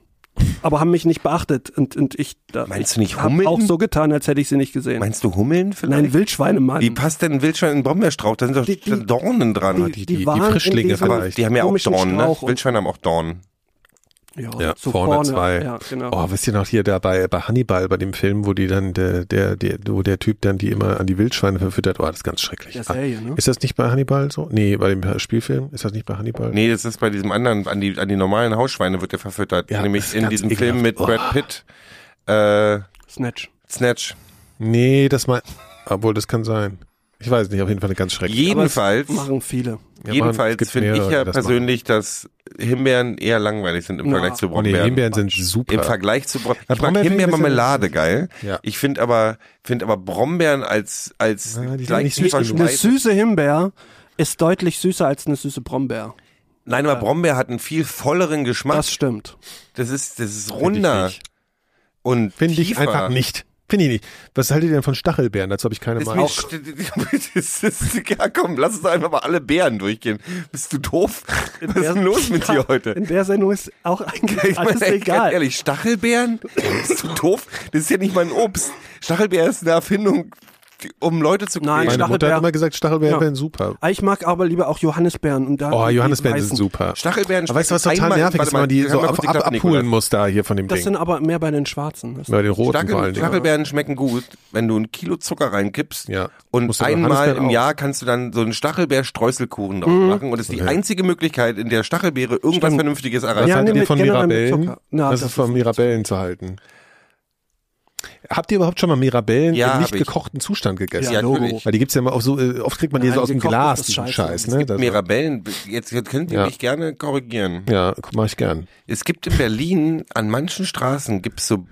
Speaker 3: Aber haben mich nicht beachtet. Und, und ich da,
Speaker 5: Meinst du nicht Hummeln?
Speaker 3: auch so getan, als hätte ich sie nicht gesehen.
Speaker 5: Meinst du Hummeln vielleicht?
Speaker 3: Nein, Wildschweine, Mann.
Speaker 5: Wie passt denn ein Wildschwein in einen Brombeerstrauch? Da sind doch
Speaker 3: Die- die-
Speaker 5: Dornen dran.
Speaker 3: die,
Speaker 4: die-
Speaker 3: die,
Speaker 4: die
Speaker 3: in
Speaker 4: Frischlinge vielleicht.
Speaker 5: die haben ja auch Dornen, ne? Wildschweine haben auch Dornen.
Speaker 3: Ja,
Speaker 4: Ja,
Speaker 3: so
Speaker 4: vorne, zwei.
Speaker 3: Ja, genau.
Speaker 4: Oh, wisst ihr noch hier da bei, bei Hannibal, bei dem Film, wo die dann, der, der, der, wo der Typ dann die immer an die Wildschweine verfüttert, oh, das ist ganz schrecklich.
Speaker 3: Der Serie, ne?
Speaker 4: Ist das nicht bei Hannibal so? Nee, bei dem Spielfilm? Ist das nicht bei Hannibal?
Speaker 5: Nee, das ist bei diesem anderen, an die, an die normalen Hausschweine wird der verfüttert.
Speaker 4: Ja,
Speaker 5: Nämlich in diesem
Speaker 4: ekelhaft.
Speaker 5: Film mit
Speaker 4: Oh.
Speaker 5: Brad Pitt. Äh,
Speaker 3: Snatch.
Speaker 5: Snatch.
Speaker 4: Nee, das mal, obwohl das kann sein. Ich weiß nicht, auf jeden Fall eine ganz schreckliche.
Speaker 5: Jedenfalls,
Speaker 3: Machen viele.
Speaker 4: Ja,
Speaker 5: jedenfalls finde ich ja
Speaker 4: das machen.
Speaker 5: persönlich, dass Himbeeren eher langweilig sind im
Speaker 3: Ja.
Speaker 5: Vergleich zu
Speaker 4: Oh nee,
Speaker 5: Brombeeren.
Speaker 4: Himbeeren sind super.
Speaker 5: Im Vergleich zu Brombeeren.
Speaker 4: Ja,
Speaker 5: Ich mag
Speaker 4: finde ich
Speaker 5: Himbeermarmelade geil.
Speaker 4: Ja.
Speaker 5: Ich finde aber, finde aber Brombeeren als, als
Speaker 4: Ja,
Speaker 5: gleich
Speaker 4: nicht süß.
Speaker 3: Eine süße Himbeer ist deutlich süßer als eine süße Brombeer.
Speaker 5: Nein, aber Brombeer hat einen viel volleren Geschmack.
Speaker 3: Das stimmt.
Speaker 5: Das ist, das ist runder.
Speaker 4: nicht.
Speaker 5: Und
Speaker 4: Finde ich einfach nicht. Finde ich nicht. Was haltet ihr denn von Stachelbeeren? Dazu habe ich keine Meinung.
Speaker 5: ja <laughs> komm, lass uns einfach mal alle Beeren durchgehen. Bist du doof? Was ist denn los mit dir heute?
Speaker 3: In der Sendung ist auch eigentlich <laughs>
Speaker 5: Ich
Speaker 3: alles
Speaker 5: meine,
Speaker 3: egal.
Speaker 5: Ganz ehrlich, Stachelbeeren? Bist du doof? Das ist ja nicht mal ein Obst. Stachelbeer ist eine Erfindung, um Leute zu
Speaker 3: Nein,
Speaker 5: quälen.
Speaker 4: Meine Mutter hat immer gesagt, Stachelbeeren
Speaker 3: Ja.
Speaker 4: wären super.
Speaker 3: Ah, Ich mag aber lieber auch Johannisbeeren. Und da
Speaker 4: Oh, Johannisbeeren sind super.
Speaker 5: Stachelbeeren
Speaker 4: Aber weißt du, was total nervig ist, wenn man die so ab, ab, abholen muss da hier von dem
Speaker 3: Das
Speaker 4: Ding.
Speaker 3: sind aber mehr bei den Schwarzen. Das
Speaker 4: Bei den roten
Speaker 5: Stachel,
Speaker 4: vor allen Dingen.
Speaker 5: Stachelbeeren schmecken gut, wenn du ein Kilo Zucker reinkippst
Speaker 4: Ja.
Speaker 5: und einmal im
Speaker 4: auch.
Speaker 5: Jahr kannst du dann so einen Stachelbeer-Streuselkuchen drauf
Speaker 3: Mhm.
Speaker 5: machen und das ist die
Speaker 4: Okay.
Speaker 5: einzige Möglichkeit, in der Stachelbeere irgendwas
Speaker 3: Stimmt.
Speaker 5: Vernünftiges
Speaker 4: von Mirabellen?
Speaker 3: Na,
Speaker 4: das
Speaker 3: das
Speaker 4: ist von Mirabellen zu halten. Habt ihr überhaupt schon mal Mirabellen
Speaker 5: Ja,
Speaker 4: im nicht gekochten Zustand gegessen?
Speaker 5: Ja, natürlich.
Speaker 4: Weil die gibt's ja immer auch so, äh, oft kriegt man die
Speaker 3: Nein,
Speaker 4: so aus dem Glas, diesen
Speaker 3: scheiße.
Speaker 4: Scheiß,
Speaker 5: Es
Speaker 4: ne?
Speaker 5: gibt
Speaker 4: Das-
Speaker 5: Mirabellen, jetzt, jetzt könnt ihr
Speaker 4: Ja.
Speaker 5: mich gerne korrigieren.
Speaker 4: Ja, mach ich gern.
Speaker 5: Es gibt in Berlin an manchen Straßen gibt's so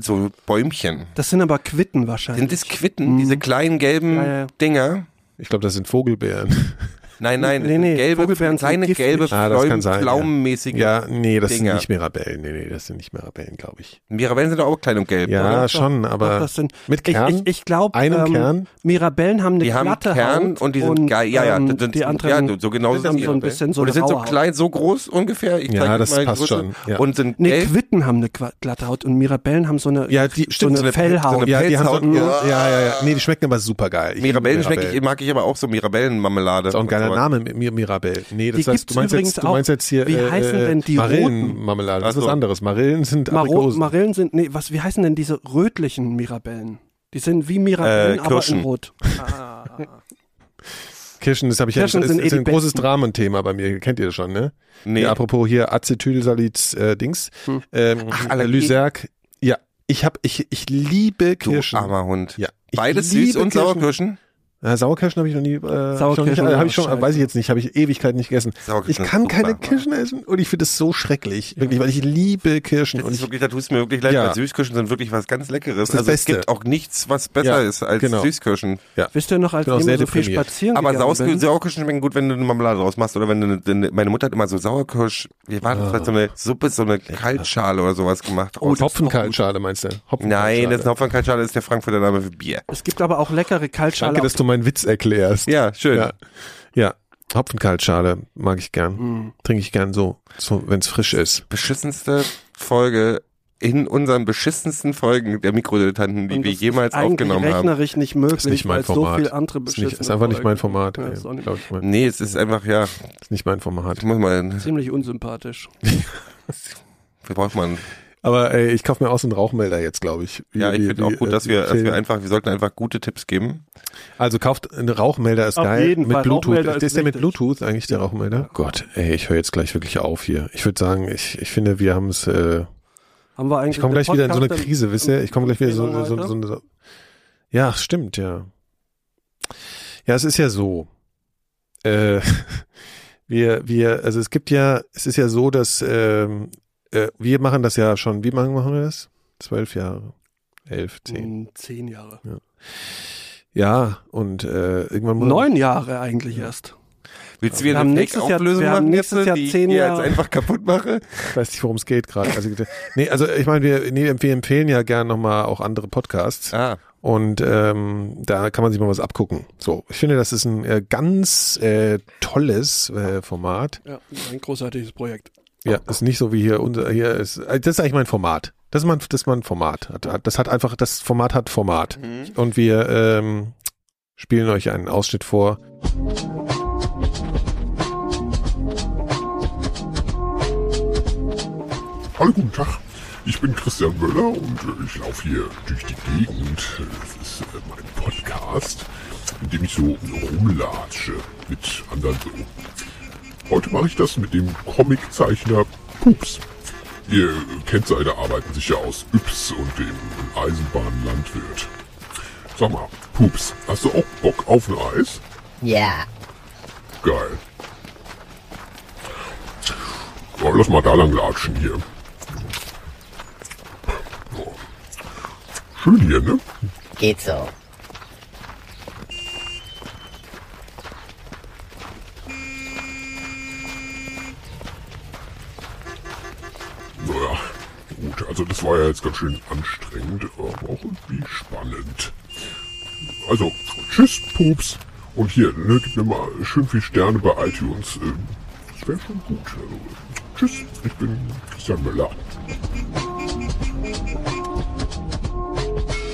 Speaker 5: so Bäumchen.
Speaker 3: Das sind aber Quitten wahrscheinlich.
Speaker 5: Sind das Quitten, diese kleinen gelben
Speaker 3: Mhm. Ja, ja.
Speaker 5: Dinger?
Speaker 4: Ich glaube, das sind Vogelbeeren.
Speaker 5: Nein, nein,
Speaker 3: Nee, nee,
Speaker 5: gelbe, kleine gelbe,
Speaker 4: Ah, das kann
Speaker 5: Pflaumen-
Speaker 4: sein, ja.
Speaker 5: pflaumenmäßige.
Speaker 4: Ja, nee, das
Speaker 5: Dinger.
Speaker 4: sind nicht Mirabellen. Nee, nee, das sind nicht Mirabellen, glaube ich.
Speaker 5: Mirabellen sind doch auch klein und gelb,
Speaker 4: Ja,
Speaker 5: oder?
Speaker 4: schon, aber
Speaker 3: das sind,
Speaker 4: mit
Speaker 3: ich,
Speaker 4: Kern?
Speaker 3: ich, ich glaube,
Speaker 4: Einem
Speaker 3: ähm,
Speaker 4: Kern?
Speaker 3: Mirabellen haben eine
Speaker 5: Die haben
Speaker 3: glatte
Speaker 5: Kern
Speaker 3: Haut
Speaker 5: und die sind geil. Ja, ja,
Speaker 3: ähm,
Speaker 5: das sind,
Speaker 3: die anderen
Speaker 5: ja, so genau sind
Speaker 3: haben
Speaker 5: die.
Speaker 3: so ein bisschen so
Speaker 5: und die sind so klein, so groß ungefähr. Ich
Speaker 4: Ja, das passt
Speaker 5: Größe.
Speaker 4: schon, ja.
Speaker 5: Und sind
Speaker 3: Nee,
Speaker 5: gelb.
Speaker 3: Quitten haben eine glatte Haut und Mirabellen haben so eine,
Speaker 4: Ja, die-
Speaker 3: so
Speaker 4: stimmt,
Speaker 3: eine,
Speaker 4: so eine
Speaker 3: Fellhaut.
Speaker 4: Ja, die haben so, ja, ja, ja. Nee, die schmecken aber super geil. Ich
Speaker 5: Mirabellen schmecke ich, mag ich aber auch so Mirabellenmarmelade.
Speaker 4: Ist auch ein
Speaker 5: und
Speaker 4: geiler
Speaker 5: sowas.
Speaker 4: Name, Mir Mirabell. Nee, das
Speaker 3: Die
Speaker 4: heißt, du meinst jetzt, du meinst jetzt hier
Speaker 3: Wie
Speaker 4: äh,
Speaker 3: heißen
Speaker 4: äh,
Speaker 3: denn die
Speaker 4: Marillenmarmelade. Das ist was anderes. Marillen sind
Speaker 3: Maro
Speaker 4: Aprikosen.
Speaker 3: Marillen sind, nee, was, wie heißen denn diese rötlichen Mirabellen? Die sind wie Mirabellen,
Speaker 5: Äh,
Speaker 3: aber in rot. <laughs>
Speaker 4: Kirschen, das habe ich
Speaker 3: Kirschen
Speaker 4: ja,
Speaker 3: sind
Speaker 4: ist,
Speaker 3: eh
Speaker 4: ist ein großes. Dramenthema bei mir. Kennt ihr das schon, ne?
Speaker 5: Nee.
Speaker 4: Ja, apropos hier Acetylsaliz äh, Dings. Ähm,
Speaker 5: Ach.
Speaker 4: Lyserg. Ja, ich habe ich ich liebe
Speaker 5: Du
Speaker 4: Kirschen.
Speaker 5: armer Hund.
Speaker 4: Ja,
Speaker 5: Beides süß und
Speaker 4: Kirschen.
Speaker 5: Sauerkirschen?
Speaker 4: Ja, Sauerkirschen habe ich noch nie. Äh,
Speaker 3: Sauerkirschen
Speaker 4: habe ich, hab ich
Speaker 3: sind
Speaker 4: schon,
Speaker 3: auch
Speaker 4: weiß ich jetzt nicht, habe ich Ewigkeit nicht gegessen.
Speaker 5: Sauerkirschen
Speaker 4: Ich kann keine
Speaker 5: super.
Speaker 4: Kirschen essen und ich finde es so schrecklich, wirklich, weil ich liebe Kirschen
Speaker 5: Das
Speaker 4: und
Speaker 5: ist
Speaker 4: ich,
Speaker 5: wirklich, da tut es mir wirklich leid,
Speaker 4: Ja.
Speaker 5: weil Süßkirschen sind wirklich was ganz Leckeres.
Speaker 4: Das
Speaker 5: also
Speaker 4: Beste.
Speaker 5: es gibt auch nichts, was besser
Speaker 4: Ja,
Speaker 5: ist als
Speaker 4: genau.
Speaker 5: Süßkirschen.
Speaker 3: Wisst ihr noch, als immer so viel spazieren
Speaker 5: Aber Saus
Speaker 3: bin?
Speaker 5: Sauerkirschen schmecken gut, wenn du eine Marmelade draus machst oder wenn du, eine, eine, meine Mutter hat immer so Sauerkirsch, wie war das, so eine Suppe, so eine Kaltschale oder sowas gemacht.
Speaker 4: oh, Hopfenkaltschale meinst du?
Speaker 5: Nein, das ist ein Hopfenkaltschale ist der Frankfurter Name für Bier.
Speaker 3: Es gibt aber auch leckere Kaltschale.
Speaker 4: Danke, dass du meinen Witz erklärst.
Speaker 5: Ja, schön.
Speaker 4: Ja, ja. Hopfenkaltschale mag ich gern.
Speaker 3: Mhm.
Speaker 4: Trinke ich gern so, so wenn es frisch ist.
Speaker 5: Beschissenste Folge in unseren beschissensten Folgen der Mikrodilettanten, die wir
Speaker 3: das
Speaker 5: jemals aufgenommen haben.
Speaker 3: rechnerisch nicht möglich,
Speaker 4: Ist nicht mein
Speaker 3: es so
Speaker 4: Format.
Speaker 3: viel andere
Speaker 4: Ist, nicht, ist einfach nicht mein Format.
Speaker 3: Ja,
Speaker 4: ey.
Speaker 3: nicht-
Speaker 4: ich mal.
Speaker 5: Nee, es ist einfach, ja,
Speaker 4: Ist nicht mein Format.
Speaker 5: ich muss mal,
Speaker 3: Ziemlich unsympathisch. <laughs>
Speaker 5: wie braucht man?
Speaker 4: Aber ey, ich kaufe mir auch so einen Rauchmelder jetzt, glaube ich. Wie-
Speaker 5: Ja, ich finde auch gut,
Speaker 4: äh,
Speaker 5: dass wir, dass wir einfach, wir sollten einfach gute Tipps geben.
Speaker 4: Also kauft einen Rauchmelder, ist
Speaker 3: Auf
Speaker 4: geil.
Speaker 3: jeden
Speaker 4: mit
Speaker 3: Fall,
Speaker 4: Bluetooth.
Speaker 3: Rauchmelder
Speaker 4: ist,
Speaker 3: ist
Speaker 4: der mit
Speaker 3: wichtig.
Speaker 4: Bluetooth eigentlich der Rauchmelder? Gott, ey, ich höre jetzt gleich wirklich auf hier. Ich würde sagen, ich, ich finde, wir haben es. Äh,
Speaker 3: Haben wir eigentlich
Speaker 4: ich komme gleich wieder in so eine Krise, wisst ihr? Ich komme gleich wieder so, so, so, so, so Ja, stimmt, ja. Ja, es ist ja so. Äh, <laughs> wir, wir, also es gibt ja, es ist ja so, dass ähm, äh, wir machen das ja schon. Wie lange machen wir das? Zwölf Jahre, elf, zehn.
Speaker 3: Hm, Zehn Jahre.
Speaker 4: Ja, und äh, irgendwann muss
Speaker 3: Neun Jahre eigentlich erst.
Speaker 5: Willst du
Speaker 3: Wir
Speaker 5: wieder
Speaker 3: haben
Speaker 5: eine
Speaker 3: nächstes Jahr-
Speaker 5: Fake-Auflösung
Speaker 3: wir haben nächstes Jahr
Speaker 5: die
Speaker 3: zehn
Speaker 5: ich jetzt
Speaker 3: Jahre-
Speaker 5: einfach kaputt mache?
Speaker 4: Ich weiß nicht, worum es geht gerade. Also, nee, also ich meine, wir, nee, wir empfehlen ja gern nochmal auch andere Podcasts.
Speaker 5: Ah,
Speaker 4: Und ähm, da kann man sich mal was abgucken. So, ich finde, das ist ein äh, ganz äh, tolles äh, Format.
Speaker 3: Ja, ein großartiges Projekt.
Speaker 4: Ja, ist nicht so wie hier unser hier ist. äh, Das ist eigentlich mein Format. Das ist mein, das ist mein Format. Das hat einfach, das Format hat Format. Und wir ähm, spielen euch einen Ausschnitt vor.
Speaker 6: Hallo, guten Tag. Ich bin Christian Möller und äh, ich laufe hier durch die Gegend. Das ist äh, mein Podcast, in dem ich so rumlatsche mit anderen so. Heute mache ich das mit dem Comiczeichner Pups. Ihr kennt seine Arbeiten sicher aus Yps und dem Eisenbahnlandwirt. Sag mal, Pups, hast du auch Bock auf ein Eis?
Speaker 2: Ja.
Speaker 6: Geil. So, lass mal da lang latschen hier. Schön hier, ne?
Speaker 2: Geht so.
Speaker 6: Naja, gut, also das war ja jetzt ganz schön anstrengend, aber auch irgendwie spannend. Also, tschüss, Pups. Und hier, ne, gib mir mal schön viel Sterne bei iTunes. Ähm, Das wäre schon gut. Also, tschüss, ich bin Christian Möller.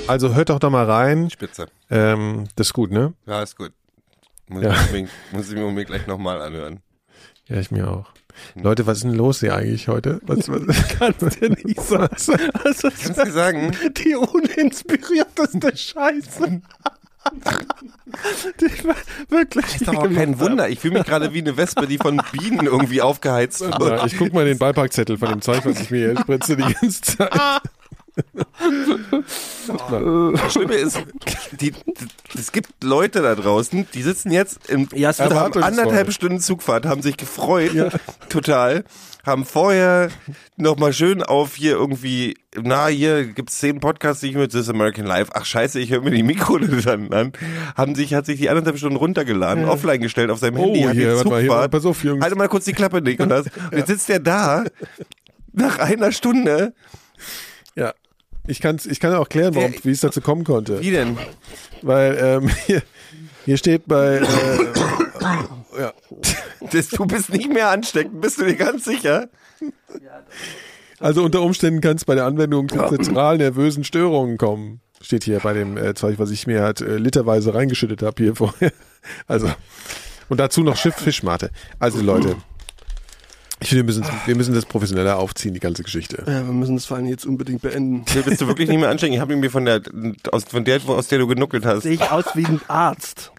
Speaker 4: Also hört doch da mal rein.
Speaker 5: Spitze.
Speaker 4: Ähm, das ist gut, ne?
Speaker 5: Ja, ist gut. Muss,
Speaker 4: Ja.
Speaker 5: ich, muss ich mir unbedingt gleich nochmal anhören.
Speaker 4: Ja, ich mir auch. Leute, was ist denn los hier eigentlich heute? Was, was <laughs> <laughs> kannst du nicht sagen?
Speaker 3: Also,
Speaker 5: Kannst du sagen?
Speaker 3: die uninspirierteste <laughs> Scheiße. wirklich.
Speaker 5: Ist doch auch kein Wunder. Ich fühle mich gerade wie eine Wespe, die von Bienen irgendwie aufgeheizt
Speaker 4: Ja,
Speaker 5: wird.
Speaker 4: ich guck mal den Beipackzettel von dem Zeug, was ich mir hier spritze die ganze Zeit.
Speaker 5: Das Schlimme ist, die, es gibt Leute da draußen, die sitzen jetzt im
Speaker 3: Ja, es
Speaker 5: haben anderthalb Stunden Zugfahrt, haben sich gefreut, total, haben vorher nochmal schön auf hier irgendwie, na, hier gibt's zehn Podcasts, die ich mit This American Life, ach scheiße, ich höre mir die Mikrodilettanten <laughs> an, haben sich, hat sich die anderthalb Stunden runtergeladen, offline gestellt auf seinem Handy, hat die
Speaker 4: hier, warte mal, hier,
Speaker 5: Zugfahrt,
Speaker 4: pass auf, Jungs.
Speaker 5: Halt mal kurz die Klappe, Nikolas. <laughs> Und jetzt sitzt der da, nach einer Stunde,
Speaker 4: Ja. Ich, kann's, ich kann auch klären, warum, wie es dazu kommen konnte.
Speaker 5: wie denn?
Speaker 4: Weil ähm, <laughs> hier, hier steht bei. Äh, ja.
Speaker 5: Das, du bist nicht mehr ansteckend, bist du dir ganz sicher?
Speaker 4: Also unter Umständen kann es bei der Anwendung zu zentral nervösen Störungen kommen. Steht hier bei dem äh, Zeug, was ich mir halt äh, literweise reingeschüttet habe hier vorher. <laughs> Also. Und dazu noch Schiff Fischmate. Also Leute. Ich finde, wir müssen, wir müssen das professioneller aufziehen, die ganze Geschichte.
Speaker 3: Ja, wir müssen das vor allem jetzt unbedingt beenden.
Speaker 5: Nee, bist du wirklich nicht mehr ansteckend? Ich habe mir von der, aus, von der, aus der du genuckelt hast.
Speaker 3: Sehe ich aus wie ein Arzt.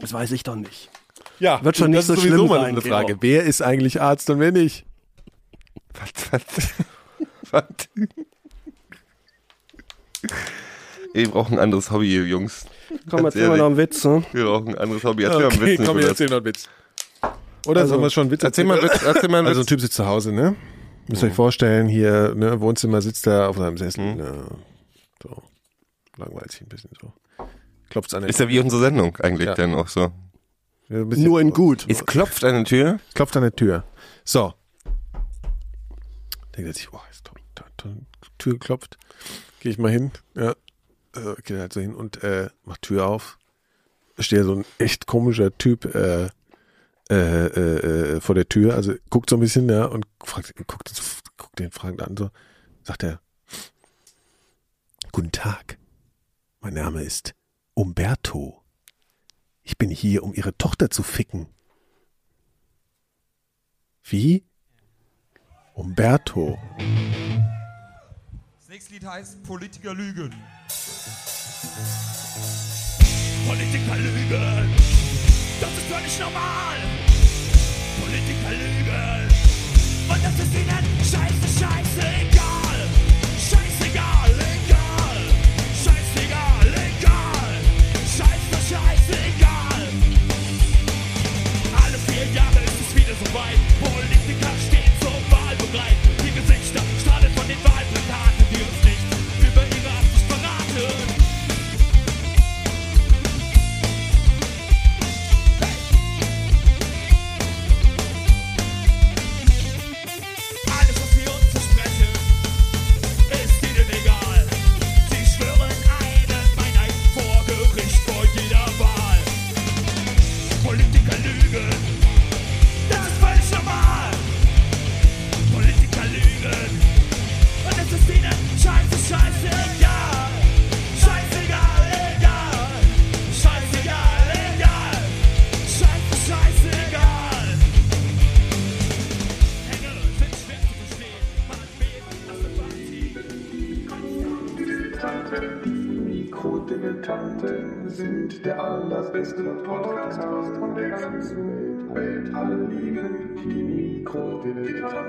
Speaker 3: Das weiß ich doch nicht.
Speaker 4: Ja,
Speaker 3: Wird schon nicht
Speaker 4: das
Speaker 3: so schlimm
Speaker 4: mal
Speaker 3: sein,
Speaker 4: eine. Frage. Wer ist eigentlich Arzt und wer nicht?
Speaker 5: Was, was, <laughs> was? Wir brauchen ein anderes Hobby, Jungs.
Speaker 3: Komm, erzähl mal noch einen Witz. Ne?
Speaker 5: Wir brauchen ein anderes Hobby. Erzähl mal einen Witz.
Speaker 4: komm, erzähl noch einen Witz. Oder
Speaker 3: Also,
Speaker 4: sollen wir schon Witz
Speaker 5: Erzähl mal Witz. Erzähl mal einen
Speaker 4: Also ein. Typ sitzt zu Hause, ne? Müsst ihr euch vorstellen, hier, ne, Wohnzimmer sitzt er auf seinem Sessel,
Speaker 5: Mhm.
Speaker 4: ne, so, langweilt sich ein bisschen so. Klopft's an der
Speaker 5: Ist ja wie unsere Sendung eigentlich
Speaker 4: Ja.
Speaker 5: dann auch so.
Speaker 4: Ja,
Speaker 3: Nur in gut.
Speaker 5: Es klopft an der Tür.
Speaker 4: klopft an der Tür. So. Denkt er sich, boah, ist toll, toll, toll. Tür klopft. Gehe ich mal hin, ja. Äh, geht halt so hin und äh, macht Tür auf. Steht so ein echt komischer Typ äh, äh, äh, äh, vor der Tür, also guckt so ein bisschen, ja, und fragt, guckt, guckt den fragend an, so, sagt er, Guten Tag, mein Name ist Umberto. Ich bin hier, um Ihre Tochter zu ficken. Wie? Umberto.
Speaker 7: Das nächste Lied heißt Politiker lügen. Politiker lügen, das ist völlig normal. Politiker lügen, und das ist ihnen scheiße, scheiße egal. Scheißegal, egal. Scheißegal, egal. Scheiße, scheiße egal. Alle vier Jahre ist es wieder soweit. Politiker stehen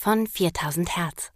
Speaker 8: von 4000 Hertz.